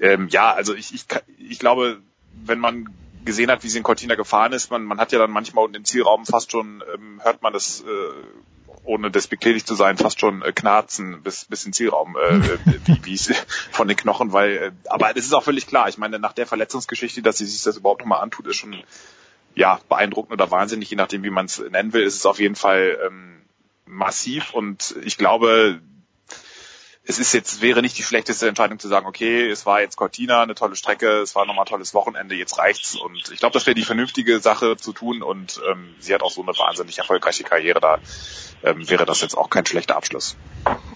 ähm, ja, also ich, ich, ich glaube, wenn man gesehen hat, wie sie in Cortina gefahren ist, man, man hat ja dann manchmal unten im Zielraum fast schon, ähm, hört man das, äh, ohne despektierlich zu sein, fast schon äh, knarzen bis, bis in Zielraum, äh, wie, wie es von den Knochen, weil, äh, aber das ist auch völlig klar. Ich meine, nach der Verletzungsgeschichte, dass sie sich das überhaupt nochmal antut, ist schon ja beeindruckend oder wahnsinnig, je nachdem, wie man es nennen will, ist es auf jeden Fall ähm, massiv und ich glaube, es ist jetzt, wäre nicht die schlechteste Entscheidung zu sagen, okay, es war jetzt Cortina, eine tolle Strecke, es war nochmal ein tolles Wochenende, jetzt reicht's. Und ich glaube, das wäre die vernünftige Sache zu tun und ähm, sie hat auch so eine wahnsinnig erfolgreiche Karriere, da ähm, wäre das jetzt auch kein schlechter Abschluss.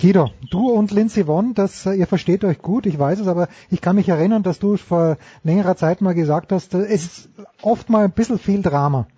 Guido, du und Lindsay Vonn, das, äh, ihr versteht euch gut, ich weiß es, aber ich kann mich erinnern, dass du vor längerer Zeit mal gesagt hast, äh, es ist oft mal ein bisschen viel Drama.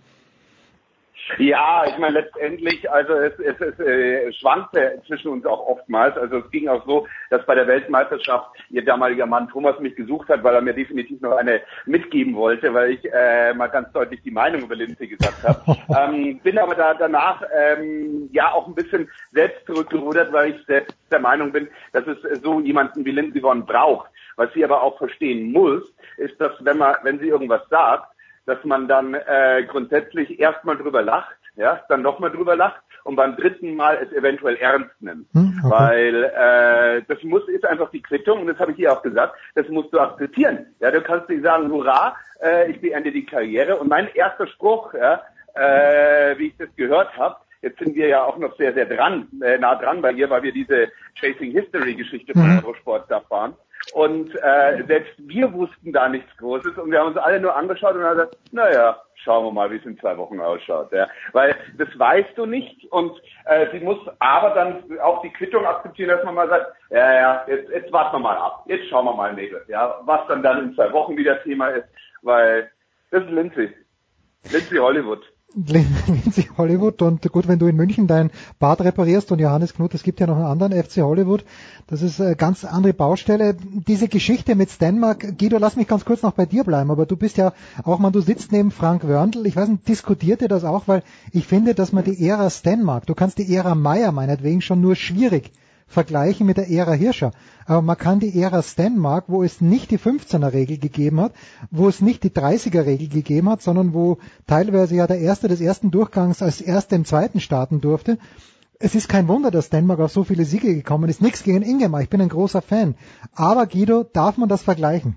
Ja, ich meine letztendlich, also es, es, es äh, schwankte zwischen uns auch oftmals. Also es ging auch so, dass bei der Weltmeisterschaft ihr damaliger Mann Thomas mich gesucht hat, weil er mir definitiv noch eine mitgeben wollte, weil ich äh, mal ganz deutlich die Meinung über Lindsay gesagt habe. ähm, bin aber da danach ähm, ja auch ein bisschen selbst zurückgerudert, weil ich selbst der Meinung bin, dass es so jemanden wie Lindsay Vonn braucht. Was sie aber auch verstehen muss, ist, dass wenn man, wenn sie irgendwas sagt, dass man dann äh, grundsätzlich erstmal drüber lacht, ja, dann nochmal drüber lacht und beim dritten Mal es eventuell ernst nimmt. Hm, okay. Weil äh, das muss ist einfach die Quittung und das habe ich hier auch gesagt, das musst du akzeptieren. Ja, du kannst nicht sagen, hurra, äh, ich beende die Karriere. Und mein erster Spruch, ja, äh, wie ich das gehört habe, Jetzt sind wir ja auch noch sehr, sehr dran, äh, nah dran bei ihr, weil wir diese Chasing History Geschichte von mhm. Eurosport da fahren. Und äh, selbst wir wussten da nichts Großes und wir haben uns alle nur angeschaut und haben gesagt, naja, schauen wir mal, wie es in zwei Wochen ausschaut. Ja. Weil das weißt du nicht und äh, sie muss aber dann auch die Quittung akzeptieren, dass man mal sagt, ja, ja, jetzt, jetzt warten wir mal ab, jetzt schauen wir mal, Mädel, ja, was dann dann in zwei Wochen wieder Thema ist, weil das ist Lindsay. Lindsay Hollywood. Lindsay Hollywood und gut, wenn du in München dein Bad reparierst und Johannes Knut, es gibt ja noch einen anderen FC Hollywood, das ist eine ganz andere Baustelle. Diese Geschichte mit Stanmark, Guido, lass mich ganz kurz noch bei dir bleiben, aber du bist ja auch mal, du sitzt neben Frank Wörndl, ich weiß nicht, diskutiert ihr das auch, weil ich finde, dass man die Ära Stanmark, du kannst die Ära Meyer meinetwegen schon nur schwierig vergleichen mit der Ära Hirscher. Aber man kann die Ära Stenmark, wo es nicht die 15er Regel gegeben hat, wo es nicht die 30er Regel gegeben hat, sondern wo teilweise ja der Erste des ersten Durchgangs als Erster im Zweiten starten durfte. Es ist kein Wunder, dass Stenmark auf so viele Siege gekommen ist. Nichts gegen Ingemar, ich bin ein großer Fan. Aber Guido, darf man das vergleichen?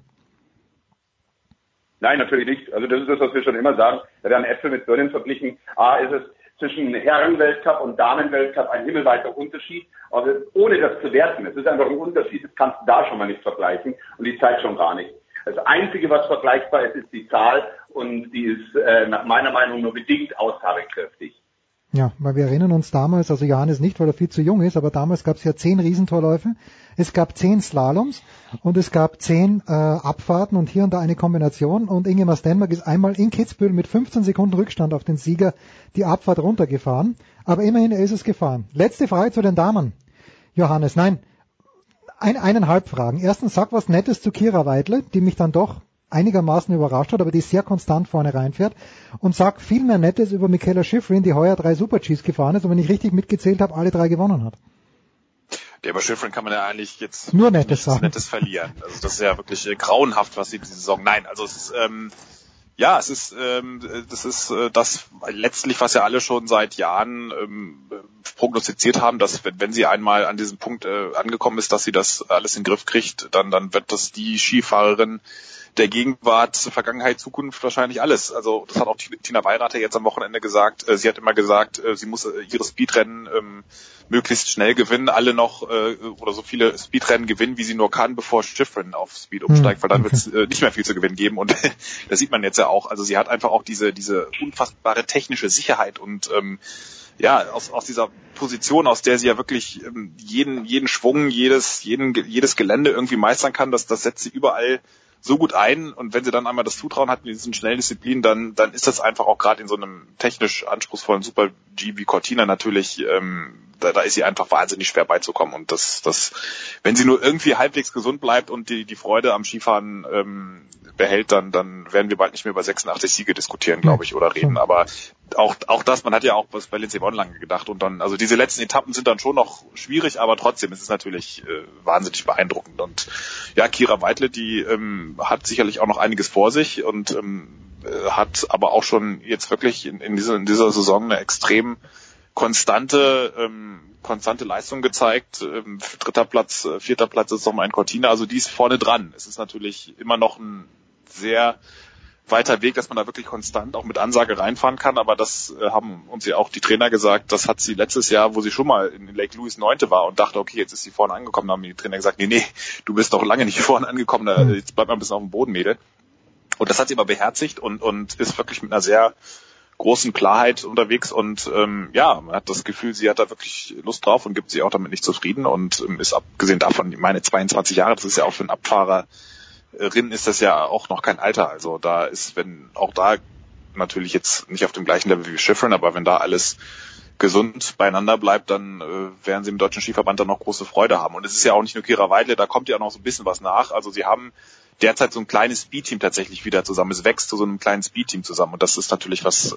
Nein, natürlich nicht. Also das ist das, was wir schon immer sagen. Da werden Äpfel mit Birnen verglichen. A ist es zwischen Herrenweltcup und Damenweltcup ein himmelweiter Unterschied, also ohne das zu werten. Es ist einfach ein Unterschied. Das kannst du da schon mal nicht vergleichen und die Zeit schon gar nicht. Das Einzige, was vergleichbar ist, ist die Zahl und die ist äh, nach meiner Meinung nur bedingt aussagekräftig. Ja, weil wir erinnern uns damals, also Johannes nicht, weil er viel zu jung ist, aber damals gab es ja zehn Riesentorläufe, es gab zehn Slaloms und es gab zehn äh, Abfahrten und hier und da eine Kombination und Ingemar Stenmark ist einmal in Kitzbühel mit 15 Sekunden Rückstand auf den Sieger die Abfahrt runtergefahren, aber immerhin er ist es gefahren. Letzte Frage zu den Damen. Johannes, nein, ein, eineinhalb Fragen. Erstens, sag was Nettes zu Kira Weidle, die mich dann doch einigermaßen überrascht hat, aber die sehr konstant vorne reinfährt. Und sag viel mehr Nettes über Michaela Schifrin, die heuer drei Super-Gs gefahren ist und wenn ich richtig mitgezählt habe, alle drei gewonnen hat. Der über Schifrin kann man ja eigentlich jetzt nur Nettes, sagen. Nettes verlieren. Also das ist ja wirklich äh, grauenhaft, was sie diese Saison. Nein, also es ist ähm, ja, es ist ähm, das ist äh, das letztlich, was ja alle schon seit Jahren ähm, prognostiziert haben, dass wenn, wenn sie einmal an diesem Punkt äh, angekommen ist, dass sie das alles in den Griff kriegt, dann dann wird das die Skifahrerin der Gegenwart, Vergangenheit, Zukunft wahrscheinlich alles. Also das hat auch Tina Weirater jetzt am Wochenende gesagt. Äh, sie hat immer gesagt, äh, sie muss äh, ihre Speedrennen ähm, möglichst schnell gewinnen, alle noch äh, oder so viele Speedrennen gewinnen, wie sie nur kann, bevor Schiffrennen auf Speed umsteigt, weil dann wird es äh, nicht mehr viel zu gewinnen geben. Und das sieht man jetzt ja auch. Also sie hat einfach auch diese diese unfassbare technische Sicherheit und ähm, ja, aus, aus dieser Position, aus der sie ja wirklich ähm, jeden, jeden Schwung, jedes, jeden, jedes Gelände irgendwie meistern kann, das, das setzt sie überall so gut ein und wenn sie dann einmal das Zutrauen hat in diesen schnellen Disziplinen, dann, dann ist das einfach auch gerade in so einem technisch anspruchsvollen Super G wie Cortina natürlich, ähm, da, da ist sie einfach wahnsinnig schwer beizukommen und das, das, wenn sie nur irgendwie halbwegs gesund bleibt und die, die Freude am Skifahren ähm, behält, dann, dann werden wir bald nicht mehr über 86 Siege diskutieren, glaube ich, oder reden. Aber auch, auch das, man hat ja auch was bei Lindsey Vonn lange gedacht und dann, also diese letzten Etappen sind dann schon noch schwierig, aber trotzdem ist es natürlich äh, wahnsinnig beeindruckend. Und ja, Kira Weidle, die ähm, hat sicherlich auch noch einiges vor sich und ähm, äh, hat aber auch schon jetzt wirklich in, in, dieser, in dieser Saison eine extrem konstante, ähm, konstante Leistung gezeigt. Ähm, dritter Platz, äh, vierter Platz ist nochmal ein Cortina, also die ist vorne dran. Es ist natürlich immer noch ein sehr weiter Weg, dass man da wirklich konstant auch mit Ansage reinfahren kann, aber das äh, haben uns ja auch die Trainer gesagt, das hat sie letztes Jahr, wo sie schon mal in Lake Louise Neunte war und dachte, okay, jetzt ist sie vorne angekommen, da haben die Trainer gesagt, nee, nee, du bist doch lange nicht vorne angekommen, da, jetzt bleib mal ein bisschen auf dem Boden, Mädel. Und das hat sie aber beherzigt und, und ist wirklich mit einer sehr großen Klarheit unterwegs und ähm, ja, man hat das Gefühl, sie hat da wirklich Lust drauf und gibt sie auch damit nicht zufrieden und ähm, ist abgesehen davon, meine 22 Jahre, das ist ja auch für einen Abfahrer Rin ist das ja auch noch kein Alter. Also da ist, wenn auch da natürlich jetzt nicht auf dem gleichen Level wie Schiffern, aber wenn da alles gesund beieinander bleibt, dann äh, werden sie im Deutschen Skiverband dann noch große Freude haben. Und es ist ja auch nicht nur Kira Weidle, da kommt ja auch noch so ein bisschen was nach. Also sie haben derzeit so ein kleines Speedteam tatsächlich wieder zusammen. Es wächst zu so einem kleinen Speedteam zusammen und das ist natürlich was, äh,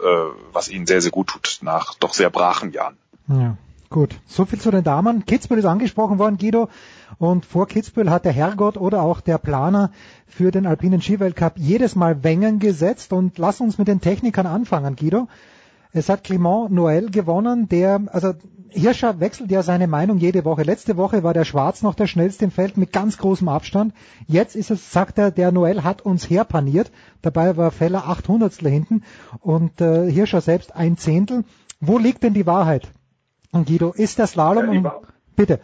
was ihnen sehr, sehr gut tut nach doch sehr brachen Jahren. Ja, gut. So viel zu den Damen. Kitzbühel ist angesprochen worden, Guido. Und vor Kitzbühel hat der Herrgott oder auch der Planer für den alpinen Skiweltcup jedes Mal Wengen gesetzt. Und lass uns mit den Technikern anfangen, Guido. Es hat Clement Noël gewonnen, der, also Hirscher wechselt ja seine Meinung jede Woche. Letzte Woche war der Schwarz noch der schnellste im Feld mit ganz großem Abstand. Jetzt ist es, sagt er, der Noel hat uns herpaniert. Dabei war Feller 800 hinten und äh, Hirscher selbst ein Zehntel. Wo liegt denn die Wahrheit? Und Guido, ist der Slalom? Ja, bitte.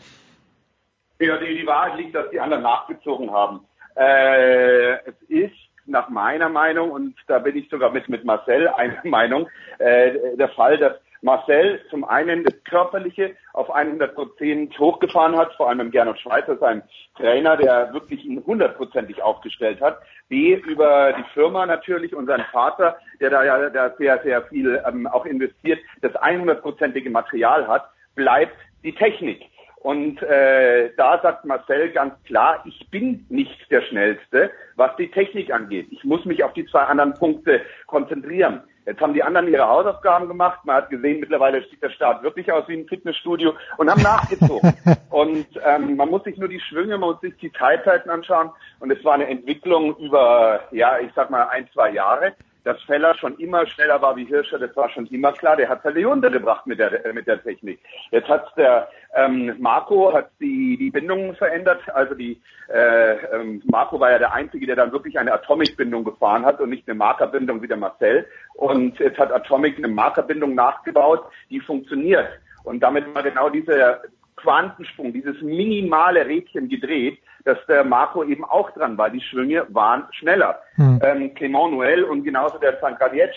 Ja, die, die Wahrheit liegt, dass die anderen nachgezogen haben. Äh, es ist nach meiner Meinung, und da bin ich sogar mit, mit Marcel einer Meinung, äh, der Fall, dass Marcel zum einen das Körperliche auf 100 Prozent hochgefahren hat, vor allem Gernot Schweizer, sein Trainer, der wirklich ihn hundertprozentig aufgestellt hat. B, über die Firma natürlich und sein Vater, der da ja da sehr, sehr viel ähm, auch investiert, das 100-prozentige Material hat, bleibt die Technik. Und äh, da sagt Marcel ganz klar, ich bin nicht der Schnellste, was die Technik angeht. Ich muss mich auf die zwei anderen Punkte konzentrieren. Jetzt haben die anderen ihre Hausaufgaben gemacht. Man hat gesehen, mittlerweile sieht der Start wirklich aus wie ein Fitnessstudio und haben nachgezogen. und ähm, man muss sich nur die Schwünge, man muss sich die Teilzeiten anschauen. Und es war eine Entwicklung über, ja, ich sag mal ein, zwei Jahre dass Feller schon immer schneller war wie Hirscher, das war schon immer klar. Der hat seine untergebracht mit der, äh, mit der Technik. Jetzt hat der ähm, Marco hat die, die Bindungen verändert. Also die äh, ähm, Marco war ja der Einzige, der dann wirklich eine Atomic-Bindung gefahren hat und nicht eine Markerbindung wie der Marcel. Und jetzt hat Atomic eine Markerbindung nachgebaut, die funktioniert. Und damit war genau dieser Quantensprung, dieses minimale Rädchen gedreht, dass der Marco eben auch dran war. Die Schwünge waren schneller. Hm. Ähm, Clement Noël und genauso der Zankadiec,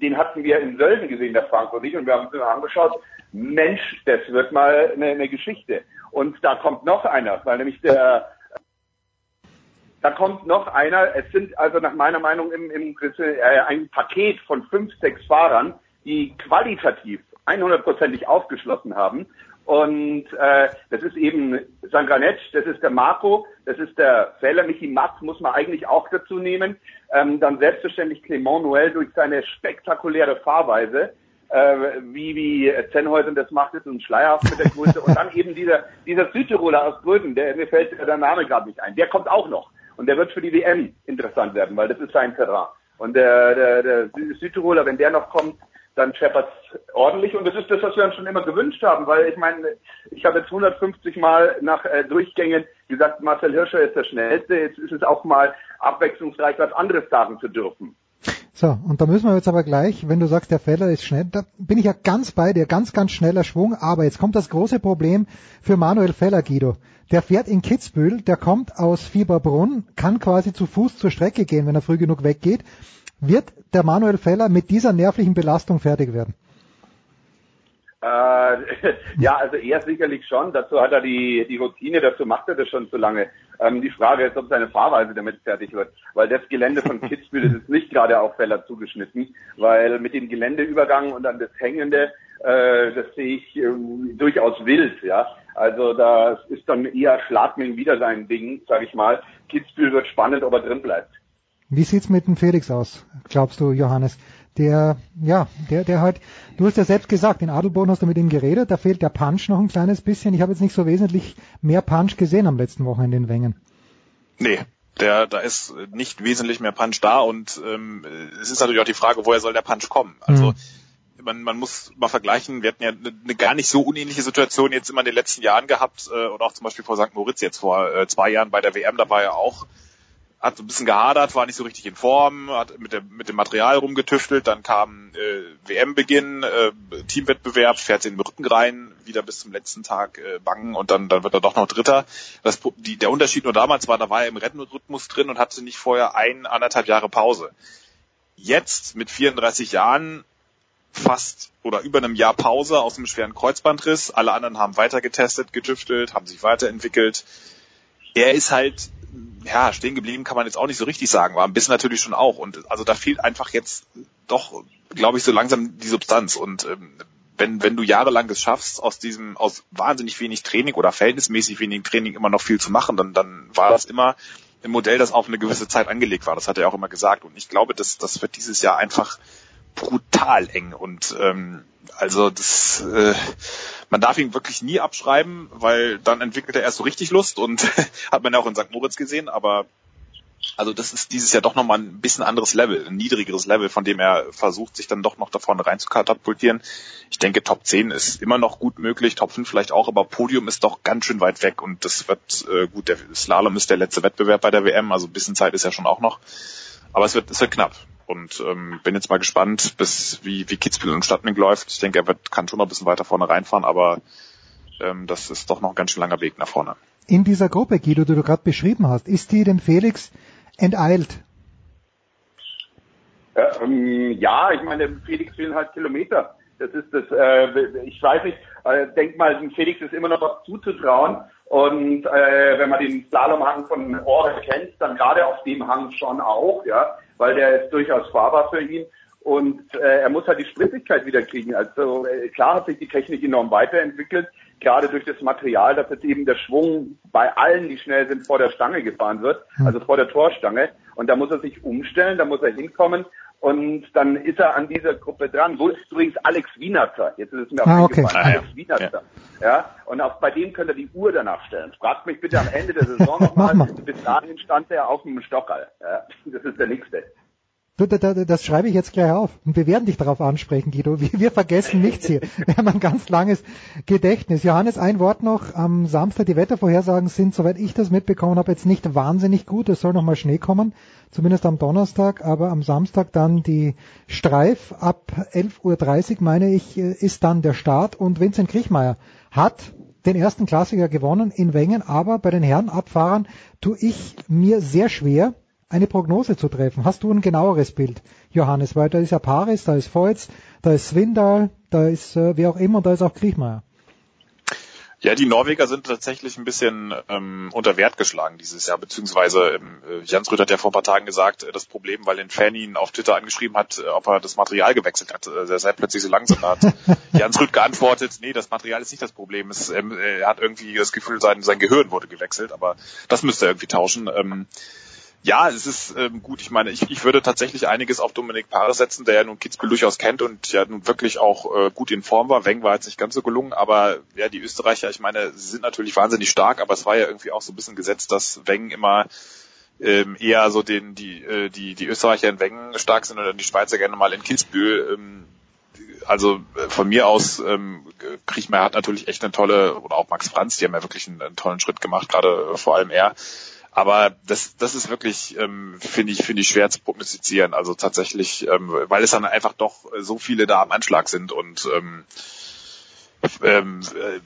den hatten wir in Sölden gesehen, der Franco nicht, und wir haben uns angeschaut, Mensch, das wird mal eine, eine Geschichte. Und da kommt noch einer, weil nämlich der da kommt noch einer. Es sind also nach meiner Meinung im, im äh, ein Paket von fünf, sechs Fahrern, die qualitativ 100%ig aufgeschlossen haben und äh, das ist eben Sangranec, das ist der Marco, das ist der Feller, Michi Matt muss man eigentlich auch dazu nehmen. Ähm, dann selbstverständlich Clement Noël durch seine spektakuläre Fahrweise, äh, wie, wie Zenhäusen das macht, ist und schleierhaft mit der Größe. und dann eben dieser, dieser Südtiroler aus Gröden, der, mir fällt der Name gerade nicht ein, der kommt auch noch. Und der wird für die WM interessant werden, weil das ist sein Terrain. Und der, der, der Südtiroler, wenn der noch kommt, dann scheppert ordentlich und das ist das, was wir uns schon immer gewünscht haben, weil ich meine, ich habe jetzt 150 Mal nach äh, Durchgängen gesagt, Marcel Hirscher ist der Schnellste, jetzt ist es auch mal abwechslungsreich, was anderes sagen zu dürfen. So, und da müssen wir jetzt aber gleich, wenn du sagst, der Feller ist schnell, da bin ich ja ganz bei dir, ganz, ganz schneller Schwung, aber jetzt kommt das große Problem für Manuel Feller, Guido. Der fährt in Kitzbühel, der kommt aus Fieberbrunn, kann quasi zu Fuß zur Strecke gehen, wenn er früh genug weggeht. Wird der Manuel Feller mit dieser nervlichen Belastung fertig werden? Äh, ja, also er sicherlich schon. Dazu hat er die, die Routine, dazu macht er das schon zu lange. Ähm, die Frage ist, ob seine Fahrweise damit fertig wird. Weil das Gelände von Kitzbühel ist nicht gerade auf Feller zugeschnitten, weil mit dem Geländeübergang und dann das Hängende, äh, das sehe ich äh, durchaus wild, ja. Also das ist dann eher Schladming wieder sein Ding, sage ich mal. Kitzbühel wird spannend, ob er drin bleibt. Wie sieht's mit dem Felix aus, glaubst du, Johannes? Der, ja, der, der halt, du hast ja selbst gesagt, in Adelboden hast du mit ihm geredet, da fehlt der Punch noch ein kleines bisschen. Ich habe jetzt nicht so wesentlich mehr Punch gesehen am letzten Wochenende in Wengen. Nee, der, da ist nicht wesentlich mehr Punch da und ähm, es ist natürlich auch die Frage, woher soll der Punch kommen? Also mhm. man, man muss mal vergleichen, wir hatten ja eine, eine gar nicht so unähnliche Situation jetzt immer in den letzten Jahren gehabt, äh, oder auch zum Beispiel vor St. Moritz jetzt vor äh, zwei Jahren bei der WM, da war er auch hat so ein bisschen gehadert, war nicht so richtig in Form, hat mit, der, mit dem Material rumgetüftelt, dann kam äh, WM-Beginn, äh, Teamwettbewerb, fährt den Rücken rein, wieder bis zum letzten Tag äh, bangen und dann, dann wird er doch noch Dritter. Das, die, der Unterschied nur damals war, da war er im Rennrhythmus drin und hatte nicht vorher ein, anderthalb Jahre Pause. Jetzt mit 34 Jahren fast oder über einem Jahr Pause aus einem schweren Kreuzbandriss. Alle anderen haben weiter getestet, getüftelt, haben sich weiterentwickelt. Er ist halt ja, stehen geblieben kann man jetzt auch nicht so richtig sagen, war ein bisschen natürlich schon auch. Und also da fehlt einfach jetzt doch, glaube ich, so langsam die Substanz. Und ähm, wenn, wenn du jahrelang es schaffst, aus diesem, aus wahnsinnig wenig Training oder verhältnismäßig wenig Training immer noch viel zu machen, dann, dann war das immer ein Modell, das auf eine gewisse Zeit angelegt war. Das hat er auch immer gesagt. Und ich glaube, das, das wird dieses Jahr einfach brutal eng. Und ähm, also das, äh, man darf ihn wirklich nie abschreiben, weil dann entwickelt er erst so richtig Lust und hat man ja auch in St. Moritz gesehen, aber also das ist dieses Jahr doch nochmal ein bisschen anderes Level, ein niedrigeres Level, von dem er versucht, sich dann doch noch da vorne rein zu katapultieren. Ich denke, Top 10 ist immer noch gut möglich, Top 5 vielleicht auch, aber Podium ist doch ganz schön weit weg und das wird äh, gut, der Slalom ist der letzte Wettbewerb bei der WM, also ein bisschen Zeit ist ja schon auch noch. Aber es wird, es wird knapp. Und ähm, bin jetzt mal gespannt, bis wie, wie Kitzbühel und Stadtming läuft. Ich denke, er wird, kann schon noch ein bisschen weiter vorne reinfahren, aber ähm, das ist doch noch ein ganz schön langer Weg nach vorne. In dieser Gruppe, Guido, die du gerade beschrieben hast, ist die dem Felix enteilt? Äh, ähm, ja, ich meine, Felix fehlen halt Kilometer. Das ist das, äh, ich weiß nicht, äh, denk mal, dem Felix ist immer noch was zuzutrauen. Und äh, wenn man den Slalomhang von Ore kennt, dann gerade auf dem Hang schon auch, ja, weil der ist durchaus fahrbar für ihn. Und äh, er muss halt die Spritzigkeit wieder kriegen. Also äh, klar hat sich die Technik enorm weiterentwickelt, gerade durch das Material, dass jetzt eben der Schwung bei allen, die schnell sind, vor der Stange gefahren wird, also vor der Torstange. Und da muss er sich umstellen, da muss er hinkommen und dann ist er an dieser Gruppe dran. Wo ist übrigens Alex Wienerzer? Jetzt ist es mir auch ah, okay. eingefallen. Alex Wienerzer. Ja. ja. Und auch bei dem könnt ihr die Uhr danach stellen. Fragt mich bitte am Ende der Saison nochmal. Bis dahin stand er auf dem Stockerl. Ja. Das ist der nächste. Das schreibe ich jetzt gleich auf. Und wir werden dich darauf ansprechen, Guido. Wir vergessen nichts hier. Wir haben ein ganz langes Gedächtnis. Johannes, ein Wort noch. Am Samstag, die Wettervorhersagen sind, soweit ich das mitbekommen habe, jetzt nicht wahnsinnig gut. Es soll nochmal Schnee kommen. Zumindest am Donnerstag. Aber am Samstag dann die Streif. Ab 11.30 Uhr, meine ich, ist dann der Start. Und Vincent Kriechmeier hat den ersten Klassiker gewonnen in Wengen. Aber bei den Herrenabfahrern tue ich mir sehr schwer, eine Prognose zu treffen. Hast du ein genaueres Bild, Johannes? Weil da ist ja Paris, da ist Voits, da ist Swindal, da ist äh, wer auch immer, da ist auch Kriechmeier. Ja, die Norweger sind tatsächlich ein bisschen ähm, unter Wert geschlagen dieses Jahr, beziehungsweise ähm, Jans Rüth hat ja vor ein paar Tagen gesagt, äh, das Problem, weil den Fan ihn auf Twitter angeschrieben hat, äh, ob er das Material gewechselt hat. Äh, er sei plötzlich so langsam hat. Jans Rüth geantwortet, nee, das Material ist nicht das Problem. Es, ähm, er hat irgendwie das Gefühl, sein, sein Gehirn wurde gewechselt, aber das müsste er irgendwie tauschen. Ähm, ja, es ist ähm, gut. Ich meine, ich, ich würde tatsächlich einiges auf Dominik Paare setzen, der ja nun Kitzbühel durchaus kennt und ja nun wirklich auch äh, gut in Form war. Weng war jetzt nicht ganz so gelungen, aber ja, die Österreicher, ich meine, sie sind natürlich wahnsinnig stark, aber es war ja irgendwie auch so ein bisschen gesetzt, dass Weng immer ähm, eher so den die äh, die die Österreicher in Wengen stark sind und die Schweizer gerne mal in Kitzbühel. Ähm, also äh, von mir aus ähm, Kriechmeier hat natürlich echt eine tolle oder auch Max Franz, die haben ja wirklich einen, einen tollen Schritt gemacht, gerade äh, vor allem er. Aber das, das ist wirklich, ähm, finde ich, finde ich schwer zu prognostizieren. Also tatsächlich, ähm, weil es dann einfach doch so viele da am Anschlag sind und ähm, ähm, äh,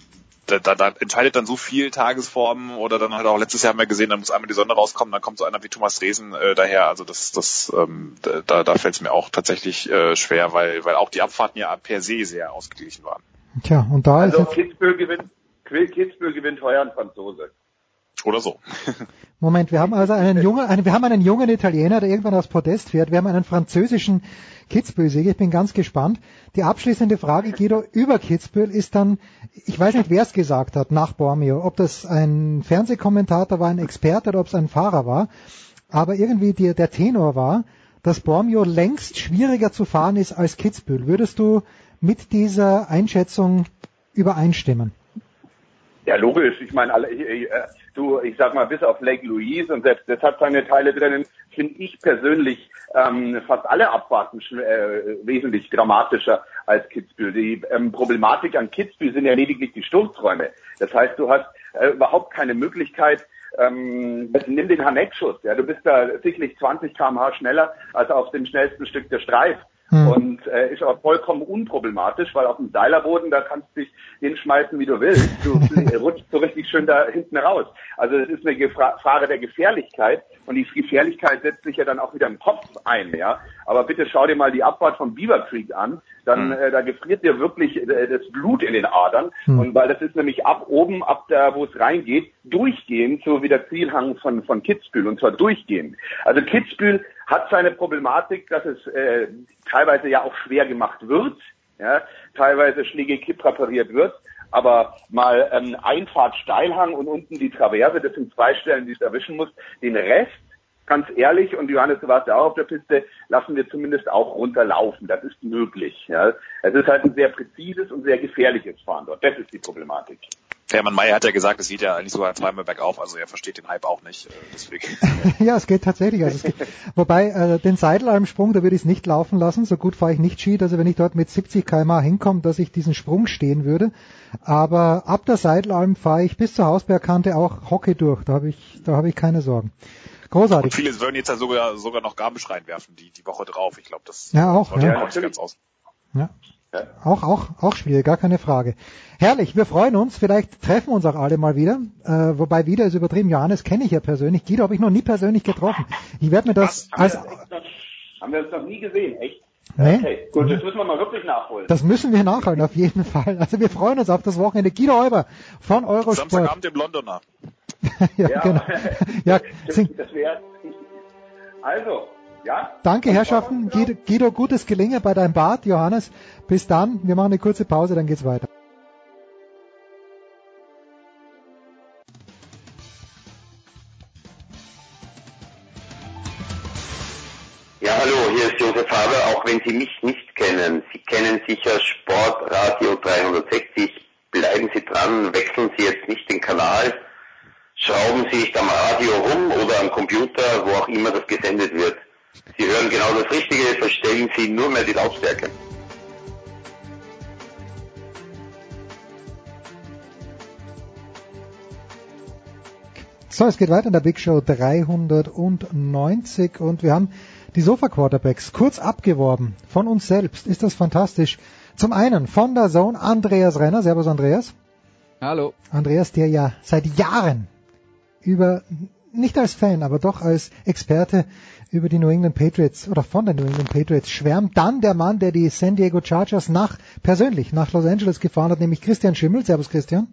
da, da, da entscheidet dann so viel Tagesformen oder dann halt auch letztes Jahr haben wir gesehen, dann muss einmal die Sonne rauskommen, dann kommt so einer wie Thomas Dresen äh, daher. Also das, das ähm, da, da fällt es mir auch tatsächlich äh, schwer, weil, weil auch die Abfahrten ja per se sehr ausgeglichen waren. Tja, und da also ist jetzt, Kitzbühel gewinnt, Kitzbühel gewinnt heuer ein Franzose. Oder so. Moment, wir haben also einen jungen, einen, wir haben einen jungen Italiener, der irgendwann aufs Podest fährt. Wir haben einen französischen Kitzbühel-Sieger. Ich bin ganz gespannt. Die abschließende Frage, Guido, über Kitzbühel ist dann, ich weiß nicht, wer es gesagt hat nach Bormio, ob das ein Fernsehkommentator war, ein Experte oder ob es ein Fahrer war. Aber irgendwie die, der Tenor war, dass Bormio längst schwieriger zu fahren ist als Kitzbühel. Würdest du mit dieser Einschätzung übereinstimmen? Ja, logisch. Ich meine, alle, äh, du, ich sag mal, bis auf Lake Louise und selbst das hat seine Teile drinnen, finde ich persönlich ähm, fast alle Abfahrten äh, wesentlich dramatischer als Kitzbühel. Die ähm, Problematik an Kitzbühel sind ja lediglich die Sturzräume. Das heißt, du hast äh, überhaupt keine Möglichkeit, ähm, nimm den Haneckschuss, ja, du bist da sicherlich 20 km/h schneller als auf dem schnellsten Stück der Streif. Hm. Und äh, ist aber vollkommen unproblematisch, weil auf dem Seilerboden, da kannst du dich hinschmeißen, wie du willst. Du rutschst so richtig schön da hinten raus. Also es ist eine Frage der Gefährlichkeit und die Gefährlichkeit setzt sich ja dann auch wieder im Kopf ein, ja. Aber bitte schau dir mal die Abfahrt von Beaver Creek an, dann hm. äh, da gefriert dir wirklich äh, das Blut in den Adern hm. und weil das ist nämlich ab oben, ab da, wo es reingeht, durchgehend so wie der Zielhang von von Kitzbühel und zwar durchgehend. Also Kitzbühel hat seine Problematik, dass es äh, teilweise ja auch schwer gemacht wird, ja, teilweise schlägig präpariert wird, aber mal ähm, Einfahrt Steilhang und unten die Traverse, das sind zwei Stellen, die es erwischen muss. Den Rest, ganz ehrlich, und Johannes, du warst ja auch auf der Piste, lassen wir zumindest auch runterlaufen. Das ist möglich. Ja. Es ist halt ein sehr präzises und sehr gefährliches Fahren dort. Das ist die Problematik. Hermann Mayer hat ja gesagt, es geht ja eigentlich sogar zweimal bergauf, also er versteht den Hype auch nicht. Äh, deswegen. ja, es geht tatsächlich. Also es geht, wobei äh, den Seidelarmsprung, da würde ich es nicht laufen lassen. So gut fahre ich nicht Ski, dass wenn ich dort mit 70 km/h hinkomme, dass ich diesen Sprung stehen würde. Aber ab der Seidelarm fahre ich bis zur Hausbergkante auch Hockey durch. Da habe ich, da habe ich keine Sorgen. Großartig. Und viele würden jetzt ja sogar sogar noch Gabisch reinwerfen, die die Woche drauf. Ich glaube, das ja auch. Ja. Auch nicht ganz aus. Ja. Auch, auch, auch schwierig, gar keine Frage. Herrlich, wir freuen uns. Vielleicht treffen wir uns auch alle mal wieder. Äh, wobei wieder ist übertrieben. Johannes kenne ich ja persönlich. Guido habe ich noch nie persönlich getroffen. Ich werde mir das Was? als... Haben wir, uns noch nie gesehen, echt? Nee. Okay, gut, das müssen wir mal wirklich nachholen. Das müssen wir nachholen, auf jeden Fall. Also wir freuen uns auf das Wochenende. Guido Euber von Eurosport. Samstagabend im Londoner. ja, ja, genau. ja, das wäre... Also, ja? Danke, Herrschaften. Guido, Guido, gutes Gelingen bei deinem Bad. Johannes, bis dann. Wir machen eine kurze Pause, dann geht's weiter. Ja, hallo, hier ist Josef Haber, auch wenn Sie mich nicht kennen. Sie kennen sicher Sportradio 360. Bleiben Sie dran, wechseln Sie jetzt nicht den Kanal, schrauben Sie nicht am Radio rum oder am Computer, wo auch immer das gesendet wird. Sie hören genau das Richtige, verstellen Sie nur mehr die Lautstärke. So, es geht weiter in der Big Show 390 und wir haben die Sofa Quarterbacks kurz abgeworben von uns selbst. Ist das fantastisch? Zum einen von der Zone Andreas Renner. Servus Andreas. Hallo. Andreas, der ja seit Jahren über, nicht als Fan, aber doch als Experte über die New England Patriots oder von den New England Patriots schwärmt. Dann der Mann, der die San Diego Chargers nach, persönlich nach Los Angeles gefahren hat, nämlich Christian Schimmel. Servus Christian.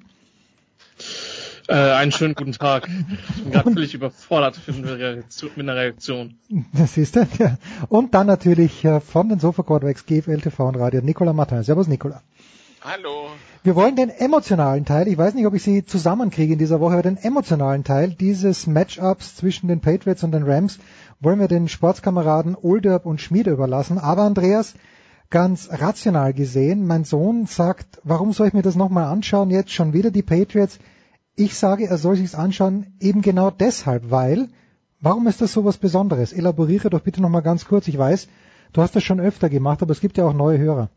Äh, einen schönen guten Tag. Ich bin gerade völlig überfordert mit einer Reaktion. Das ist er. Ja. Und dann natürlich äh, von den Sofa Quarterbacks GFL TV und Radio Nicola Martin. Servus Nicola. Hallo. Wir wollen den emotionalen Teil, ich weiß nicht, ob ich sie zusammenkriege in dieser Woche, aber den emotionalen Teil dieses Matchups zwischen den Patriots und den Rams wollen wir den Sportskameraden Olderb und Schmiede überlassen. Aber Andreas, ganz rational gesehen, mein Sohn sagt, warum soll ich mir das nochmal anschauen, jetzt schon wieder die Patriots? Ich sage, er soll sich's anschauen, eben genau deshalb, weil, warum ist das so was Besonderes? Elaboriere doch bitte nochmal ganz kurz. Ich weiß, du hast das schon öfter gemacht, aber es gibt ja auch neue Hörer.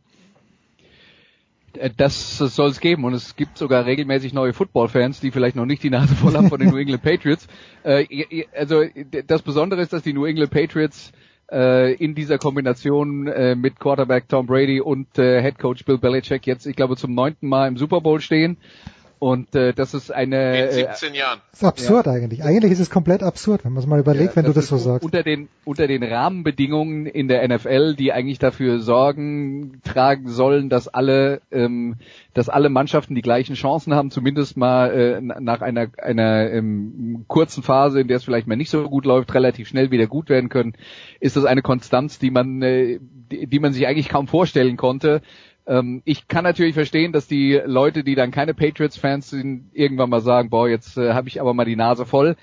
Äh, das soll es geben und es gibt sogar regelmäßig neue Football-Fans, die vielleicht noch nicht die Nase voll haben von den New England Patriots. Äh, also das Besondere ist, dass die New England Patriots äh, in dieser Kombination mit Quarterback Tom Brady und Head Coach Bill Belichick jetzt, ich glaube, zum neunten Mal im Super Bowl stehen. Und äh, das ist eine in 17 äh, Jahren. Das ist absurd ja. eigentlich. Eigentlich ist es komplett absurd, wenn man es mal überlegt, ja, wenn du das so sagst. Unter den unter den Rahmenbedingungen in der NFL, die eigentlich dafür Sorgen tragen sollen, dass alle ähm, dass alle Mannschaften die gleichen Chancen haben, zumindest mal äh, nach einer einer ähm, kurzen Phase, in der es vielleicht mal nicht so gut läuft, relativ schnell wieder gut werden können, ist das eine Konstanz, die man äh, die, die man sich eigentlich kaum vorstellen konnte. Ähm, ich kann natürlich verstehen, dass die Leute, die dann keine Patriots-Fans sind, irgendwann mal sagen, boah, jetzt äh, habe ich aber mal die Nase voll.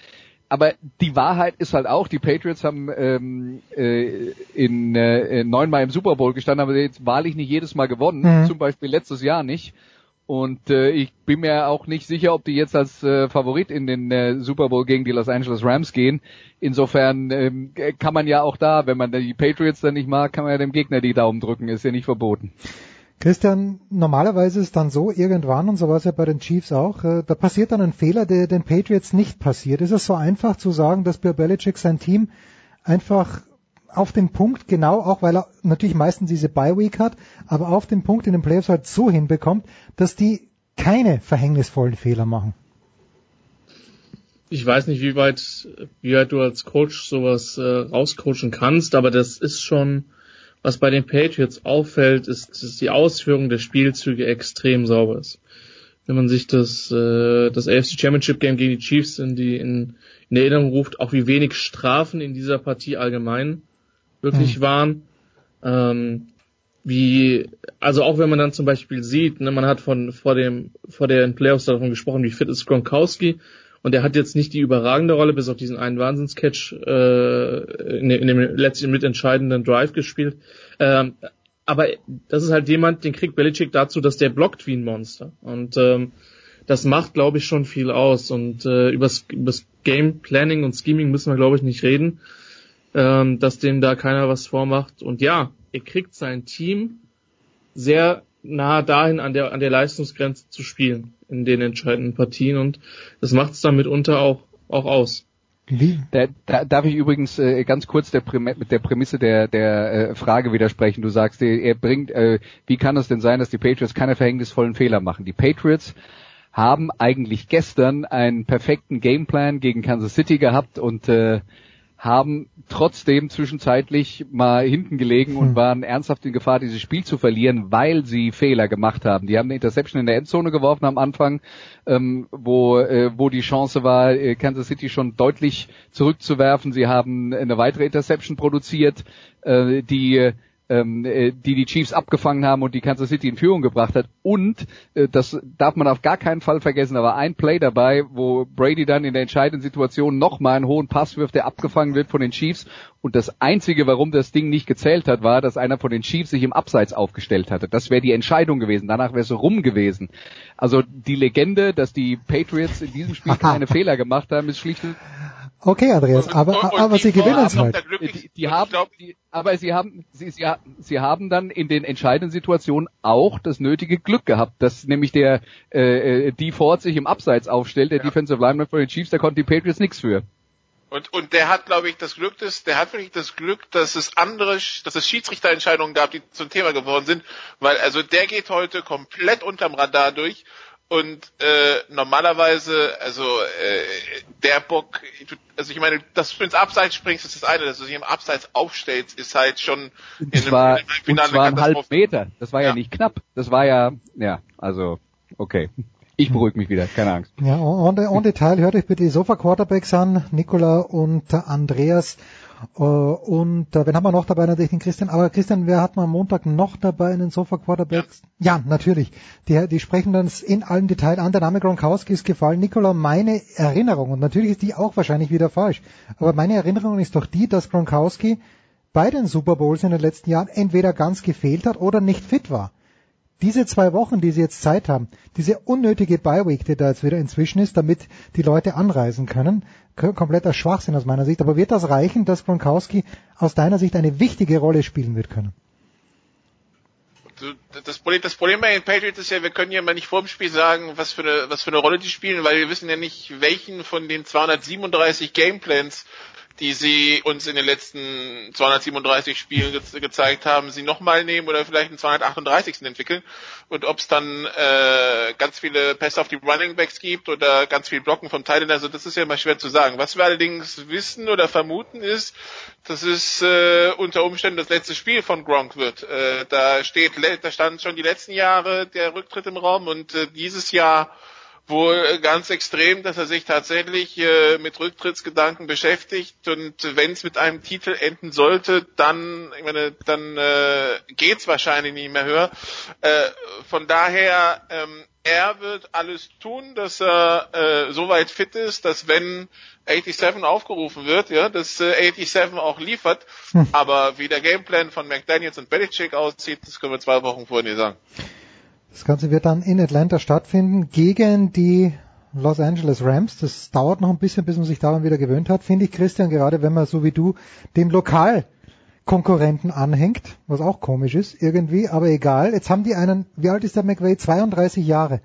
Aber die Wahrheit ist halt auch, die Patriots haben ähm, äh, in äh, neunmal im Super Bowl gestanden, aber jetzt wahrlich nicht jedes Mal gewonnen, mhm. zum Beispiel letztes Jahr nicht. Und äh, ich bin mir auch nicht sicher, ob die jetzt als äh, Favorit in den äh, Super Bowl gegen die Los Angeles Rams gehen. Insofern ähm, kann man ja auch da, wenn man die Patriots dann nicht mag, kann man ja dem Gegner die Daumen drücken, ist ja nicht verboten. Christian, normalerweise ist dann so, irgendwann, und so war es ja bei den Chiefs auch, äh, da passiert dann ein Fehler, der den Patriots nicht passiert. Ist es so einfach zu sagen, dass Bill Belichick sein Team einfach auf den Punkt, genau auch weil er natürlich meistens diese Bye-Week hat, aber auf den Punkt in den Playoffs halt so hinbekommt, dass die keine verhängnisvollen Fehler machen? Ich weiß nicht, wie weit, wie weit du als Coach sowas äh, rauscoachen kannst, aber das ist schon was bei den Patriots auffällt, ist, dass die Ausführung der Spielzüge extrem sauber ist. Wenn man sich das, äh, das AFC Championship Game gegen die Chiefs in, die, in, in Erinnerung ruft, auch wie wenig Strafen in dieser Partie allgemein wirklich mhm. waren. Ähm, wie, also auch wenn man dann zum Beispiel sieht, ne, man hat von vor dem vor den Playoffs davon gesprochen, wie fit ist Gronkowski und er hat jetzt nicht die überragende Rolle, bis auf diesen einen Wahnsinnscatch äh, in, in dem letzten mitentscheidenden Drive gespielt. Ähm, aber das ist halt jemand, den kriegt Belichick dazu, dass der blockt wie ein Monster. Und ähm, das macht, glaube ich, schon viel aus. Und äh, übers, übers Game Planning und Scheming müssen wir, glaube ich, nicht reden, ähm, dass dem da keiner was vormacht. Und ja, er kriegt sein Team sehr nah dahin an der, an der Leistungsgrenze zu spielen in den entscheidenden Partien und das macht es dann mitunter auch, auch aus. Wie? Da, da, darf ich übrigens äh, ganz kurz der mit der Prämisse der, der äh, Frage widersprechen. Du sagst, er bringt, äh, wie kann es denn sein, dass die Patriots keine verhängnisvollen Fehler machen? Die Patriots haben eigentlich gestern einen perfekten Gameplan gegen Kansas City gehabt und äh, haben trotzdem zwischenzeitlich mal hinten gelegen und hm. waren ernsthaft in Gefahr, dieses Spiel zu verlieren, weil sie Fehler gemacht haben. Die haben eine Interception in der Endzone geworfen am Anfang, ähm, wo, äh, wo die Chance war, äh, Kansas City schon deutlich zurückzuwerfen. Sie haben eine weitere Interception produziert, äh, die ähm, äh, die die Chiefs abgefangen haben und die Kansas City in Führung gebracht hat. Und äh, das darf man auf gar keinen Fall vergessen. Da war ein Play dabei, wo Brady dann in der entscheidenden Situation nochmal einen hohen Pass wirft, der abgefangen wird von den Chiefs. Und das Einzige, warum das Ding nicht gezählt hat, war, dass einer von den Chiefs sich im Abseits aufgestellt hatte. Das wäre die Entscheidung gewesen. Danach wäre es rum gewesen. Also die Legende, dass die Patriots in diesem Spiel keine Fehler gemacht haben, ist schlicht Okay, Andreas, und, aber, und, aber sie gewinnen es halt. Die, die haben, die, aber sie haben, sie, sie, sie haben dann in den entscheidenden Situationen auch das nötige Glück gehabt, dass nämlich der äh, die Ford sich im Abseits aufstellt, der ja. Defensive Lineman von den Chiefs, da konnten die Patriots nichts für. Und, und der hat, glaube ich, das Glück, des, der hat wirklich das Glück, dass es andere, dass es Schiedsrichterentscheidungen gab, die zum Thema geworden sind, weil also der geht heute komplett unterm Radar durch und äh, normalerweise, also äh, der Bock, also ich meine, dass du ins Abseits springst, ist das eine, dass du dich im Abseits aufstellst, ist halt schon in einem, war, in einem Finale war ein halb Meter. Das war ja. ja nicht knapp. Das war ja, ja, also okay. Ich beruhige mich wieder, keine Angst. Ja, und, und Detail hört euch bitte die Sofa-Quarterbacks an, Nicola und Andreas. Uh, und uh, wen haben wir noch dabei? Natürlich den Christian. Aber Christian, wer hat man am Montag noch dabei in den Sofa Quarterbacks? Ja, ja natürlich. Die, die sprechen uns in allen Details an. Der Name Gronkowski ist gefallen. Nikola, meine Erinnerung, und natürlich ist die auch wahrscheinlich wieder falsch, aber meine Erinnerung ist doch die, dass Gronkowski bei den Super Bowls in den letzten Jahren entweder ganz gefehlt hat oder nicht fit war diese zwei Wochen, die sie jetzt Zeit haben, diese unnötige Bye-Week, die da jetzt wieder inzwischen ist, damit die Leute anreisen können, kompletter Schwachsinn aus meiner Sicht. Aber wird das reichen, dass Gronkowski aus deiner Sicht eine wichtige Rolle spielen wird können? Das Problem, das Problem bei den Patriots ist ja, wir können ja mal nicht vor dem Spiel sagen, was für eine, was für eine Rolle die spielen, weil wir wissen ja nicht, welchen von den 237 Gameplans die sie uns in den letzten 237 Spielen ge gezeigt haben, sie nochmal nehmen oder vielleicht einen 238. entwickeln und ob es dann äh, ganz viele Pässe auf die Running Backs gibt oder ganz viel Blocken vom Teil, also das ist ja immer schwer zu sagen. Was wir allerdings wissen oder vermuten ist, dass es äh, unter Umständen das letzte Spiel von Gronk wird. Äh, da steht, da stand schon die letzten Jahre der Rücktritt im Raum und äh, dieses Jahr wohl ganz extrem, dass er sich tatsächlich äh, mit Rücktrittsgedanken beschäftigt und wenn es mit einem Titel enden sollte, dann, ich meine, dann äh, geht's wahrscheinlich nicht mehr höher. Äh, von daher, ähm, er wird alles tun, dass er äh, so weit fit ist, dass wenn 87 aufgerufen wird, ja, dass äh, 87 auch liefert. Hm. Aber wie der Gameplan von McDaniels und Belichick aussieht, das können wir zwei Wochen vorher nicht sagen. Das Ganze wird dann in Atlanta stattfinden gegen die Los Angeles Rams. Das dauert noch ein bisschen, bis man sich daran wieder gewöhnt hat, finde ich, Christian, gerade wenn man so wie du dem Lokalkonkurrenten anhängt, was auch komisch ist irgendwie, aber egal. Jetzt haben die einen, wie alt ist der McVay? 32 Jahre.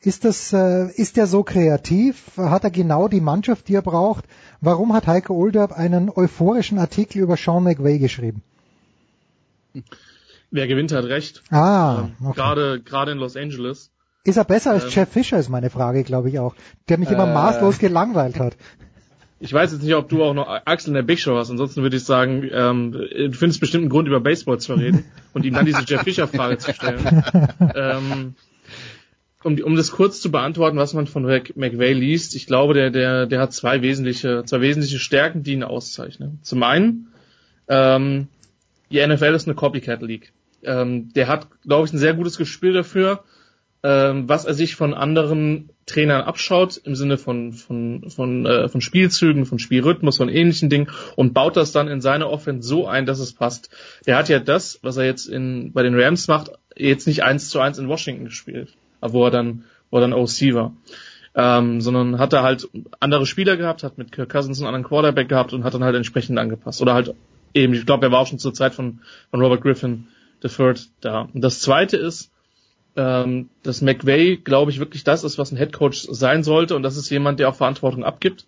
Ist das, äh, ist der so kreativ? Hat er genau die Mannschaft, die er braucht? Warum hat Heike Olderb einen euphorischen Artikel über Sean McVay geschrieben? Wer gewinnt, hat recht. Ah, ähm, okay. gerade gerade in Los Angeles. Ist er besser als ähm, Jeff Fisher, ist meine Frage, glaube ich auch. Der mich immer äh, maßlos gelangweilt hat. Ich weiß jetzt nicht, ob du auch noch Axel in der Big Show hast. Ansonsten würde ich sagen, ähm, du findest bestimmt einen Grund, über Baseball zu reden und ihm dann diese Jeff Fisher-Frage zu stellen. ähm, um, um das kurz zu beantworten, was man von McVay liest, ich glaube, der, der, der hat zwei wesentliche, zwei wesentliche Stärken, die ihn auszeichnen. Zum einen, ähm, die NFL ist eine Copycat League. Ähm, der hat, glaube ich, ein sehr gutes Gespür dafür, ähm, was er sich von anderen Trainern abschaut im Sinne von von von äh, von Spielzügen, von Spielrhythmus, von ähnlichen Dingen und baut das dann in seine Offense so ein, dass es passt. Der hat ja das, was er jetzt in bei den Rams macht, jetzt nicht eins zu eins in Washington gespielt, wo er dann wo er dann OC war. Ähm, sondern hat er halt andere Spieler gehabt, hat mit Kirk Cousins einen anderen Quarterback gehabt und hat dann halt entsprechend angepasst. Oder halt eben, ich glaube, er war auch schon zur Zeit von, von Robert Griffin III da. Und das zweite ist, ähm, dass McVay, glaube ich, wirklich das ist, was ein Headcoach sein sollte und das ist jemand, der auch Verantwortung abgibt.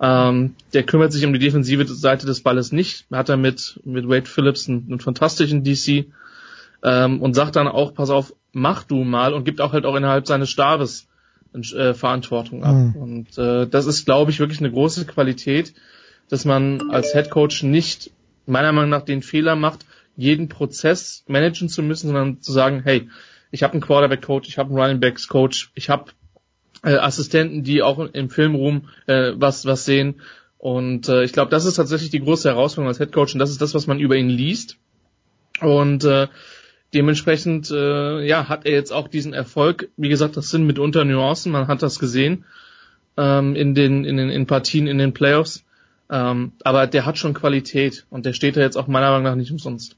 Ähm, der kümmert sich um die defensive Seite des Balles nicht. Hat er mit, mit Wade Phillips einen, einen fantastischen DC ähm, und sagt dann auch, pass auf, mach du mal und gibt auch halt auch innerhalb seines Stabes äh, Verantwortung ab. Mhm. Und äh, das ist, glaube ich, wirklich eine große Qualität, dass man als Headcoach nicht meiner Meinung nach den Fehler macht, jeden Prozess managen zu müssen, sondern zu sagen, hey, ich habe einen Quarterback-Coach, ich habe einen Running Backs-Coach, ich habe äh, Assistenten, die auch im Filmroom äh, was was sehen. Und äh, ich glaube, das ist tatsächlich die große Herausforderung als Headcoach und das ist das, was man über ihn liest. Und äh, dementsprechend äh, ja hat er jetzt auch diesen Erfolg. Wie gesagt, das sind mitunter Nuancen, man hat das gesehen ähm, in den in den in Partien in den Playoffs. Ähm, aber der hat schon Qualität und der steht da jetzt auch meiner Meinung nach nicht umsonst.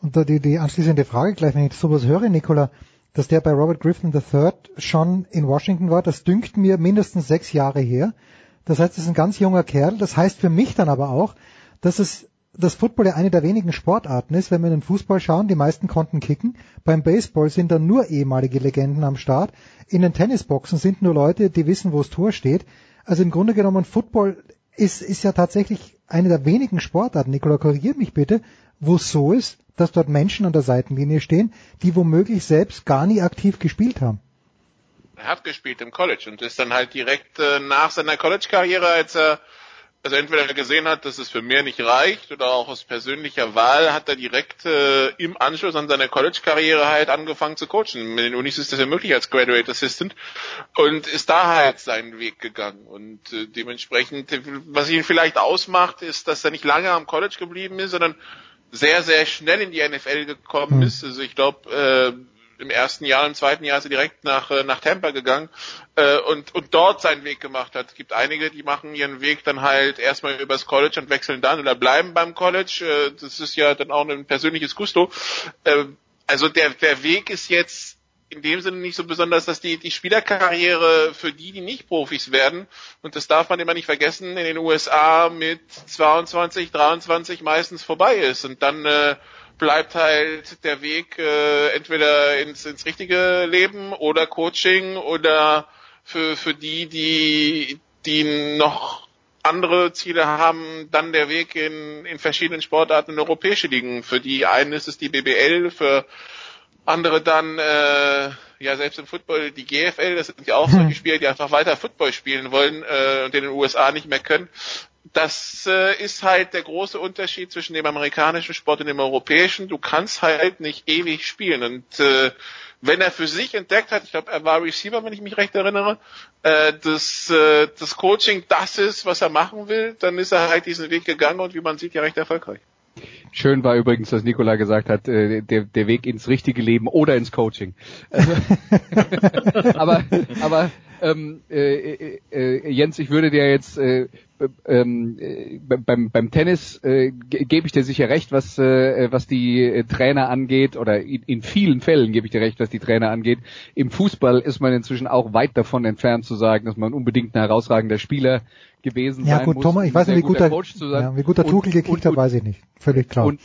Und da die, die anschließende Frage gleich, wenn ich sowas höre, Nicola, dass der bei Robert Griffin III schon in Washington war, das dünkt mir mindestens sechs Jahre her. Das heißt, das ist ein ganz junger Kerl. Das heißt für mich dann aber auch, dass es das Football ja eine der wenigen Sportarten ist, wenn wir in den Fußball schauen, die meisten konnten kicken. Beim Baseball sind dann nur ehemalige Legenden am Start. In den Tennisboxen sind nur Leute, die wissen, wo das Tor steht. Also im Grunde genommen, Football ist, ist ja tatsächlich eine der wenigen Sportarten, Nikola, korrigiert mich bitte, wo es so ist, dass dort Menschen an der Seitenlinie stehen, die womöglich selbst gar nie aktiv gespielt haben. Er hat gespielt im College und ist dann halt direkt äh, nach seiner College-Karriere, als er also entweder gesehen hat, dass es für mehr nicht reicht oder auch aus persönlicher Wahl hat er direkt äh, im Anschluss an seine College-Karriere halt angefangen zu coachen. Mit den Unis ist das ja möglich als Graduate Assistant und ist da halt seinen Weg gegangen. Und äh, dementsprechend, was ihn vielleicht ausmacht, ist, dass er nicht lange am College geblieben ist, sondern sehr, sehr schnell in die NFL gekommen mhm. ist. Also ich glaube, äh, im ersten Jahr, im zweiten Jahr ist er direkt nach, äh, nach Tampa gegangen äh, und, und dort seinen Weg gemacht hat. Es gibt einige, die machen ihren Weg dann halt erstmal übers College und wechseln dann oder bleiben beim College. Äh, das ist ja dann auch ein persönliches Gusto. Äh, also der, der Weg ist jetzt in dem Sinne nicht so besonders, dass die, die Spielerkarriere für die, die nicht Profis werden, und das darf man immer nicht vergessen, in den USA mit 22, 23 meistens vorbei ist. Und dann äh, bleibt halt der Weg äh, entweder ins, ins richtige Leben oder Coaching oder für, für die, die, die noch andere Ziele haben dann der Weg in, in verschiedenen Sportarten in europäische Ligen. Für die einen ist es die BBL, für andere dann äh, ja selbst im Football die GFL, das sind ja auch solche Spieler, die einfach weiter Football spielen wollen äh, und in den USA nicht mehr können. Das äh, ist halt der große Unterschied zwischen dem amerikanischen Sport und dem europäischen. Du kannst halt nicht ewig spielen und äh, wenn er für sich entdeckt hat, ich glaube, er war Receiver, wenn ich mich recht erinnere, äh, dass äh, das Coaching das ist, was er machen will, dann ist er halt diesen Weg gegangen und wie man sieht, ja recht erfolgreich. Schön war übrigens, dass Nikola gesagt hat, äh, der, der Weg ins richtige Leben oder ins Coaching. Also, aber aber ähm, äh, äh, Jens, ich würde dir jetzt äh, ähm, äh, beim, beim Tennis äh, gebe ich dir sicher recht, was, äh, was die äh, Trainer angeht, oder in, in vielen Fällen gebe ich dir recht, was die Trainer angeht. Im Fußball ist man inzwischen auch weit davon entfernt zu sagen, dass man unbedingt ein herausragender Spieler gewesen ja, sein gut, muss. Thomas, ich weiß nicht, wie gut, der, ja, wie gut der Tuchel gekickt hat, weiß ich nicht. Völlig klar. Und,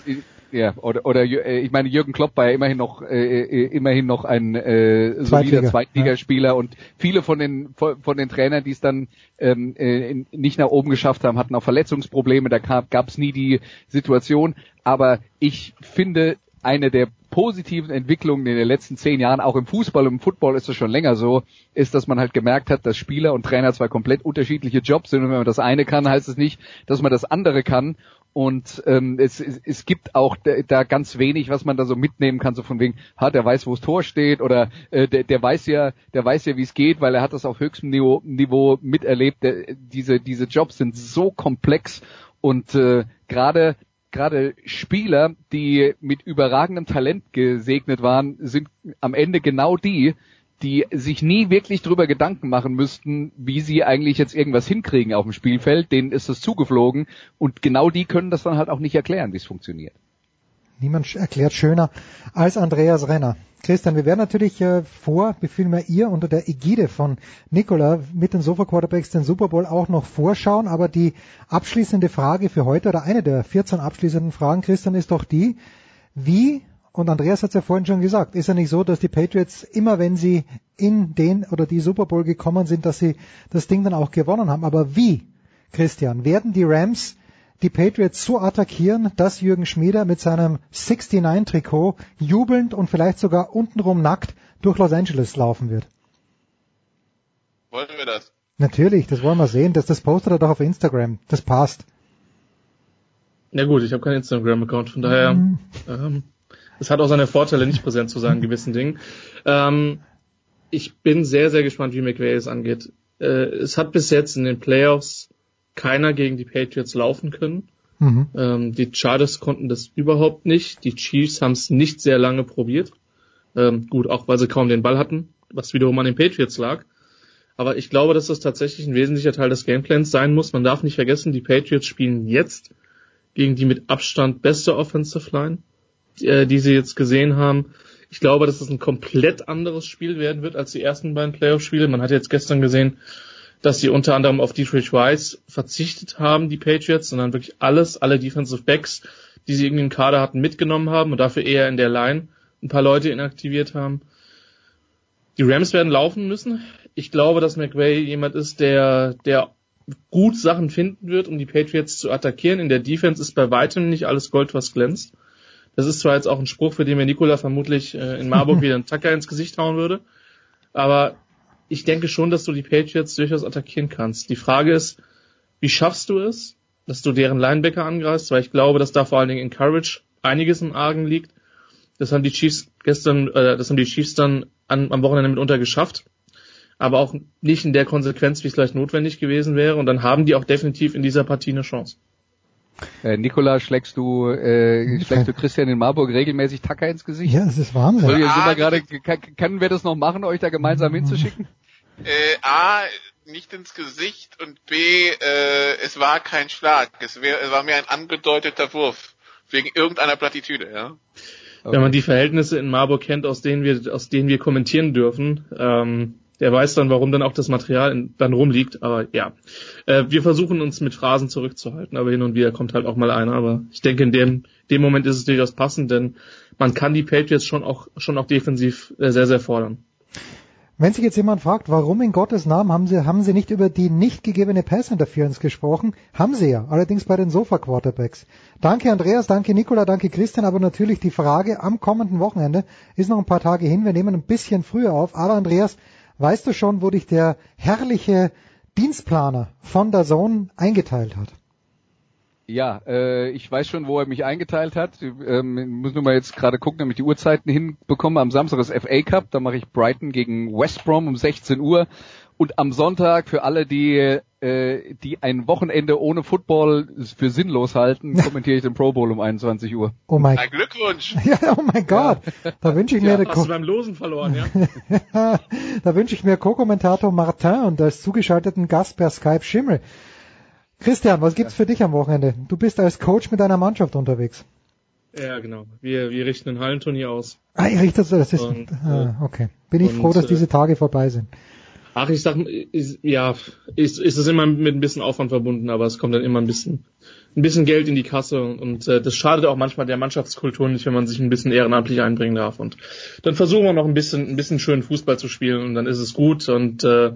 ja, oder, oder äh, ich meine, Jürgen Klopp war ja immerhin noch äh, äh, immerhin noch ein äh, solider Zweitliga, Zweitligaspieler ja. und viele von den von den Trainern, die es dann ähm, äh, nicht nach oben geschafft haben, hatten auch Verletzungsprobleme, da gab es nie die Situation. Aber ich finde, eine der positiven Entwicklungen in den letzten zehn Jahren, auch im Fußball und im Football ist es schon länger so, ist, dass man halt gemerkt hat, dass Spieler und Trainer zwei komplett unterschiedliche Jobs sind und wenn man das eine kann, heißt es nicht, dass man das andere kann und ähm, es, es, es gibt auch da ganz wenig, was man da so mitnehmen kann, so von wegen, ha, der weiß, wo das Tor steht oder äh, der, der weiß ja, der weiß ja, wie es geht, weil er hat das auf höchstem Niveau, Niveau miterlebt. Der, diese diese Jobs sind so komplex und äh, gerade gerade Spieler, die mit überragendem Talent gesegnet waren, sind am Ende genau die, die sich nie wirklich drüber Gedanken machen müssten, wie sie eigentlich jetzt irgendwas hinkriegen auf dem Spielfeld. Denen ist das zugeflogen und genau die können das dann halt auch nicht erklären, wie es funktioniert. Niemand erklärt schöner als Andreas Renner. Christian, wir werden natürlich äh, vor, vielmehr ihr unter der Ägide von Nicola mit den Sofa Quarterbacks den Super Bowl auch noch vorschauen, aber die abschließende Frage für heute oder eine der 14 abschließenden Fragen, Christian, ist doch die, wie und Andreas hat es ja vorhin schon gesagt, ist ja nicht so, dass die Patriots immer, wenn sie in den oder die Super Bowl gekommen sind, dass sie das Ding dann auch gewonnen haben. Aber wie, Christian, werden die Rams die Patriots so attackieren, dass Jürgen Schmieder mit seinem 69-Trikot jubelnd und vielleicht sogar untenrum nackt durch Los Angeles laufen wird? Wollen wir das? Natürlich, das wollen wir sehen. Das, das postet er doch auf Instagram. Das passt. Na gut, ich habe keinen Instagram-Account, von daher mhm. ähm, es hat auch seine Vorteile, nicht präsent zu sein in gewissen Dingen. Ähm, ich bin sehr, sehr gespannt, wie McVay es angeht. Äh, es hat bis jetzt in den Playoffs keiner gegen die Patriots laufen können. Mhm. Ähm, die Chargers konnten das überhaupt nicht. Die Chiefs haben es nicht sehr lange probiert. Ähm, gut, auch weil sie kaum den Ball hatten, was wiederum an den Patriots lag. Aber ich glaube, dass das tatsächlich ein wesentlicher Teil des Gameplans sein muss. Man darf nicht vergessen, die Patriots spielen jetzt gegen die mit Abstand beste Offensive Line äh, die sie jetzt gesehen haben. Ich glaube, dass es ein komplett anderes Spiel werden wird als die ersten beiden Playoff-Spiele. Man hat jetzt gestern gesehen, dass sie unter anderem auf Dietrich Rice verzichtet haben, die Patriots, sondern wirklich alles, alle Defensive Backs, die sie irgendwie im Kader hatten, mitgenommen haben und dafür eher in der Line ein paar Leute inaktiviert haben. Die Rams werden laufen müssen. Ich glaube, dass McVay jemand ist, der, der gut Sachen finden wird, um die Patriots zu attackieren. In der Defense ist bei weitem nicht alles Gold, was glänzt. Das ist zwar jetzt auch ein Spruch, für den mir Nikola vermutlich äh, in Marburg wieder einen Tacker ins Gesicht hauen würde, aber ich denke schon, dass du die Patriots durchaus attackieren kannst. Die Frage ist, wie schaffst du es, dass du deren Linebacker angreifst, weil ich glaube, dass da vor allen Dingen in Courage einiges im Argen liegt. Das haben die Chiefs gestern, äh, das haben die Chiefs dann an, am Wochenende mitunter geschafft, aber auch nicht in der Konsequenz, wie es vielleicht notwendig gewesen wäre. Und dann haben die auch definitiv in dieser Partie eine Chance. Äh, Nikola, schlägst du, äh, schlägst du Christian in Marburg regelmäßig Tacker ins Gesicht? Ja, das ist Wahnsinn. Soll, ah, gerade, kann, können wir das noch machen, euch da gemeinsam mhm. hinzuschicken? Äh, A, nicht ins Gesicht und B, äh, es war kein Schlag. Es, wär, es war mehr ein angedeuteter Wurf. Wegen irgendeiner Plattitüde, ja. Okay. Wenn man die Verhältnisse in Marburg kennt, aus denen wir, aus denen wir kommentieren dürfen, ähm, der weiß dann, warum dann auch das Material dann rumliegt. Aber ja, äh, wir versuchen uns mit Phrasen zurückzuhalten, aber hin und wieder kommt halt auch mal einer. Aber ich denke, in dem, dem Moment ist es durchaus passend, denn man kann die Patriots schon auch, schon auch defensiv äh, sehr, sehr fordern. Wenn sich jetzt jemand fragt, warum in Gottes Namen haben Sie, haben Sie nicht über die nicht gegebene Pass Interference gesprochen? Haben Sie ja, allerdings bei den Sofa Quarterbacks. Danke Andreas, danke Nicola, danke Christian, aber natürlich die Frage am kommenden Wochenende ist noch ein paar Tage hin. Wir nehmen ein bisschen früher auf, aber Andreas, weißt du schon, wo dich der herrliche Dienstplaner von der Zone eingeteilt hat? Ja, äh, ich weiß schon, wo er mich eingeteilt hat. Ähm, muss nur mal jetzt gerade gucken, damit ich die Uhrzeiten hinbekomme. Am Samstag ist FA Cup, da mache ich Brighton gegen West Brom um 16 Uhr. Und am Sonntag für alle, die äh, die ein Wochenende ohne Football für sinnlos halten, kommentiere ich den Pro Bowl um 21 Uhr. Oh mein Ein Glückwunsch. Ja, oh mein Gott. Da wünsche ich mir Ja, eine hast du beim Losen verloren, ja? da wünsche ich mir Co-Kommentator Martin und als zugeschalteten Gast per Skype Schimmel. Christian, was gibt's für dich am Wochenende? Du bist als Coach mit deiner Mannschaft unterwegs. Ja, genau. Wir, wir richten ein Hallenturnier aus. Ah, ihr richtet so, das ist, Und, ah, okay. Bin ich und, froh, dass äh, diese Tage vorbei sind. Ach, ich sag, ist, ja, ist, ist es immer mit ein bisschen Aufwand verbunden, aber es kommt dann immer ein bisschen, ein bisschen Geld in die Kasse und, äh, das schadet auch manchmal der Mannschaftskultur nicht, wenn man sich ein bisschen ehrenamtlich einbringen darf. Und dann versuchen wir noch ein bisschen, ein bisschen schönen Fußball zu spielen und dann ist es gut. Und äh,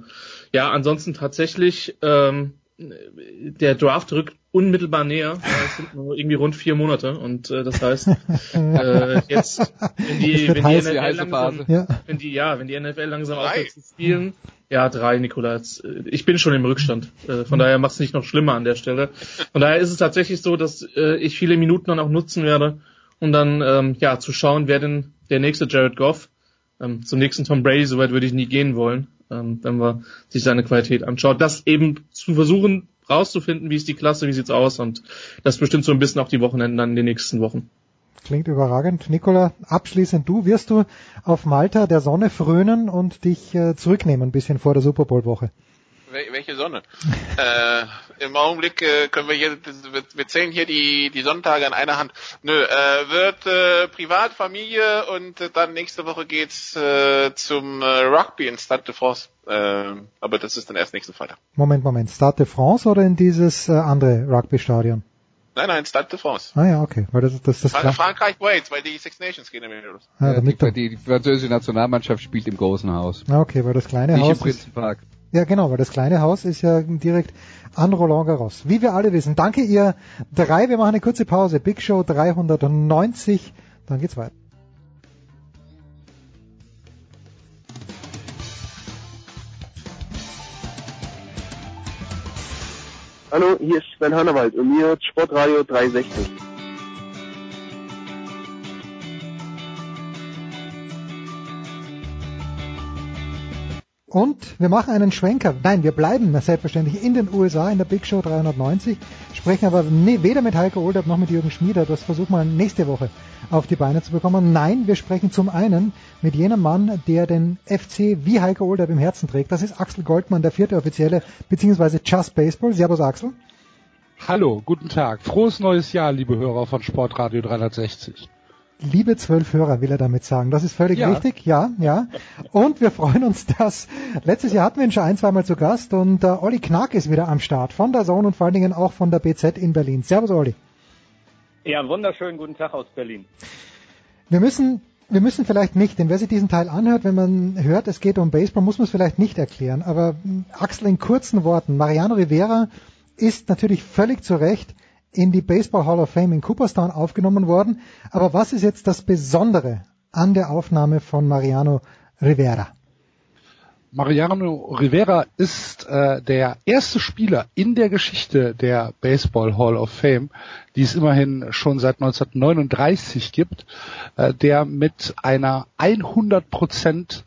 ja, ansonsten tatsächlich, ähm, der Draft rückt unmittelbar näher. Ja, Es sind nur irgendwie rund vier Monate und äh, das heißt, äh, jetzt, wenn die, wenn die heiß, die NFL heiße langsam. Ja. wenn die, ja, wenn die NFL langsam aufhört zu spielen, ja, drei, Nikola. Ich bin schon im Rückstand. Äh, Von daher macht es nicht noch schlimmer an der Stelle. Von daher ist es tatsächlich so, dass äh, ich viele Minuten dann auch nutzen werde, um dann ähm, ja zu schauen, wer denn der nächste Jared Goff ähm, zum nächsten Tom Brady, soweit würde ich nie gehen wollen, ähm, wenn man sich seine Qualität anschaut. Das eben zu versuchen rauszufinden, wie ist die Klasse, wie sieht's aus und das bestimmt so ein bisschen auch die Wochenenden dann in den nächsten Wochen. Klingt überragend. Nikola, abschließend du, wirst du auf Malta der Sonne frönen und dich äh, zurücknehmen ein bisschen vor der Super Bowl Woche? Wel- Welche Sonne? äh, Im Augenblick äh, können wir hier, wir, wir zählen hier die, die Sonntage an einer Hand. Nö, äh, wird äh, Privat, Familie und äh, dann nächste Woche geht's äh, zum äh, Rugby in Stade de France. Äh, aber das ist dann erst nächsten Freitag. Moment, Moment. Stade de France oder in dieses äh, andere Rugby-Stadion? Nein, nein, Stade de France. Ah ja, okay. Weil das, das, das Fra klar. Frankreich, Wales, weil die Six Nations gehen im los. Ah, Ja, damit die, die, die französische Nationalmannschaft spielt im großen Haus. ah, okay, weil das kleine Nicht im Haus ist, Prinzenpark. ja genau, weil das kleine Haus ist ja direkt an Roland Garros. Wie wir alle wissen. Danke ihr drei. Wir machen eine kurze Pause. Big Show 390. Dann geht's weiter. Hallo, hier ist Sven Hannawald und mir Sportradio 360. Und wir machen einen Schwenker. Nein, wir bleiben selbstverständlich in den USA in der Big Show 390, sprechen aber weder mit Heiko Olderb noch mit Jürgen Schmieder. Das versuchen wir nächste Woche auf die Beine zu bekommen. Nein, wir sprechen zum einen mit jenem Mann, der den FC wie Heiko Olderb im Herzen trägt. Das ist Axel Goldmann, der vierte Offizielle, beziehungsweise Just Baseball. Servus Axel. Hallo, guten Tag. Frohes neues Jahr, liebe Hörer von Sportradio 360. Liebe zwölf Hörer, will er damit sagen. Das ist völlig Ja. richtig, ja, ja. Und wir freuen uns, dass letztes Jahr hatten wir ihn schon ein, zweimal zu Gast und äh, Olli Knack ist wieder am Start von der Zone und vor allen Dingen auch von der BZ in Berlin. Servus Olli. Ja, einen wunderschönen guten Tag aus Berlin. Wir müssen, wir müssen vielleicht nicht, denn wer sich diesen Teil anhört, wenn man hört, es geht um Baseball, muss man es vielleicht nicht erklären. Aber mh, Axel in kurzen Worten, Mariano Rivera ist natürlich völlig zu Recht in die Baseball Hall of Fame in Cooperstown aufgenommen worden. Aber was ist jetzt das Besondere an der Aufnahme von Mariano Rivera? Mariano Rivera ist äh, der erste Spieler in der Geschichte der Baseball Hall of Fame, die es immerhin schon seit 1939 gibt, äh, der mit einer 100%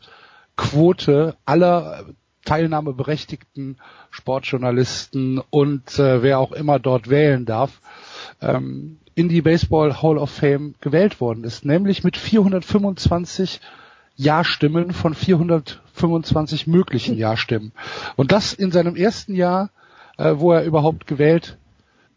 Quote aller teilnahmeberechtigten Sportjournalisten und äh, wer auch immer dort wählen darf, ähm, in die Baseball Hall of Fame gewählt worden ist, nämlich mit 425 Ja-Stimmen von 425 möglichen Ja-Stimmen. Und das in seinem ersten Jahr, äh, wo er überhaupt gewählt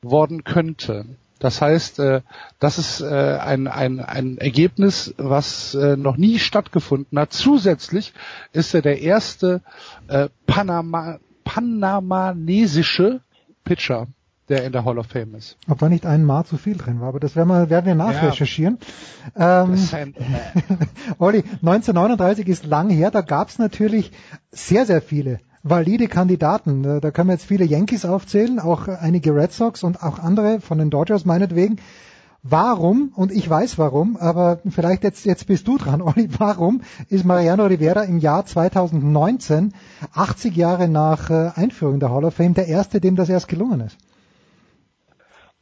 worden könnte. Das heißt, äh, das ist äh, ein, ein, ein Ergebnis, was äh, noch nie stattgefunden hat. Zusätzlich ist er der erste äh, Panama, panamanesische Pitcher der in der Hall of Fame ist. Ob da nicht ein Mal zu viel drin war, aber das werden wir, werden wir nachrecherchieren. Ja. Ähm, Olli, 1939 ist lang her, da gab es natürlich sehr, sehr viele valide Kandidaten. Da können wir jetzt viele Yankees aufzählen, auch einige Red Sox und auch andere von den Dodgers meinetwegen. Warum, und ich weiß warum, aber vielleicht jetzt, jetzt bist du dran, Olli, warum ist Mariano Rivera im Jahr 2019, 80 Jahre nach äh, Einführung der Hall of Fame, der Erste, dem das erst gelungen ist?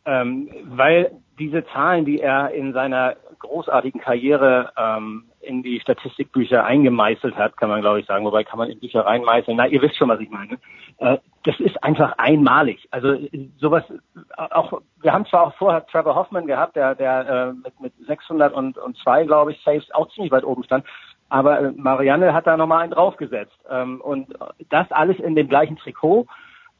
Ähm, weil diese Zahlen, die er in seiner großartigen Karriere ähm, in die Statistikbücher eingemeißelt hat, kann man glaube ich sagen. Wobei kann man in Bücher reinmeißeln. Na, ihr wisst schon, was ich meine. Äh, das ist einfach einmalig. Also sowas, auch wir haben zwar auch vorher Trevor Hoffman gehabt, der, der äh, mit, mit 602, glaube ich, Saves auch ziemlich weit oben stand. Aber äh, Marianne hat da nochmal einen draufgesetzt. Ähm, und das alles in dem gleichen Trikot.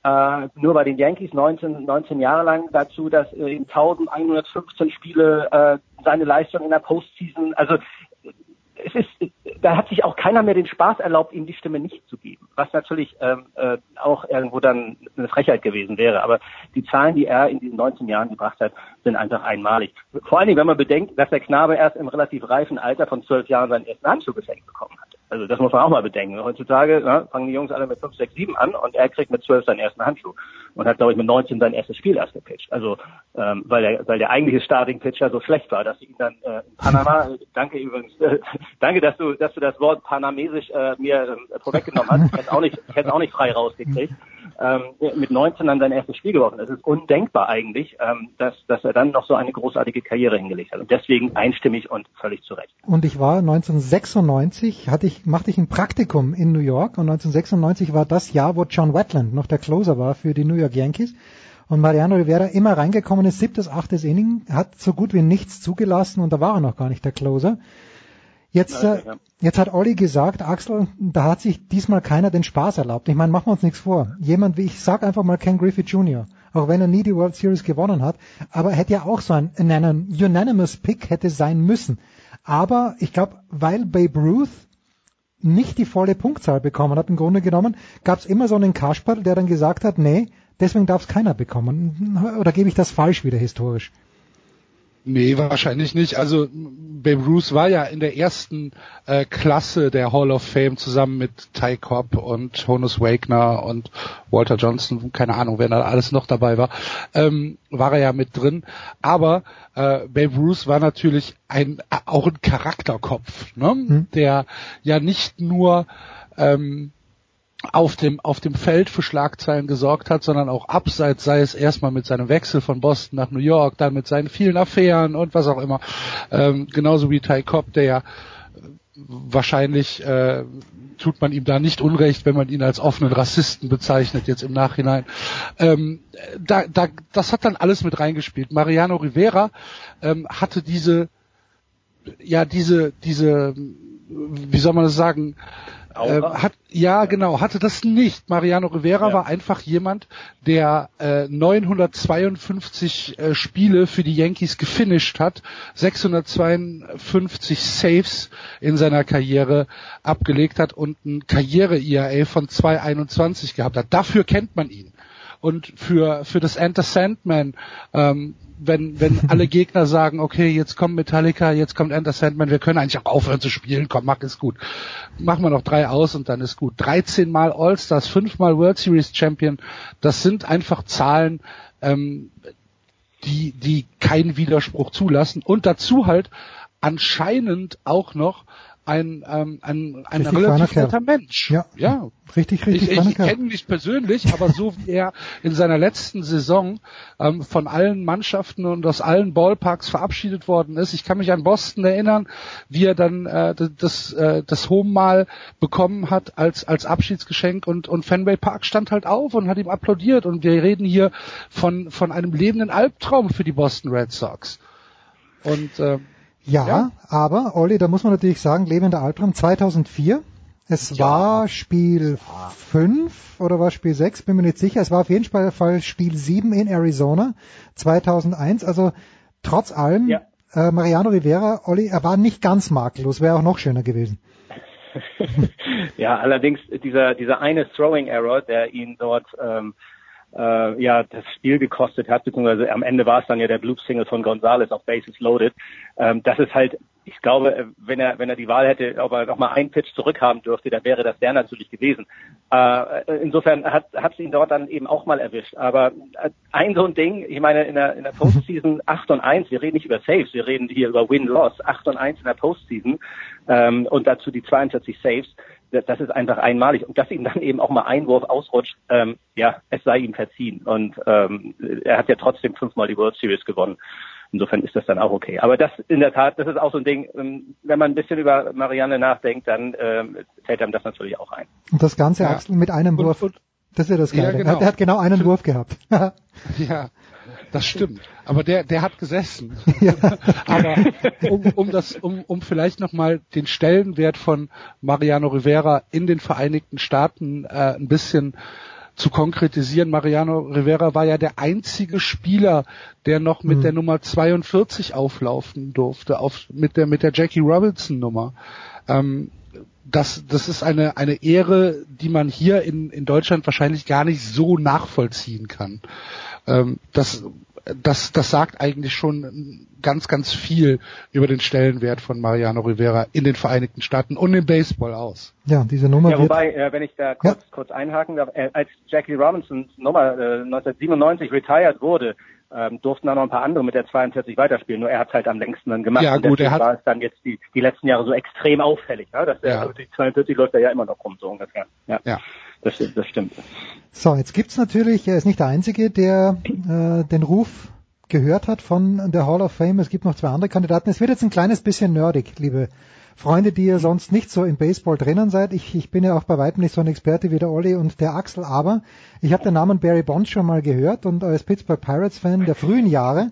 Äh, nur bei den Yankees 19, 19 Jahre lang dazu, dass äh, in 1115 Spiele äh, seine Leistung in der Postseason, also es ist, da hat sich auch keiner mehr den Spaß erlaubt, ihm die Stimme nicht zu geben, was natürlich ähm, äh, auch irgendwo dann eine Frechheit gewesen wäre. Aber die Zahlen, die er in diesen 19 Jahren gebracht hat, sind einfach einmalig. Vor allen Dingen, wenn man bedenkt, dass der Knabe erst im relativ reifen Alter von zwölf Jahren seinen ersten Handschuh geschenkt bekommen hat. Also das muss man auch mal bedenken. Heutzutage na, fangen die Jungs alle mit 5, 6, 7 an und er kriegt mit 12 seinen ersten Handschuh und hat, glaube ich, mit 19 sein erstes Spiel erst gepitcht. Also ähm, weil der, weil der eigentliche Starting-Pitcher so schlecht war, dass sie ihn dann äh, in Panama, danke übrigens, äh, danke, dass du, dass du das Wort panamesisch äh, mir äh, vorweggenommen hast. Ich hätte auch nicht, ich hätte auch nicht frei rausgekriegt. Ähm, mit 19 dann sein erstes Spiel geworfen. Es ist undenkbar eigentlich, ähm, dass, dass er dann noch so eine großartige Karriere hingelegt hat. Und deswegen einstimmig und völlig zu Recht. Und ich war 1996, hatte ich, machte ich ein Praktikum in New York und 1996 war das Jahr, wo John Wetland noch der Closer war für die New York Yankees. Und Mariano Rivera immer reingekommen ist, siebtes, achtes Inning, hat so gut wie nichts zugelassen und da war er noch gar nicht der Closer. Jetzt, äh, jetzt hat Olli gesagt, Axel, da hat sich diesmal keiner den Spaß erlaubt. Ich meine, machen wir uns nichts vor. Jemand wie, ich sag einfach mal Ken Griffey Jr., auch wenn er nie die World Series gewonnen hat, aber hätte ja auch so ein, ein unanimous Pick hätte sein müssen. Aber ich glaube, weil Babe Ruth nicht die volle Punktzahl bekommen hat, im Grunde genommen, gab es immer so einen Kasperl, der dann gesagt hat, nee, deswegen darf es keiner bekommen. Oder gebe ich das falsch wieder historisch? Nee, wahrscheinlich nicht. Also Babe Ruth war ja in der ersten äh, Klasse der Hall of Fame zusammen mit Ty Cobb und Honus Wagner und Walter Johnson, keine Ahnung, wer da alles noch dabei war, ähm, war er ja mit drin. Aber äh, Babe Ruth war natürlich ein auch ein Charakterkopf, ne? Mhm. der ja nicht nur ähm, auf dem, auf dem Feld für Schlagzeilen gesorgt hat, sondern auch abseits, sei es erstmal mit seinem Wechsel von Boston nach New York, dann mit seinen vielen Affären und was auch immer. Ähm, genauso wie Ty Cobb, der ja äh, wahrscheinlich äh, tut man ihm da nicht unrecht, wenn man ihn als offenen Rassisten bezeichnet jetzt im Nachhinein. Ähm, da, da, das hat dann alles mit reingespielt. Mariano Rivera ähm, hatte diese, ja diese, diese, wie soll man das sagen, äh, hat, ja, genau, hatte das nicht. Mariano Rivera ja. war einfach jemand, der äh, 952 äh, Spiele für die Yankees gefinisht hat, 652 Saves in seiner Karriere abgelegt hat und ein Karriere-IAA von 221 gehabt hat. Dafür kennt man ihn. Und für, für das Enter Sandman ähm, wenn, wenn alle Gegner sagen, okay, jetzt kommt Metallica, jetzt kommt Enter Sandman, wir können eigentlich auch aufhören zu spielen, komm, mach ist gut. Machen wir noch drei aus und dann ist gut. 13 Mal All-Stars, 5 Mal World Series Champion, das sind einfach Zahlen, ähm, die, die keinen Widerspruch zulassen und dazu halt anscheinend auch noch ein, ähm, ein, ein relativ netter Mensch. Ja. ja. Richtig, richtig. Ich, ich kenne ihn nicht persönlich, aber so wie er in seiner letzten Saison ähm, von allen Mannschaften und aus allen Ballparks verabschiedet worden ist. Ich kann mich an Boston erinnern, wie er dann äh, das, äh, das Home mal bekommen hat als, als Abschiedsgeschenk und, und Fenway Park stand halt auf und hat ihm applaudiert und wir reden hier von, von einem lebenden Albtraum für die Boston Red Sox. Und äh, ja, ja, aber Olli, da muss man natürlich sagen, lebender Albtraum 2004. Es ja. war Spiel 5 oder war Spiel 6, bin mir nicht sicher. Es war auf jeden Fall Spiel 7 in Arizona 2001. Also trotz allem, ja. äh, Mariano Rivera, Olli, er war nicht ganz makellos, wäre auch noch schöner gewesen. ja, allerdings dieser, dieser eine Throwing Error, der ihn dort ähm, äh, ja das Spiel gekostet hat, beziehungsweise am Ende war es dann ja der Blue Single von Gonzalez auf Bases Loaded. Ähm, das ist halt, ich glaube, wenn er wenn er die Wahl hätte, ob er nochmal einen Pitch zurückhaben dürfte, dann wäre das der natürlich gewesen. Äh, insofern hat hat ihn dort dann eben auch mal erwischt. Aber äh, ein so ein Ding, ich meine in der in der Postseason 8 und 1, wir reden nicht über Saves, wir reden hier über Win-Loss, 8 und 1 in der Postseason ähm, und dazu die 42 Saves das ist einfach einmalig. Und dass ihm dann eben auch mal Einwurf ausrutscht, ähm, ja, es sei ihm verziehen. Und ähm, er hat ja trotzdem fünfmal die World Series gewonnen. Insofern ist das dann auch okay. Aber das in der Tat, das ist auch so ein Ding, ähm, wenn man ein bisschen über Marianne nachdenkt, dann ähm, fällt einem das natürlich auch ein. Und das Ganze, Ja. Axel, mit einem Und- Wurf. und- das ist ja das Ja, Geile. genau. er, hat, er hat genau einen Wurf gehabt. Ja, das stimmt. Aber der, der hat gesessen. Aber um, um das, um, um vielleicht nochmal den Stellenwert von Mariano Rivera in den Vereinigten Staaten äh, ein bisschen zu konkretisieren. Mariano Rivera war ja der einzige Spieler, der noch mit Mhm. der Nummer 42 auflaufen durfte, auf, mit der, mit der Jackie Robinson Nummer. Ähm, das, das ist eine, eine Ehre, die man hier in, in Deutschland wahrscheinlich gar nicht so nachvollziehen kann. Ähm, das, das, das sagt eigentlich schon ganz, ganz viel über den Stellenwert von Mariano Rivera in den Vereinigten Staaten und im Baseball aus. Ja, diese Nummer Ja, wird. wobei, äh, wenn ich da kurz, kurz einhaken darf, äh, als Jackie Robinsons Nummer äh, 1997 retired wurde, ähm, durften da noch ein paar andere mit der 42 weiterspielen, nur er hat halt am längsten dann gemacht. Ja, Und gut, er deswegen hat- war es dann jetzt die, die letzten Jahre so extrem auffällig, ja, dass der, Ja. die 42 läuft er ja immer noch rum, so ungefähr. Ja, ja. Das, stimmt- das stimmt. So, jetzt gibt's natürlich, er ist nicht der Einzige, der äh, den Ruf gehört hat von der Hall of Fame. Es gibt noch zwei andere Kandidaten. Es wird jetzt ein kleines bisschen nerdig, liebe Freunde, die ihr sonst nicht so im Baseball drinnen seid. Ich, ich bin ja auch bei weitem nicht so ein Experte wie der Olli und der Axel, aber ich habe den Namen Barry Bonds schon mal gehört und als Pittsburgh Pirates Fan der frühen Jahre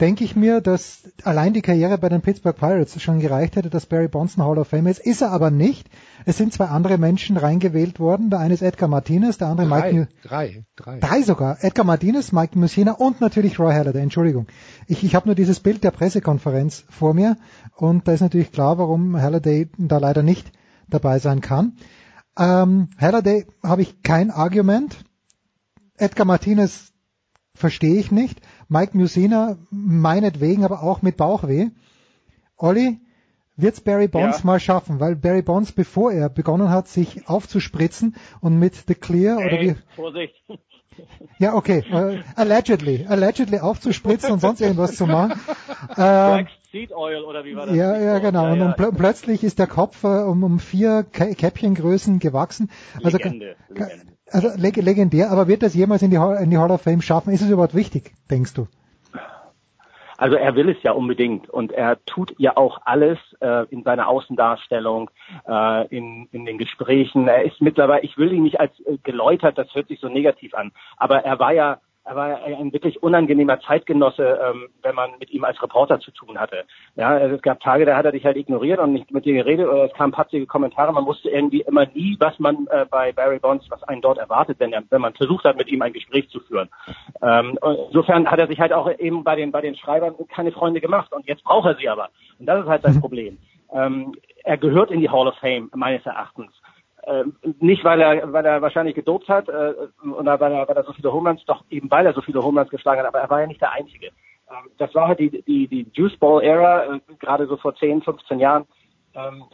denke ich mir, dass allein die Karriere bei den Pittsburgh Pirates schon gereicht hätte, dass Barry Bonds ein Hall of Fame ist. Ist er aber nicht. Es sind zwei andere Menschen reingewählt worden. Der eine ist Edgar Martinez, der andere Mike Mu drei, drei. Drei sogar. Edgar Martinez, Mike Musina und natürlich Roy Halladay. Entschuldigung. Ich, ich habe nur dieses Bild der Pressekonferenz vor mir und da ist natürlich klar, warum Halladay da leider nicht dabei sein kann. Ähm, Halladay habe ich kein Argument. Edgar Martinez verstehe ich nicht. Mike Musina meinetwegen, aber auch mit Bauchweh. Olli, wird's Barry Bonds Ja. mal schaffen? Weil Barry Bonds, bevor er begonnen hat, sich aufzuspritzen und mit The Clear oder wie, Hey, Vorsicht. ja, okay. Äh, allegedly. Allegedly aufzuspritzen und sonst irgendwas zu machen. Ähm, Seed Oil oder wie war das? ja, ja, genau. Und, und pl plötzlich ist der Kopf äh, um, um vier Kä Käppchengrößen gewachsen. Also, Legende, Legende. Also leg legendär. Aber wird das jemals in die, Hall, in die Hall of Fame schaffen? Ist es überhaupt wichtig, denkst du? Also er will es ja unbedingt und er tut ja auch alles äh, in seiner Außendarstellung, äh, in, in den Gesprächen. Er ist mittlerweile, ich will ihn nicht als äh, geläutert, das hört sich so negativ an, aber er war ja er war ein wirklich unangenehmer Zeitgenosse, ähm, wenn man mit ihm als Reporter zu tun hatte. Ja, also es gab Tage, da hat er dich halt ignoriert und nicht mit dir geredet oder es kamen patzige Kommentare. Man wusste irgendwie immer nie, was man äh, bei Barry Bonds, was einen dort erwartet, wenn, er, wenn man versucht hat, mit ihm ein Gespräch zu führen. Ähm, insofern hat er sich halt auch eben bei den, bei den Schreibern keine Freunde gemacht und jetzt braucht er sie aber. Und das ist halt sein Problem. Ähm, er gehört in die Hall of Fame, meines Erachtens. Ähm, nicht weil er, weil er wahrscheinlich gedopt hat äh, oder weil er, weil er so viele Homeruns, doch eben weil er so viele Homeruns geschlagen hat, aber er war ja nicht der Einzige. Ähm, das war halt die, die, die Juice Ball Era, äh, gerade so vor 10, 15 Jahren. Ähm,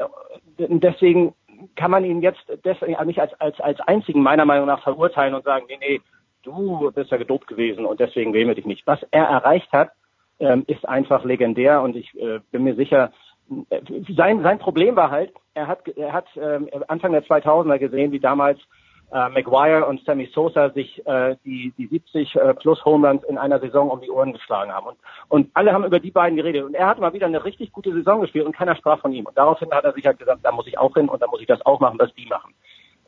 und deswegen kann man ihn jetzt deswegen nicht als, als, als einzigen meiner Meinung nach verurteilen und sagen, nee, nee, du bist ja gedopt gewesen und deswegen wählen wir dich nicht. Was er erreicht hat, ähm, ist einfach legendär und ich äh, bin mir sicher, äh, sein, sein Problem war halt, er hat, er hat ähm, Anfang der 2000er gesehen, wie damals äh, Maguire und Sammy Sosa sich äh, die, die 70 äh, plus Home Runs in einer Saison um die Ohren geschlagen haben. Und, und alle haben über die beiden geredet. Und er hat mal wieder eine richtig gute Saison gespielt und keiner sprach von ihm. Und daraufhin hat er sich halt gesagt, da muss ich auch hin und da muss ich das auch machen, was die machen.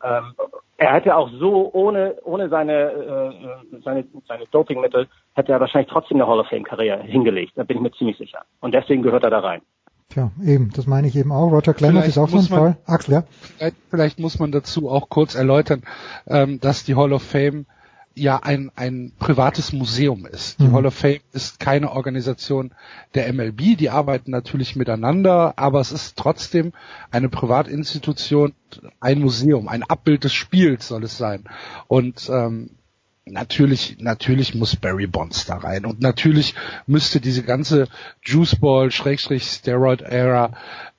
Ähm, er hätte auch so ohne ohne seine äh, seine seine Dopingmittel hätte er wahrscheinlich trotzdem eine Hall of Fame Karriere hingelegt. Da bin ich mir ziemlich sicher. Und deswegen gehört er da rein. Tja, eben, das meine ich eben auch. Roger Clemens Vielleicht ist auch so ein man- Fall. Axel, ja? Vielleicht, vielleicht muss man dazu auch kurz erläutern, ähm, dass die Hall of Fame ja ein, ein privates Museum ist. Die Mhm. Hall of Fame ist keine Organisation der MLB, die arbeiten natürlich miteinander, aber es ist trotzdem eine Privatinstitution, ein Museum, ein Abbild des Spiels soll es sein. Und ähm, natürlich, natürlich muss Barry Bonds da rein und natürlich müsste diese ganze Juiceball Schrägstrich Steroid Era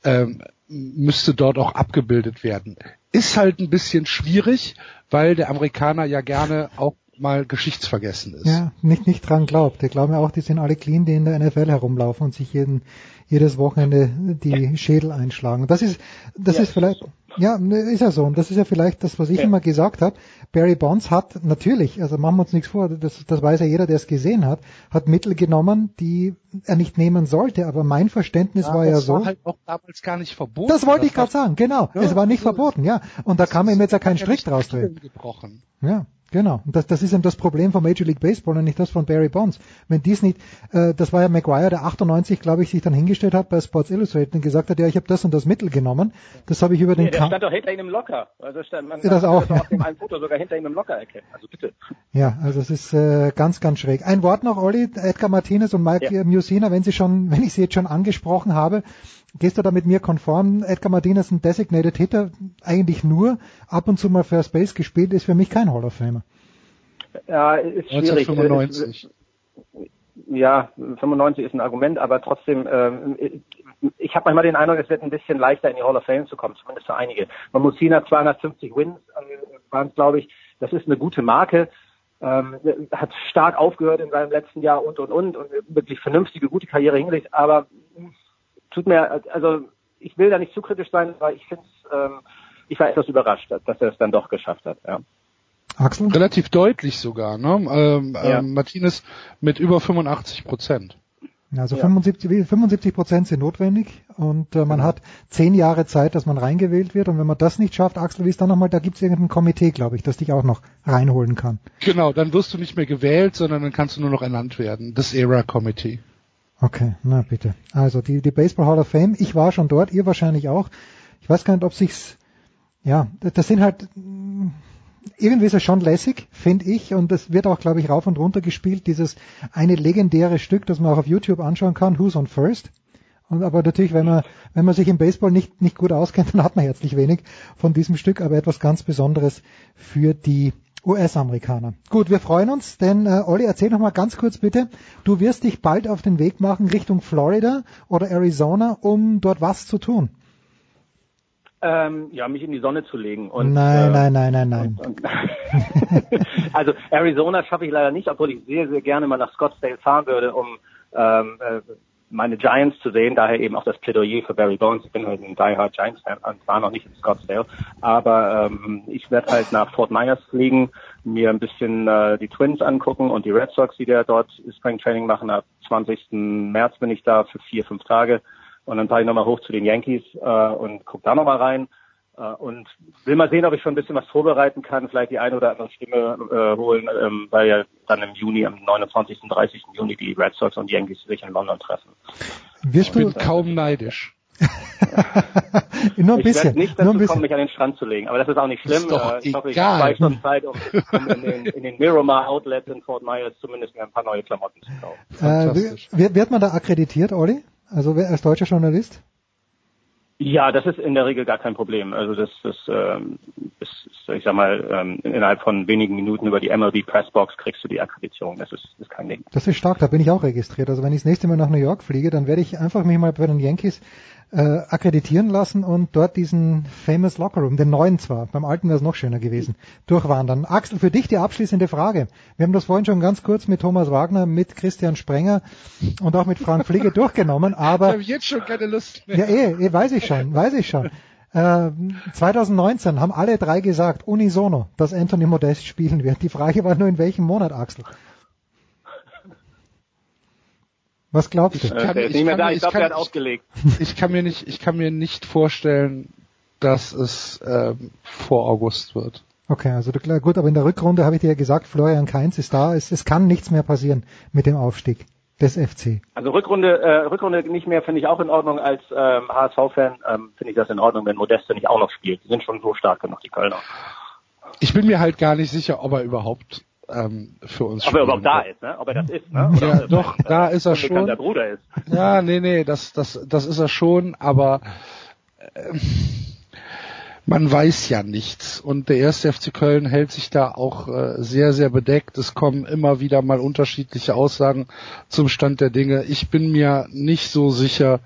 ähm, müsste dort auch abgebildet werden. Ist halt ein bisschen schwierig, weil der Amerikaner ja gerne auch mal geschichtsvergessen ist. Ja, nicht, nicht dran glaubt. Ich glaube auch, die sind alle clean, die in der NFL herumlaufen und sich jeden, jedes Wochenende die Schädel einschlagen. Das ist, das ja, ist vielleicht, ja, ist ja so. Und das ist ja vielleicht das, was ich ja. immer gesagt habe. Barry Bonds hat natürlich, also machen wir uns nichts vor, das, das weiß ja jeder, der es gesehen hat, hat Mittel genommen, die er nicht nehmen sollte. Aber mein Verständnis ja, war ja so. Das war halt auch damals gar nicht verboten. Das wollte ich gerade sagen, genau. es war nicht verboten, ja. Und da kann man ihm jetzt ja keinen Strick draus drehen. Ja. Genau. Und das, das ist eben das Problem von Major League Baseball und nicht das von Barry Bonds. Wenn dies nicht, äh, das war ja Maguire, der 98, glaube ich, sich dann hingestellt hat bei Sports Illustrated und gesagt hat, ja, ich habe das und das Mittel genommen. Das habe ich über den. Ja, der stand doch hinter ihm im Locker. Also stand, man ja, das auch. Ja. auf dem einen Foto sogar hinter ihm im Locker erkennen. Also bitte. Ja, also es ist äh, ganz, ganz schräg. Ein Wort noch, Olli, Edgar Martinez und Mike ja. Musina, wenn Sie schon, wenn ich Sie jetzt schon angesprochen habe, Gehst du da mit mir konform? Edgar Martinez ein Designated Hitter, eigentlich nur ab und zu mal First Base gespielt, ist für mich kein Hall of Famer. Ja, ist schwierig. 1995. Ja, 95 ist ein Argument, aber trotzdem, äh, ich habe manchmal den Eindruck, es wird ein bisschen leichter in die Hall of Fame zu kommen, zumindest für einige. Man muss 250 Wins äh, waren es, glaube ich. Das ist eine gute Marke. Ähm, hat stark aufgehört in seinem letzten Jahr und und und und wirklich vernünftige, gute Karriere hingelegt, aber tut mir, also ich will da nicht zu kritisch sein, weil ich finde ähm, ich war etwas überrascht, dass er es dann doch geschafft hat. Ja. Axel? Relativ deutlich sogar, ne? Ähm, ja. ähm, Martinez mit über 85 Prozent. Also ja. 75, 75 Prozent sind notwendig und äh, man genau. hat zehn Jahre Zeit, dass man reingewählt wird und wenn man das nicht schafft, Axel, wie ist dann nochmal, da gibt es irgendein Komitee, glaube ich, das dich auch noch reinholen kann. Genau, dann wirst du nicht mehr gewählt, sondern dann kannst du nur noch ernannt werden. Das Era Committee. Okay, na bitte. Also die, die Baseball Hall of Fame, ich war schon dort, ihr wahrscheinlich auch. Ich weiß gar nicht, ob sich's, ja, das sind halt, irgendwie ist es schon lässig, finde ich, und das wird auch, glaube ich, rauf und runter gespielt, dieses eine legendäre Stück, das man auch auf YouTube anschauen kann, Who's on First. Und aber natürlich, wenn man, wenn man sich im Baseball nicht, nicht gut auskennt, dann hat man herzlich wenig von diesem Stück, aber etwas ganz Besonderes für die US-Amerikaner. Gut, wir freuen uns, denn äh, Olli, erzähl noch mal ganz kurz bitte, du wirst dich bald auf den Weg machen Richtung Florida oder Arizona, um dort was zu tun. Ähm, ja, mich in die Sonne zu legen. Und, nein, äh, nein, nein, nein, nein. Und, und also Arizona schaffe ich leider nicht, obwohl ich sehr, sehr gerne mal nach Scottsdale fahren würde, um ähm, äh, meine Giants zu sehen, daher eben auch das Plädoyer für Barry Bonds. Ich bin halt ein diehard Giants-Fan und war noch nicht in Scottsdale. Aber ähm, ich werde halt nach Fort Myers fliegen, mir ein bisschen äh, die Twins angucken und die Red Sox, die da dort Spring Training machen. Ab 20. März bin ich da für vier, fünf Tage. Und dann fahre ich nochmal hoch zu den Yankees äh, und gucke da nochmal rein. Äh, und will mal sehen, ob ich schon ein bisschen was vorbereiten kann, vielleicht die eine oder andere Stimme äh, holen, ähm, weil ja dann im Juni, am 29. und 30. Juni die Red Sox und die Yankees sich in London treffen. Ich bin kaum neidisch. nur ein bisschen. Ich nicht dazu nur ein kommen, mich an den Strand zu legen, aber das ist auch nicht schlimm. Ist doch äh, ich hoffe, ich habe zwei Stunden Zeit, um, um in, den, in den Miramar Outlets in Fort Myers zumindest mir ein paar neue Klamotten zu kaufen. Äh, wird man da akkreditiert, Olli? Also als deutscher Journalist? Ja, das ist in der Regel gar kein Problem. Also das, das ähm, ist, ich sag mal, ähm, innerhalb von wenigen Minuten über die MLB Pressbox kriegst du die Akkreditierung. Das ist, ist kein Ding. Das ist stark, da bin ich auch registriert. Also wenn ich das nächste Mal nach New York fliege, dann werde ich einfach mich mal bei den Yankees äh, akkreditieren lassen und dort diesen famous Locker Room, den neuen zwar, beim alten wäre es noch schöner gewesen, durchwandern. Axel, für dich die abschließende Frage. Wir haben das vorhin schon ganz kurz mit Thomas Wagner, mit Christian Sprenger und auch mit Frank Fliege durchgenommen, aber... Ich habe jetzt schon keine Lust mehr. Ja, eh, eh, weiß ich schon, weiß ich schon. Äh, 2019 haben alle drei gesagt, unisono, dass Anthony Modest spielen wird. Die Frage war nur, in welchem Monat, Axel? Was glaubst du? Ich kann, äh, ich nicht mehr da. Ich, ich glaube, er hat aufgelegt. Ich kann mir nicht, ich kann mir nicht vorstellen, dass es ähm, vor August wird. Okay, also klar, gut, aber in der Rückrunde habe ich dir ja gesagt, Florian Kainz ist da. Es, es kann nichts mehr passieren mit dem Aufstieg des FC. Also Rückrunde, äh, Rückrunde nicht mehr finde ich auch in Ordnung als ähm, HSV-Fan. Ähm, finde ich das in Ordnung, wenn Modeste nicht auch noch spielt. Die sind schon so stark genug, die Kölner. Ich bin mir halt gar nicht sicher, ob er überhaupt ähm, für uns Ob er überhaupt da ist, ne? Ob er das ist, ne? Oder ja, doch, da ist er schon. Der Bruder ist. Ja, nee, nee, das, das, das ist er schon, aber äh, man weiß ja nichts. Und der erste FC Köln hält sich da auch äh, sehr, sehr bedeckt. Es kommen immer wieder mal unterschiedliche Aussagen zum Stand der Dinge. Ich bin mir nicht so sicher,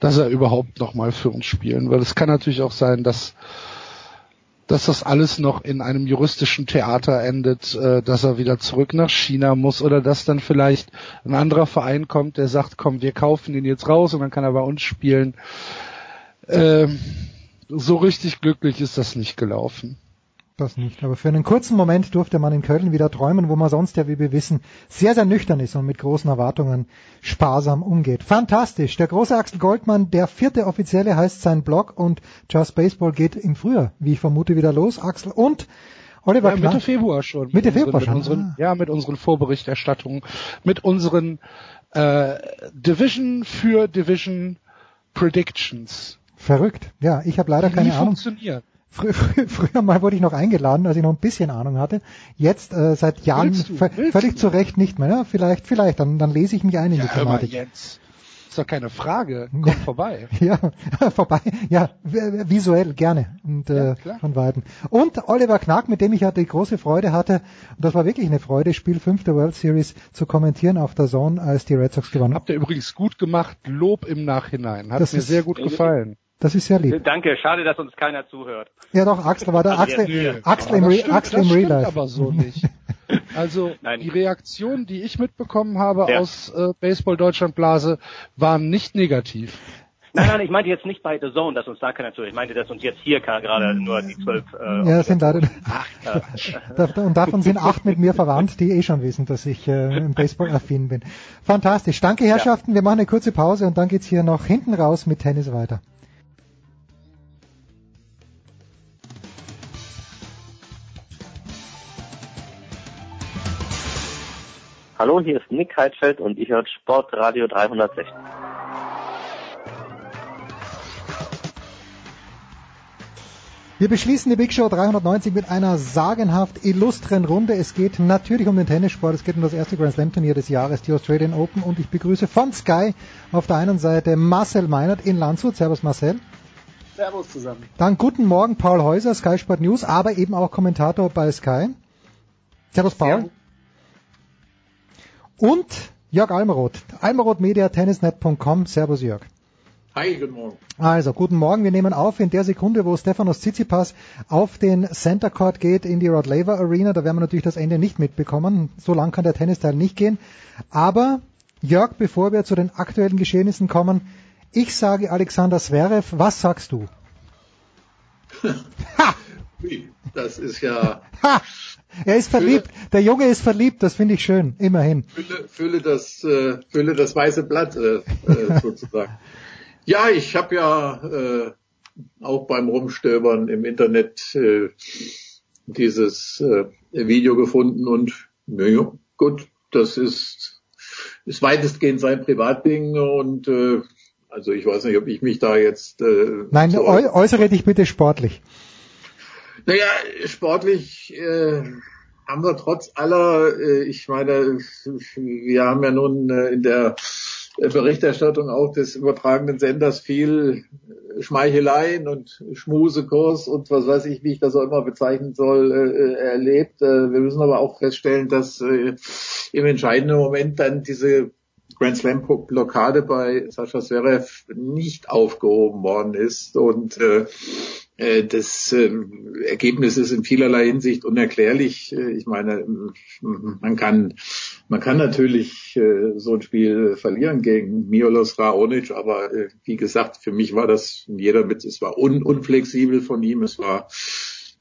dass er überhaupt nochmal für uns spielen wird. Es kann natürlich auch sein, dass dass das alles noch in einem juristischen Theater endet, äh, dass er wieder zurück nach China muss oder dass dann vielleicht ein anderer Verein kommt, der sagt, komm, wir kaufen ihn jetzt raus und dann kann er bei uns spielen. Ähm, so richtig glücklich ist das nicht gelaufen. Das nicht. Aber für einen kurzen Moment durfte man in Köln wieder träumen, wo man sonst ja, wie wir wissen, sehr, sehr nüchtern ist und mit großen Erwartungen sparsam umgeht. Fantastisch. Der große Axel Goldmann, der vierte Offizielle heißt sein Blog und Just Baseball geht im Frühjahr, wie ich vermute, wieder los. Axel und Oliver ja, Mitte Februar schon. Mitte Februar schon. Unseren, ah. Ja, mit unseren Vorberichterstattungen, mit unseren äh, Division für Division Predictions. Verrückt. Ja, ich habe leider Die keine Ahnung. funktionieren. Frü frü früher mal wurde ich noch eingeladen, als ich noch ein bisschen Ahnung hatte. Jetzt äh, seit Jahren Willst du? Willst völlig du? zu Recht nicht mehr. Ja, vielleicht, vielleicht. Dann, dann lese ich mich ein in die Ja, hör mal Thematik. jetzt. Ist doch keine Frage. Komm vorbei. Ja, vorbei. Ja, visuell gerne und äh, klar. von weitem. Und Oliver Knack, mit dem ich ja die große Freude hatte, und das war wirklich eine Freude, Spiel 5 der World Series zu kommentieren auf der Zone, als die Red Sox gewonnen haben. Habt ihr übrigens gut gemacht. Lob im Nachhinein. Hat Das mir ist- sehr gut gefallen. Das ist sehr lieb. Danke, schade, dass uns keiner zuhört. Ja doch, Axel war da. Also Axel, Axel, Aber im, das Re stimmt, Axel das im Real Life. aber so nicht. Also Nein. die Reaktionen, die ich mitbekommen habe Ja. aus äh, Baseball Deutschland Blase, waren nicht negativ. Nein, nein, ich meinte jetzt nicht bei The Zone, dass uns da keiner zuhört. Ich meinte, dass uns jetzt hier gerade nur die zwölf. Äh, Ja, sind leider. äh, Da- Und davon sind acht mit mir verwandt, die eh schon wissen, dass ich äh, im Baseball affin bin. Fantastisch. Danke, Herrschaften. Wir machen eine kurze Pause und dann geht's hier noch hinten raus mit Tennis weiter. Hallo, hier ist Nick Heidfeld und ihr hört Sportradio 360. Wir beschließen die Big Show 390 mit einer sagenhaft illustren Runde. Es geht natürlich um den Tennissport. Es geht um das erste Grand Slam Turnier des Jahres, die Australian Open. Und ich begrüße von Sky auf der einen Seite Marcel Meinert in Landshut. Servus Marcel. Servus zusammen. Dann guten Morgen Paul Häuser, Sky Sport News, aber eben auch Kommentator bei Sky. Servus Paul. Und Jörg Almeroth, almerothmedia, tennisnet.com. Servus Jörg. Hi, guten Morgen. Also, guten Morgen. Wir nehmen auf in der Sekunde, wo Stefanos Tsitsipas auf den Center Court geht in die Rod Laver Arena. Da werden wir natürlich das Ende nicht mitbekommen. So lang kann der Tennisteil nicht gehen. Aber, Jörg, bevor wir zu den aktuellen Geschehnissen kommen, ich sage Alexander Zverev, was sagst du? Ui, Das ist ja, Ha! Er ist verliebt. Der Junge ist verliebt. Das finde ich schön. Immerhin. fülle, fülle, das, äh, fülle das weiße Blatt äh, äh, sozusagen. Ja, ich habe ja äh, auch beim Rumstöbern im Internet äh, dieses äh, Video gefunden und naja, gut, das ist, ist weitestgehend sein Privatding und äh, also ich weiß nicht, ob ich mich da jetzt äh, Nein, so äu äußere dich bitte sportlich. Naja, sportlich äh, haben wir trotz aller, äh, ich meine, wir haben ja nun äh, in der äh, Berichterstattung auch des übertragenen Senders viel Schmeicheleien und Schmusekurs und was weiß ich, wie ich das auch immer bezeichnen soll, äh, erlebt. Äh, wir müssen aber auch feststellen, dass äh, im entscheidenden Moment dann diese Grand Slam Blockade bei Sascha Zverev nicht aufgehoben worden ist und äh, äh, das äh, Ergebnis ist in vielerlei Hinsicht unerklärlich. Äh, Ich meine, man kann man kann natürlich äh, so ein Spiel verlieren gegen Miolos Raonic, aber äh, wie gesagt, für mich war das jeder mit, es war un, unflexibel von ihm, es war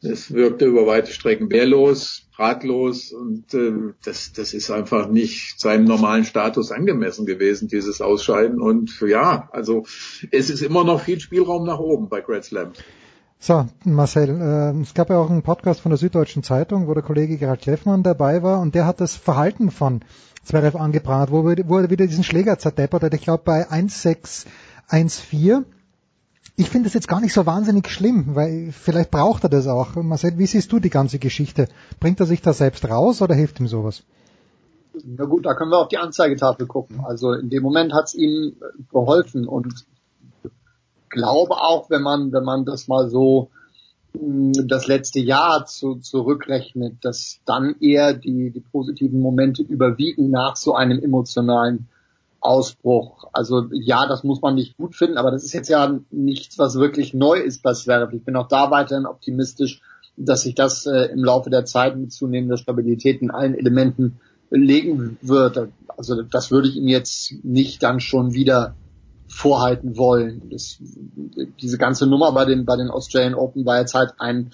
es wirkte über weite Strecken wehrlos, ratlos und äh, das, das ist einfach nicht seinem normalen Status angemessen gewesen, dieses Ausscheiden. Und ja, also es ist immer noch viel Spielraum nach oben bei Grand Slam. So, Marcel, äh, es gab ja auch einen Podcast von der Süddeutschen Zeitung, wo der Kollege Gerhard Kleffmann dabei war und der hat das Verhalten von Zverev angebracht, wo, er- er wieder diesen Schläger zerdeppert hat. Ich glaube bei 1-6-1-4. Ich finde das jetzt gar nicht so wahnsinnig schlimm, weil vielleicht braucht er das auch. Marcel, wie siehst du die ganze Geschichte? Bringt er sich da selbst raus oder hilft ihm sowas? Na gut, da können wir auf die Anzeigetafel gucken. Also in dem Moment hat es ihm geholfen und glaube auch, wenn man, wenn man das mal so das letzte Jahr zu, zurückrechnet, dass dann eher die, die positiven Momente überwiegen nach so einem emotionalen Ausbruch. Also ja, das muss man nicht gut finden, aber das ist jetzt ja nichts, was wirklich neu ist bei Zverev. Ich bin auch da weiterhin optimistisch, dass sich das äh, im Laufe der Zeit mit zunehmender Stabilität in allen Elementen legen wird. Also das würde ich ihm jetzt nicht dann schon wieder vorhalten wollen. Das, diese ganze Nummer bei den, bei den Australian Open war jetzt halt ein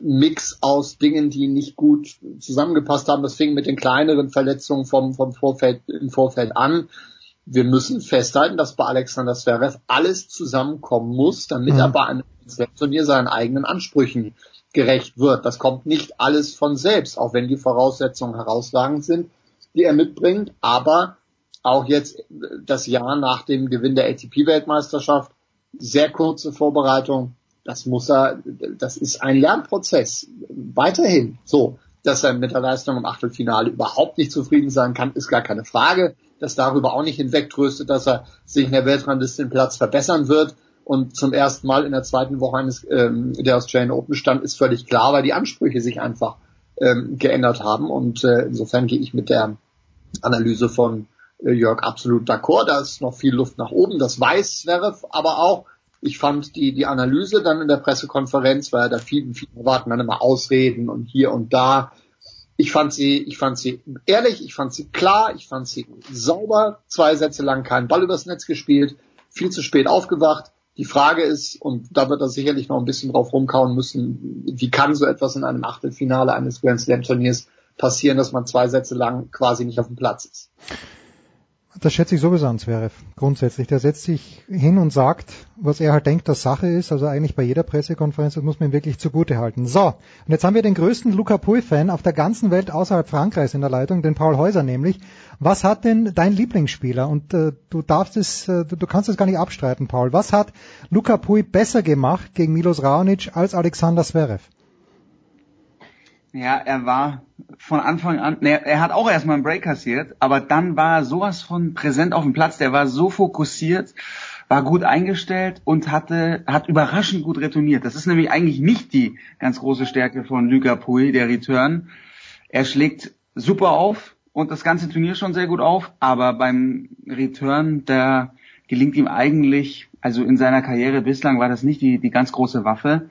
Mix aus Dingen, die nicht gut zusammengepasst haben. Das fing mit den kleineren Verletzungen vom, vom Vorfeld, im Vorfeld an. Wir müssen festhalten, dass bei Alexander Zverev alles zusammenkommen muss, damit mhm. er bei einem Turnier seinen eigenen Ansprüchen gerecht wird. Das kommt nicht alles von selbst, auch wenn die Voraussetzungen herausragend sind, die er mitbringt. Aber auch jetzt das Jahr nach dem Gewinn der ATP-Weltmeisterschaft, sehr kurze Vorbereitung, das muss er, das ist ein Lernprozess. Weiterhin so, dass er mit der Leistung im Achtelfinale überhaupt nicht zufrieden sein kann, ist gar keine Frage. Dass darüber auch nicht hinwegtröstet, dass er sich in der Weltrangliste den Platz verbessern wird und zum ersten Mal in der zweiten Woche eines ähm, der Australian Open stand, ist völlig klar, weil die Ansprüche sich einfach ähm, geändert haben. Und äh, insofern gehe ich mit der Analyse von Jörg absolut d'accord. Da ist noch viel Luft nach oben. Das weiß Zverev aber auch. Ich fand die, die Analyse dann in der Pressekonferenz, weil da vielen, vielen warten dann immer Ausreden und hier und da. Ich fand sie, ich fand sie ehrlich, ich fand sie klar, ich fand sie sauber, zwei Sätze lang keinen Ball übers Netz gespielt, viel zu spät aufgewacht. Die Frage ist, und da wird er sicherlich noch ein bisschen drauf rumkauen müssen, wie kann so etwas in einem Achtelfinale eines Grand Slam Turniers passieren, dass man zwei Sätze lang quasi nicht auf dem Platz ist. Das schätze ich sowieso an Zverev, grundsätzlich. Der setzt sich hin und sagt, was er halt denkt, dass Sache ist. Also eigentlich bei jeder Pressekonferenz, das muss man ihm wirklich zugute halten. So, und jetzt haben wir den größten Luca Pui-Fan auf der ganzen Welt außerhalb Frankreichs in der Leitung, den Paul Häuser nämlich. Was hat denn dein Lieblingsspieler? Und äh, du darfst es, äh, du, du kannst es gar nicht abstreiten, Paul. Was hat Luca Pui besser gemacht gegen Milos Raonic als Alexander Zverev? Ja, er war von Anfang an, ne, er hat auch erstmal einen Break kassiert, aber dann war er sowas von präsent auf dem Platz, der war so fokussiert, war gut eingestellt und hatte, hat überraschend gut retourniert. Das ist nämlich eigentlich nicht die ganz große Stärke von Luca Pui, der Return. Er schlägt super auf und das ganze Turnier schon sehr gut auf, aber beim Return, da gelingt ihm eigentlich, also in seiner Karriere bislang war das nicht die, die ganz große Waffe.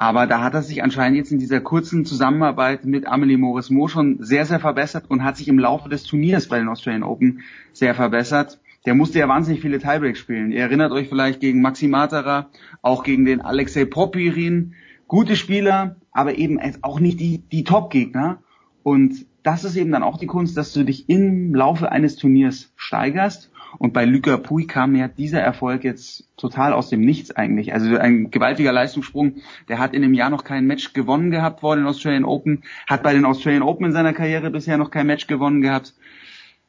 Aber da hat er sich anscheinend jetzt in dieser kurzen Zusammenarbeit mit Amelie Morris Mo schon sehr, sehr verbessert und hat sich im Laufe des Turniers bei den Australian Open sehr verbessert. Der musste ja wahnsinnig viele Tiebreaks spielen. Ihr erinnert euch vielleicht gegen Maxi Matera, auch gegen den Alexei Popirin. Gute Spieler, aber eben auch nicht die, die Top-Gegner. Und das ist eben dann auch die Kunst, dass du dich im Laufe eines Turniers steigerst und bei Luca Pui kam ja dieser Erfolg jetzt total aus dem Nichts eigentlich. Also ein gewaltiger Leistungssprung. Der hat in dem Jahr noch kein Match gewonnen gehabt vor den Australian Open, hat bei den Australian Open in seiner Karriere bisher noch kein Match gewonnen gehabt.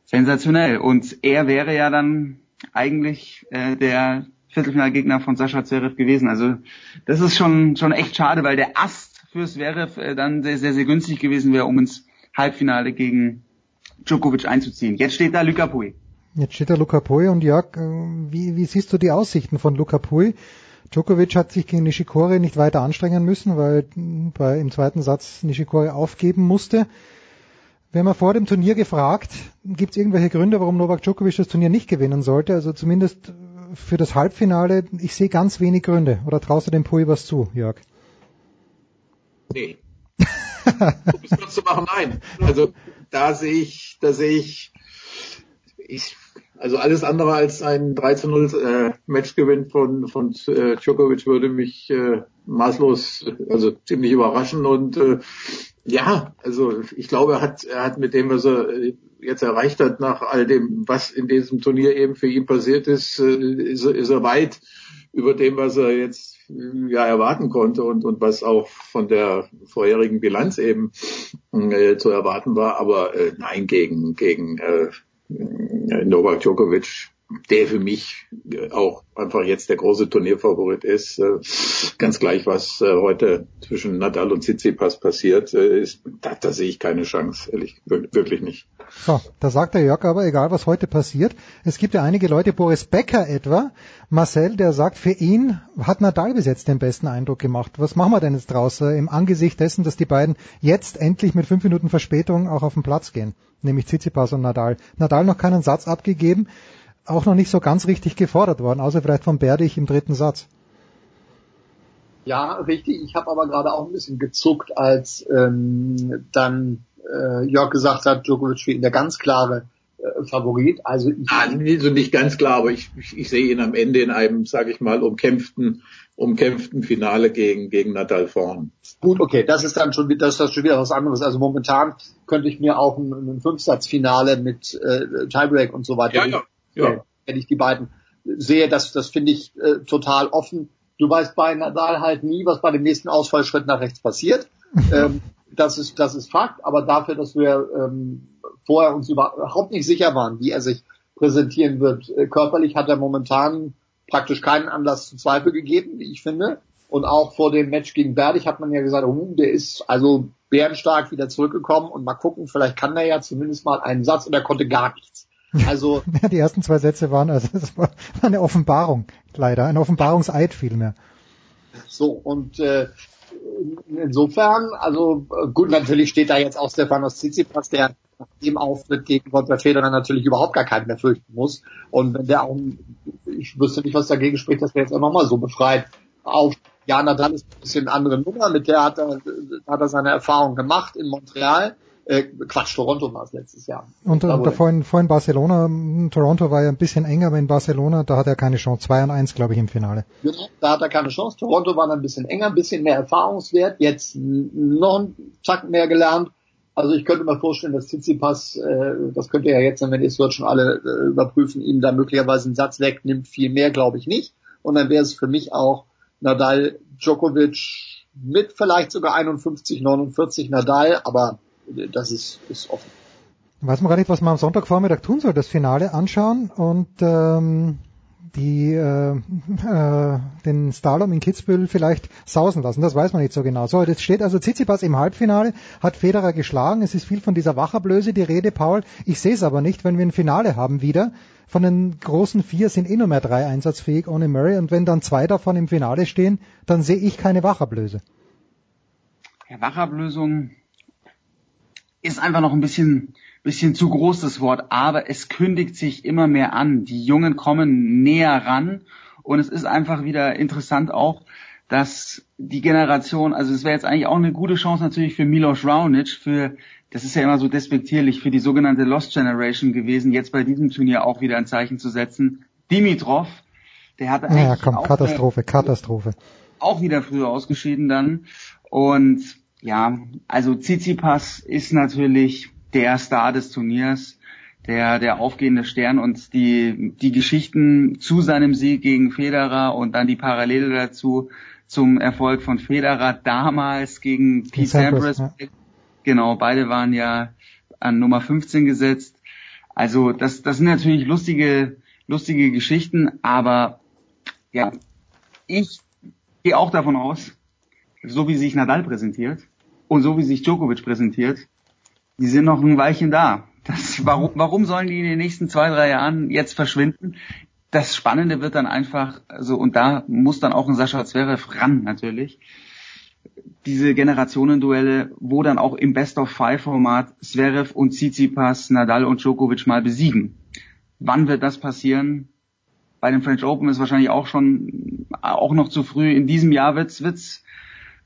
Sensationell. Und er wäre ja dann eigentlich äh, der Viertelfinalgegner von Sascha Zverev gewesen. Also das ist schon schon echt schade, weil der Ast für Zverev äh, dann sehr, sehr, sehr günstig gewesen wäre, um ins Halbfinale gegen Djokovic einzuziehen. Jetzt steht da Luca Pui. Jetzt steht da Luca Pui und Jörg, äh, wie, wie siehst du die Aussichten von Luca Pui? Djokovic hat sich gegen Nishikori nicht weiter anstrengen müssen, weil bei, im zweiten Satz Nishikori aufgeben musste. Wir haben ja vor dem Turnier gefragt, gibt es irgendwelche Gründe, warum Novak Djokovic das Turnier nicht gewinnen sollte? Also zumindest für das Halbfinale, ich sehe ganz wenig Gründe. Oder traust du dem Pui was zu, Jörg? Nee. um es kurz zu machen, nein. Also da sehe ich, da sehe ich ich, also alles andere als ein 3 zu 0 äh, Matchgewinn von, von äh, Djokovic würde mich äh, maßlos, also ziemlich überraschen und äh, ja, also ich glaube, er hat, er hat mit dem, was er äh, jetzt erreicht hat, nach all dem, was in diesem Turnier eben für ihn passiert ist, äh, ist, er, ist er weit über dem, was er jetzt äh, ja erwarten konnte und, und was auch von der vorherigen Bilanz eben äh, zu erwarten war. Aber äh, nein, gegen, gegen äh, Novak Djokovic der für mich auch einfach jetzt der große Turnierfavorit ist. Äh, ganz gleich, was äh, heute zwischen Nadal und Tsitsipas passiert, äh, ist, da, da sehe ich keine Chance, ehrlich, wirklich nicht. So, da sagt der Jörg aber, egal was heute passiert, es gibt ja einige Leute, Boris Becker etwa, Marcel, der sagt, für ihn hat Nadal bis jetzt den besten Eindruck gemacht. Was machen wir denn jetzt draus im Angesicht dessen, dass die beiden jetzt endlich mit fünf Minuten Verspätung auch auf den Platz gehen, nämlich Tsitsipas und Nadal. Nadal noch keinen Satz abgegeben, auch noch nicht so ganz richtig gefordert worden, außer vielleicht von Berdich im dritten Satz. Ja, richtig. Ich habe aber gerade auch ein bisschen gezuckt, als ähm, dann äh, Jörg gesagt hat, Djokovic für ihn der ganz klare äh, Favorit. Also, ich, also nicht ganz klar, aber ich, ich, ich sehe ihn am Ende in einem, sage ich mal, umkämpften, umkämpften Finale gegen gegen Nadal vorn. Gut, okay, das ist dann schon das ist das schon wieder was anderes. Also momentan könnte ich mir auch ein, ein Fünfsatzfinale mit äh, Tiebreak und so weiter ja, ja. Ja. Wenn ich die beiden sehe, das, das finde ich äh, total offen. Du weißt bei Nadal halt nie, was bei dem nächsten Ausfallschritt nach rechts passiert. ähm, das ist, das ist Fakt, aber dafür, dass wir ähm, vorher uns überhaupt nicht sicher waren, wie er sich präsentieren wird, äh, körperlich hat er momentan praktisch keinen Anlass zu Zweifel gegeben, wie ich finde. Und auch vor dem Match gegen Berdich hat man ja gesagt, oh, der ist also bärenstark wieder zurückgekommen und mal gucken, vielleicht kann er ja zumindest mal einen Satz und er konnte gar nichts. Also ja, die ersten zwei Sätze waren also das war eine Offenbarung leider, ein Offenbarungseid vielmehr. So und äh, insofern, also gut, natürlich steht da jetzt auch Stefanos Tsitsipas, der nach dem Auftritt gegen Roger Federer natürlich überhaupt gar keinen mehr fürchten muss. Und wenn der auch, ich wüsste nicht, was dagegen spricht, dass der jetzt auch nochmal so befreit auf ja, Nadal ist ein bisschen eine andere Nummer, mit der hat er, hat er seine Erfahrung gemacht in Montreal. Äh, Quatsch, Toronto war es letztes Jahr. Und, und da vorhin, vorhin Barcelona, hm, Toronto war ja ein bisschen enger, aber in Barcelona, da hat er keine Chance. 2 und 1, glaube ich, im Finale. Genau, da hat er keine Chance. Toronto war dann ein bisschen enger, ein bisschen mehr Erfahrungswert, jetzt noch einen Zack mehr gelernt. Also ich könnte mir vorstellen, dass Tsitsipas, äh, das könnt ihr ja jetzt, wenn ihr es dort schon alle äh, überprüfen, ihm da möglicherweise einen Satz wegnimmt. Viel mehr glaube ich nicht. Und dann wäre es für mich auch Nadal, Djokovic mit vielleicht sogar 51, 49 Nadal, aber das ist, ist offen. Weiß man gar nicht, was man am Sonntagvormittag tun soll. Das Finale anschauen und ähm, die äh, äh, den Slalom in Kitzbühel vielleicht sausen lassen. Das weiß man nicht so genau. So, jetzt steht also Tsitsipas im Halbfinale, hat Federer geschlagen. Es ist viel von dieser Wacherblöse die Rede, Paul. Ich sehe es aber nicht, wenn wir ein Finale haben wieder. Von den großen vier sind eh nur mehr drei einsatzfähig ohne Murray. Und wenn dann zwei davon im Finale stehen, dann sehe ich keine Wachablöse. Ja, Wachablösung ist einfach noch ein bisschen, bisschen zu groß das Wort, aber es kündigt sich immer mehr an. Die Jungen kommen näher ran und es ist einfach wieder interessant auch, dass die Generation, also es wäre jetzt eigentlich auch eine gute Chance natürlich für Milos Raonic, für, das ist ja immer so despektierlich, für die sogenannte Lost Generation gewesen, jetzt bei diesem Turnier auch wieder ein Zeichen zu setzen. Dimitrov, der hat eigentlich ja, komm, auch Katastrophe, Katastrophe. Auch wieder früher ausgeschieden dann und ja, also Tsitsipas ist natürlich der Star des Turniers, der, der aufgehende Stern und die, die Geschichten zu seinem Sieg gegen Federer und dann die Parallele dazu zum Erfolg von Federer damals gegen Pete Sampras. Ja. Genau, beide waren ja an Nummer 15 gesetzt. Also das, das sind natürlich lustige, lustige Geschichten, aber ja, ich gehe auch davon aus, so wie sich Nadal präsentiert und so wie sich Djokovic präsentiert, die sind noch ein Weilchen da. Das, warum, warum sollen die in den nächsten zwei, drei Jahren jetzt verschwinden? Das Spannende wird dann einfach, also, und da muss dann auch ein Sascha Zverev ran, natürlich. Diese Generationenduelle, wo dann auch im Best of Five Format Zverev und Tsitsipas, Nadal und Djokovic mal besiegen. Wann wird das passieren? Bei den French Open ist wahrscheinlich auch schon, auch noch zu früh. In diesem Jahr wird's, wird's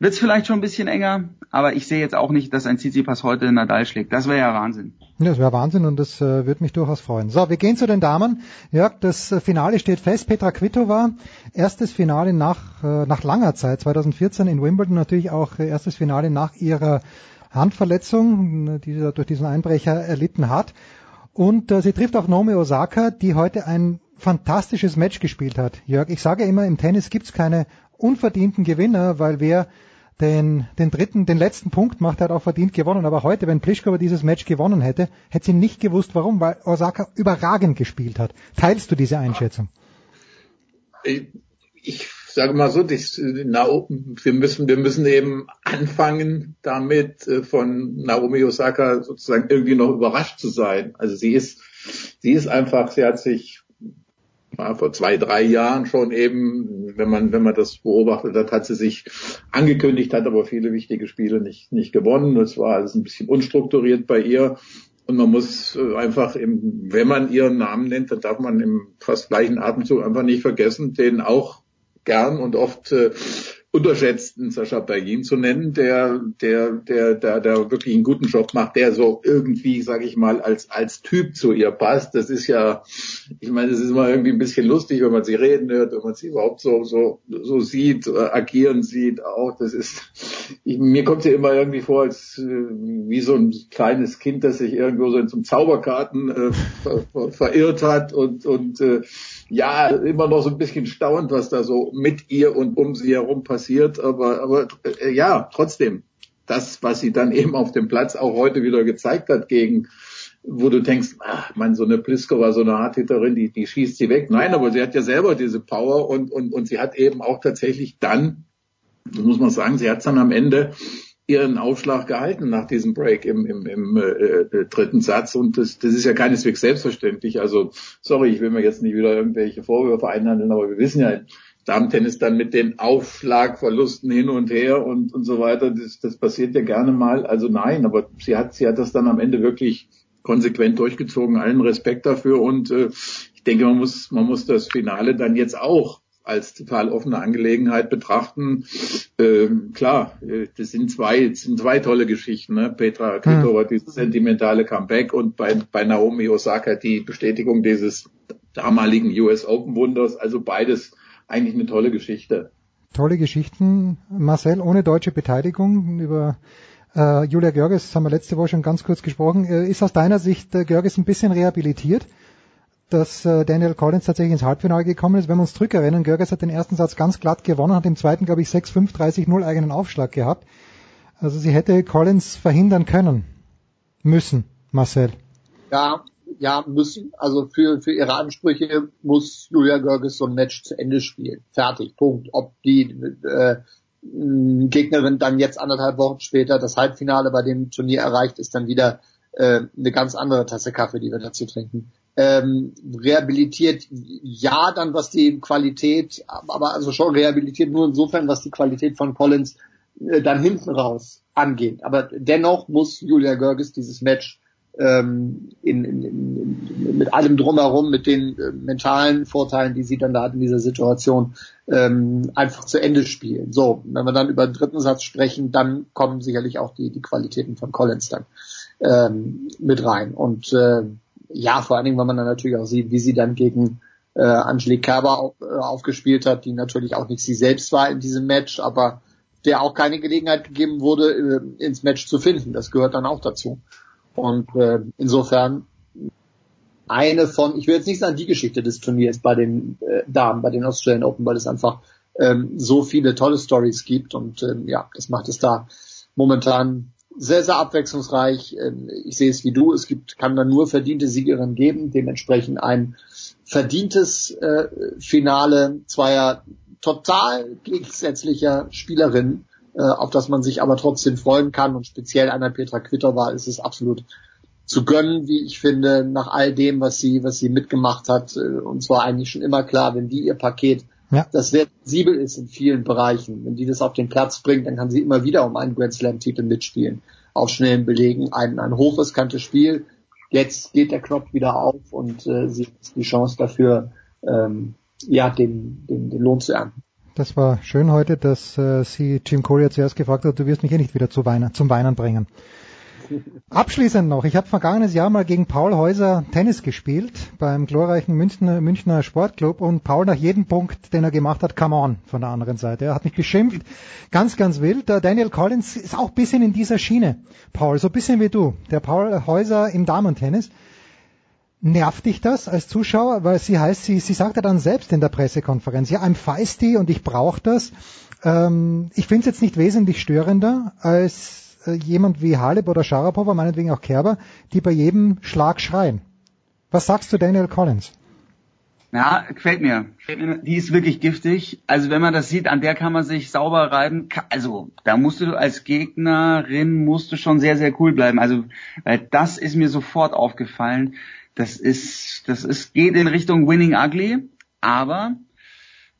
wird es vielleicht schon ein bisschen enger, aber ich sehe jetzt auch nicht, dass ein Tsitsipas heute Nadal schlägt. Das wäre ja Wahnsinn. Das wäre Wahnsinn und das äh, würde mich durchaus freuen. So, wir gehen zu den Damen. Jörg, das äh, Finale steht fest. Petra Kvitova, erstes Finale nach, äh, nach langer Zeit, 2014 in Wimbledon, natürlich auch äh, erstes Finale nach ihrer Handverletzung, die sie durch diesen Einbrecher erlitten hat. Und äh, sie trifft auf Naomi Osaka, die heute ein fantastisches Match gespielt hat. Jörg, ich sage immer, im Tennis gibt's keine unverdienten Gewinner, weil wer den, den dritten, den letzten Punkt macht, er hat auch verdient gewonnen. Aber heute, wenn Pliskova dieses Match gewonnen hätte, hätte sie nicht gewusst, warum, weil Osaka überragend gespielt hat. Teilst du diese Einschätzung? Ich, ich sage mal so, das, na, wir müssen, wir müssen eben anfangen, damit äh, von Naomi Osaka sozusagen irgendwie noch überrascht zu sein. Also sie ist, sie ist einfach, sie hat sich war vor zwei, drei Jahren schon eben, wenn man, wenn man das beobachtet hat, hat sie sich angekündigt, hat aber viele wichtige Spiele nicht, nicht gewonnen. Es war alles ein bisschen unstrukturiert bei ihr. Und man muss äh, einfach, im, wenn man ihren Namen nennt, dann darf man im fast gleichen Atemzug einfach nicht vergessen, den auch gern und oft äh, unterschätzten Sascha Bergin zu nennen, der, der, der, der, der wirklich einen guten Job macht, der so irgendwie, sage ich mal, als, als Typ zu ihr passt. Das ist ja, ich meine, es ist immer irgendwie ein bisschen lustig, wenn man sie reden hört, wenn man sie überhaupt so, so, so sieht, äh, agieren sieht auch. Das ist, ich, mir kommt sie immer irgendwie vor, als äh, wie so ein kleines Kind, das sich irgendwo so in zum Zauberkarten äh, ver, ver, verirrt hat und, und äh, ja, immer noch so ein bisschen staunt, was da so mit ihr und um sie herum passiert. Aber, aber äh, ja, trotzdem, das, was sie dann eben auf dem Platz auch heute wieder gezeigt hat gegen wo du denkst, ach, man, so eine Pliskova, so eine Hardhitterin, die, die schießt sie weg. Nein, aber sie hat ja selber diese Power und, und, und sie hat eben auch tatsächlich dann, muss man sagen, sie hat dann am Ende ihren Aufschlag gehalten nach diesem Break im, im, im äh, äh, dritten Satz und das, das ist ja keineswegs selbstverständlich. Also sorry, ich will mir jetzt nicht wieder irgendwelche Vorwürfe einhandeln, aber wir wissen ja, Damen-Tennis dann mit den Aufschlagverlusten hin und her und, und so weiter, das, das passiert ja gerne mal. Also nein, aber sie hat, sie hat das dann am Ende wirklich konsequent durchgezogen. Allen Respekt dafür und äh, ich denke, man muss, man muss das Finale dann jetzt auch als total offene Angelegenheit betrachten. Ähm, klar, äh, das sind zwei, das sind zwei tolle Geschichten. Ne? Petra Kvitova, mhm. dieses sentimentale Comeback und bei, bei Naomi Osaka die Bestätigung dieses damaligen US Open Wunders. Also beides eigentlich eine tolle Geschichte. Tolle Geschichten. Marcel, ohne deutsche Beteiligung über äh, Julia Görges haben wir letzte Woche schon ganz kurz gesprochen. Äh, ist aus deiner Sicht äh, Görges ein bisschen rehabilitiert? Dass äh, Daniel Collins tatsächlich ins Halbfinale gekommen ist. Wenn wir uns zurückerinnern, Görges hat den ersten Satz ganz glatt gewonnen, hat im zweiten, glaube ich, 6-5, 30-0 eigenen Aufschlag gehabt. Also sie hätte Collins verhindern können. Müssen, Marcel. Ja, ja, müssen. Also für, für ihre Ansprüche muss Julia Görges so ein Match zu Ende spielen. Fertig, Punkt. Ob die äh, Gegnerin dann jetzt anderthalb Wochen später das Halbfinale bei dem Turnier erreicht, ist dann wieder äh, eine ganz andere Tasse Kaffee, die wir dazu trinken ähm, rehabilitiert ja dann was die Qualität, aber also schon rehabilitiert nur insofern, was die Qualität von Collins äh, dann hinten raus angeht. Aber dennoch muss Julia Görges dieses Match ähm, in, in, in, mit allem drumherum, mit den äh, mentalen Vorteilen, die sie dann da hat in dieser Situation, ähm, einfach zu Ende spielen. So, wenn wir dann über den dritten Satz sprechen, dann kommen sicherlich auch die, die Qualitäten von Collins dann ähm, mit rein. Und äh, ja, vor allen Dingen, weil man dann natürlich auch sieht, wie sie dann gegen äh, Angelique Kerber auf, äh, aufgespielt hat, die natürlich auch nicht sie selbst war in diesem Match, aber der auch keine Gelegenheit gegeben wurde, äh, ins Match zu finden. Das gehört dann auch dazu. Und äh, insofern eine von, ich will jetzt nicht sagen die Geschichte des Turniers bei den äh, Damen, bei den Australian Open, weil es einfach ähm, so viele tolle Stories gibt und ähm, ja, das macht es da momentan sehr, sehr abwechslungsreich. Ähm, ich sehe es wie du. Es gibt, kann dann nur verdiente Siegerinnen geben. Dementsprechend ein verdientes äh, Finale zweier total gegensätzlicher Spielerinnen, äh, auf das man sich aber trotzdem freuen kann. Und speziell einer Petra Kvitova ist es absolut zu gönnen, wie ich finde, nach all dem, was sie, was sie mitgemacht hat. Äh, und zwar eigentlich schon immer klar, wenn die ihr Paket ja. das sehr sensibel ist in vielen Bereichen. Wenn die das auf den Platz bringt, dann kann sie immer wieder um einen Grand Slam Titel mitspielen. Auf schnellen Belegen ein, ein hochriskantes Spiel. Jetzt geht der Knopf wieder auf und äh, sie hat die Chance dafür, ähm, ja, den, den, den Lohn zu ernten. Das war schön heute, dass äh, sie Jim Courier zuerst gefragt hat, du wirst mich eh nicht wieder zu Weinen, zum Weinen bringen. Abschließend noch, ich habe vergangenes Jahr mal gegen Paul Häuser Tennis gespielt beim glorreichen Münchner, Münchner Sportclub und Paul nach jedem Punkt, den er gemacht hat, come on von der anderen Seite. Er hat mich geschimpft, ganz, ganz wild. Der Daniel Collins ist auch bisschen in dieser Schiene, Paul, so bisschen wie du. Der Paul Häuser im Damentennis. Nervt dich das als Zuschauer? Weil sie heißt, sie, sie sagt ja dann selbst in der Pressekonferenz, ja, I'm feisty und ich brauche das. Ähm, ich finde es jetzt nicht wesentlich störender als jemand wie Haleb oder Sharapova, meinetwegen auch Kerber, die bei jedem Schlag schreien. Was sagst du Daniel Collins? Ja, gefällt mir. Die ist wirklich giftig. Also wenn man das sieht, an der kann man sich sauber reiben. Also da musst du als Gegnerin musst du schon sehr, sehr cool bleiben. Also weil das ist mir sofort aufgefallen. Das ist, das ist, geht in Richtung Winning Ugly, aber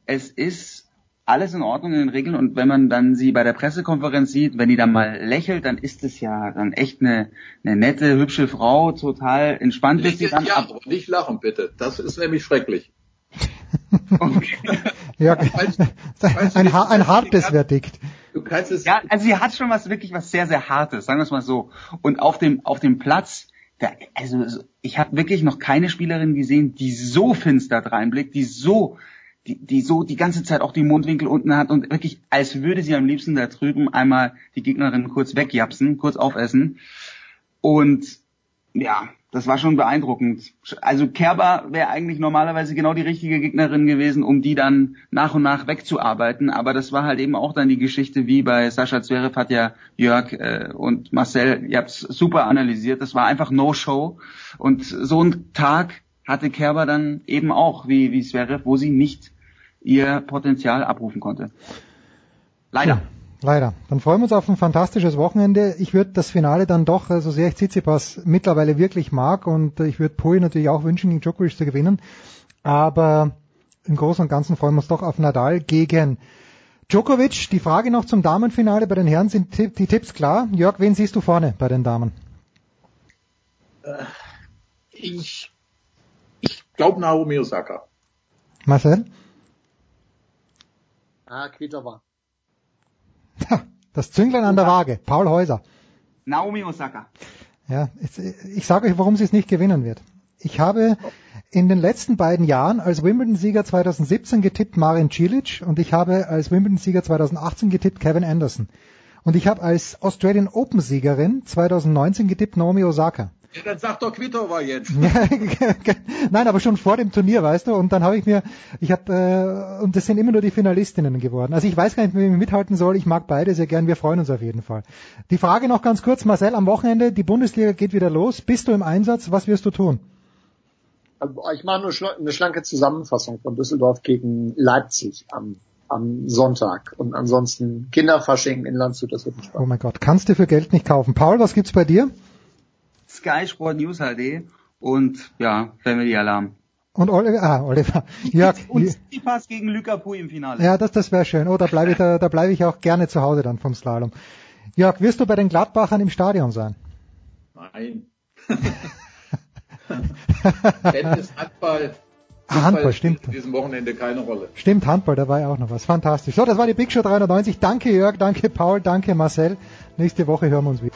es ist alles in Ordnung in den Regeln und wenn man dann sie bei der Pressekonferenz sieht, wenn die dann mal lächelt, dann ist es ja dann echt eine, eine nette, hübsche Frau, total entspannt nicht, dann ja, ab. Nicht lachen bitte, das ist nämlich schrecklich. Okay. ja, ein, ein hartes Verdikt. Du kannst es ja, also sie hat schon was wirklich was sehr sehr hartes, sagen wir es mal so. Und auf dem auf dem Platz da, also ich habe wirklich noch keine Spielerin gesehen, die so finster dreinblickt, die so, die, die so die ganze Zeit auch die Mundwinkel unten hat und wirklich, als würde sie am liebsten da drüben einmal die Gegnerin kurz wegjapsen, kurz aufessen. Und ja, das war schon beeindruckend. Also Kerber wäre eigentlich normalerweise genau die richtige Gegnerin gewesen, um die dann nach und nach wegzuarbeiten. Aber das war halt eben auch dann die Geschichte, wie bei Sascha Zverev hat ja Jörg äh, und Marcel, ihr habt's super analysiert. Das war einfach No-Show. Und so ein Tag hatte Kerber dann eben auch, wie, wie Zverev, wo sie nicht ihr Potenzial abrufen konnte. Leider. Ja. Leider. Dann freuen wir uns auf ein fantastisches Wochenende. Ich würde das Finale dann doch, so also sehr ich Tsitsipas mittlerweile wirklich mag und ich würde Pui natürlich auch wünschen, gegen Djokovic zu gewinnen. Aber im Großen und Ganzen freuen wir uns doch auf Nadal gegen Djokovic. Die Frage noch zum Damenfinale. Bei den Herren sind die Tipps klar. Jörg, wen siehst du vorne bei den Damen? Äh, ich, ich glaube Naomi Osaka. Marcel? Ah, Kvitova. Das Zünglein an der Waage, Paul Häuser. Naomi Osaka. Ja, ich sage euch, warum sie es nicht gewinnen wird. Ich habe in den letzten beiden Jahren als Wimbledon-Sieger 2017 getippt Marin Cilic und ich habe als Wimbledon-Sieger 2018 getippt Kevin Anderson. Und ich habe als Australian Open-Siegerin 2019 getippt Naomi Osaka. Ja, dann sag doch Kvitova jetzt. Nein, aber schon vor dem Turnier, weißt du. Und dann habe ich mir, ich habe, äh, und das sind immer nur die Finalistinnen geworden. Also ich weiß gar nicht, wie ich mithalten soll. Ich mag beide sehr gern. Wir freuen uns auf jeden Fall. Die Frage noch ganz kurz, Marcel, am Wochenende, die Bundesliga geht wieder los. Bist du im Einsatz? Was wirst du tun? Ich mache nur eine schlanke Zusammenfassung von Düsseldorf gegen Leipzig am am Sonntag. Und ansonsten Kinderfasching in Landshut, das wird ein Spaß. Oh mein Gott, kannst du für Geld nicht kaufen. Paul, was gibt's bei dir? Sky Sport News HD und ja, Family Alarm. Und Oliver, ah, Oliver. Ja, und Pass gegen Luca Pui im Finale. Ja, das, das wäre schön. Oh, da bleibe ich, da, da bleibe ich auch gerne zu Hause dann vom Slalom. Jörg, wirst du bei den Gladbachern im Stadion sein? Nein. Tennis, Handball. Ah, Handball, stimmt. In diesem Wochenende keine Rolle. Stimmt, Handball, da war ja auch noch was. Fantastisch. So, das war die Big Show 390. Danke Jörg, danke Paul, danke Marcel. Nächste Woche hören wir uns wieder.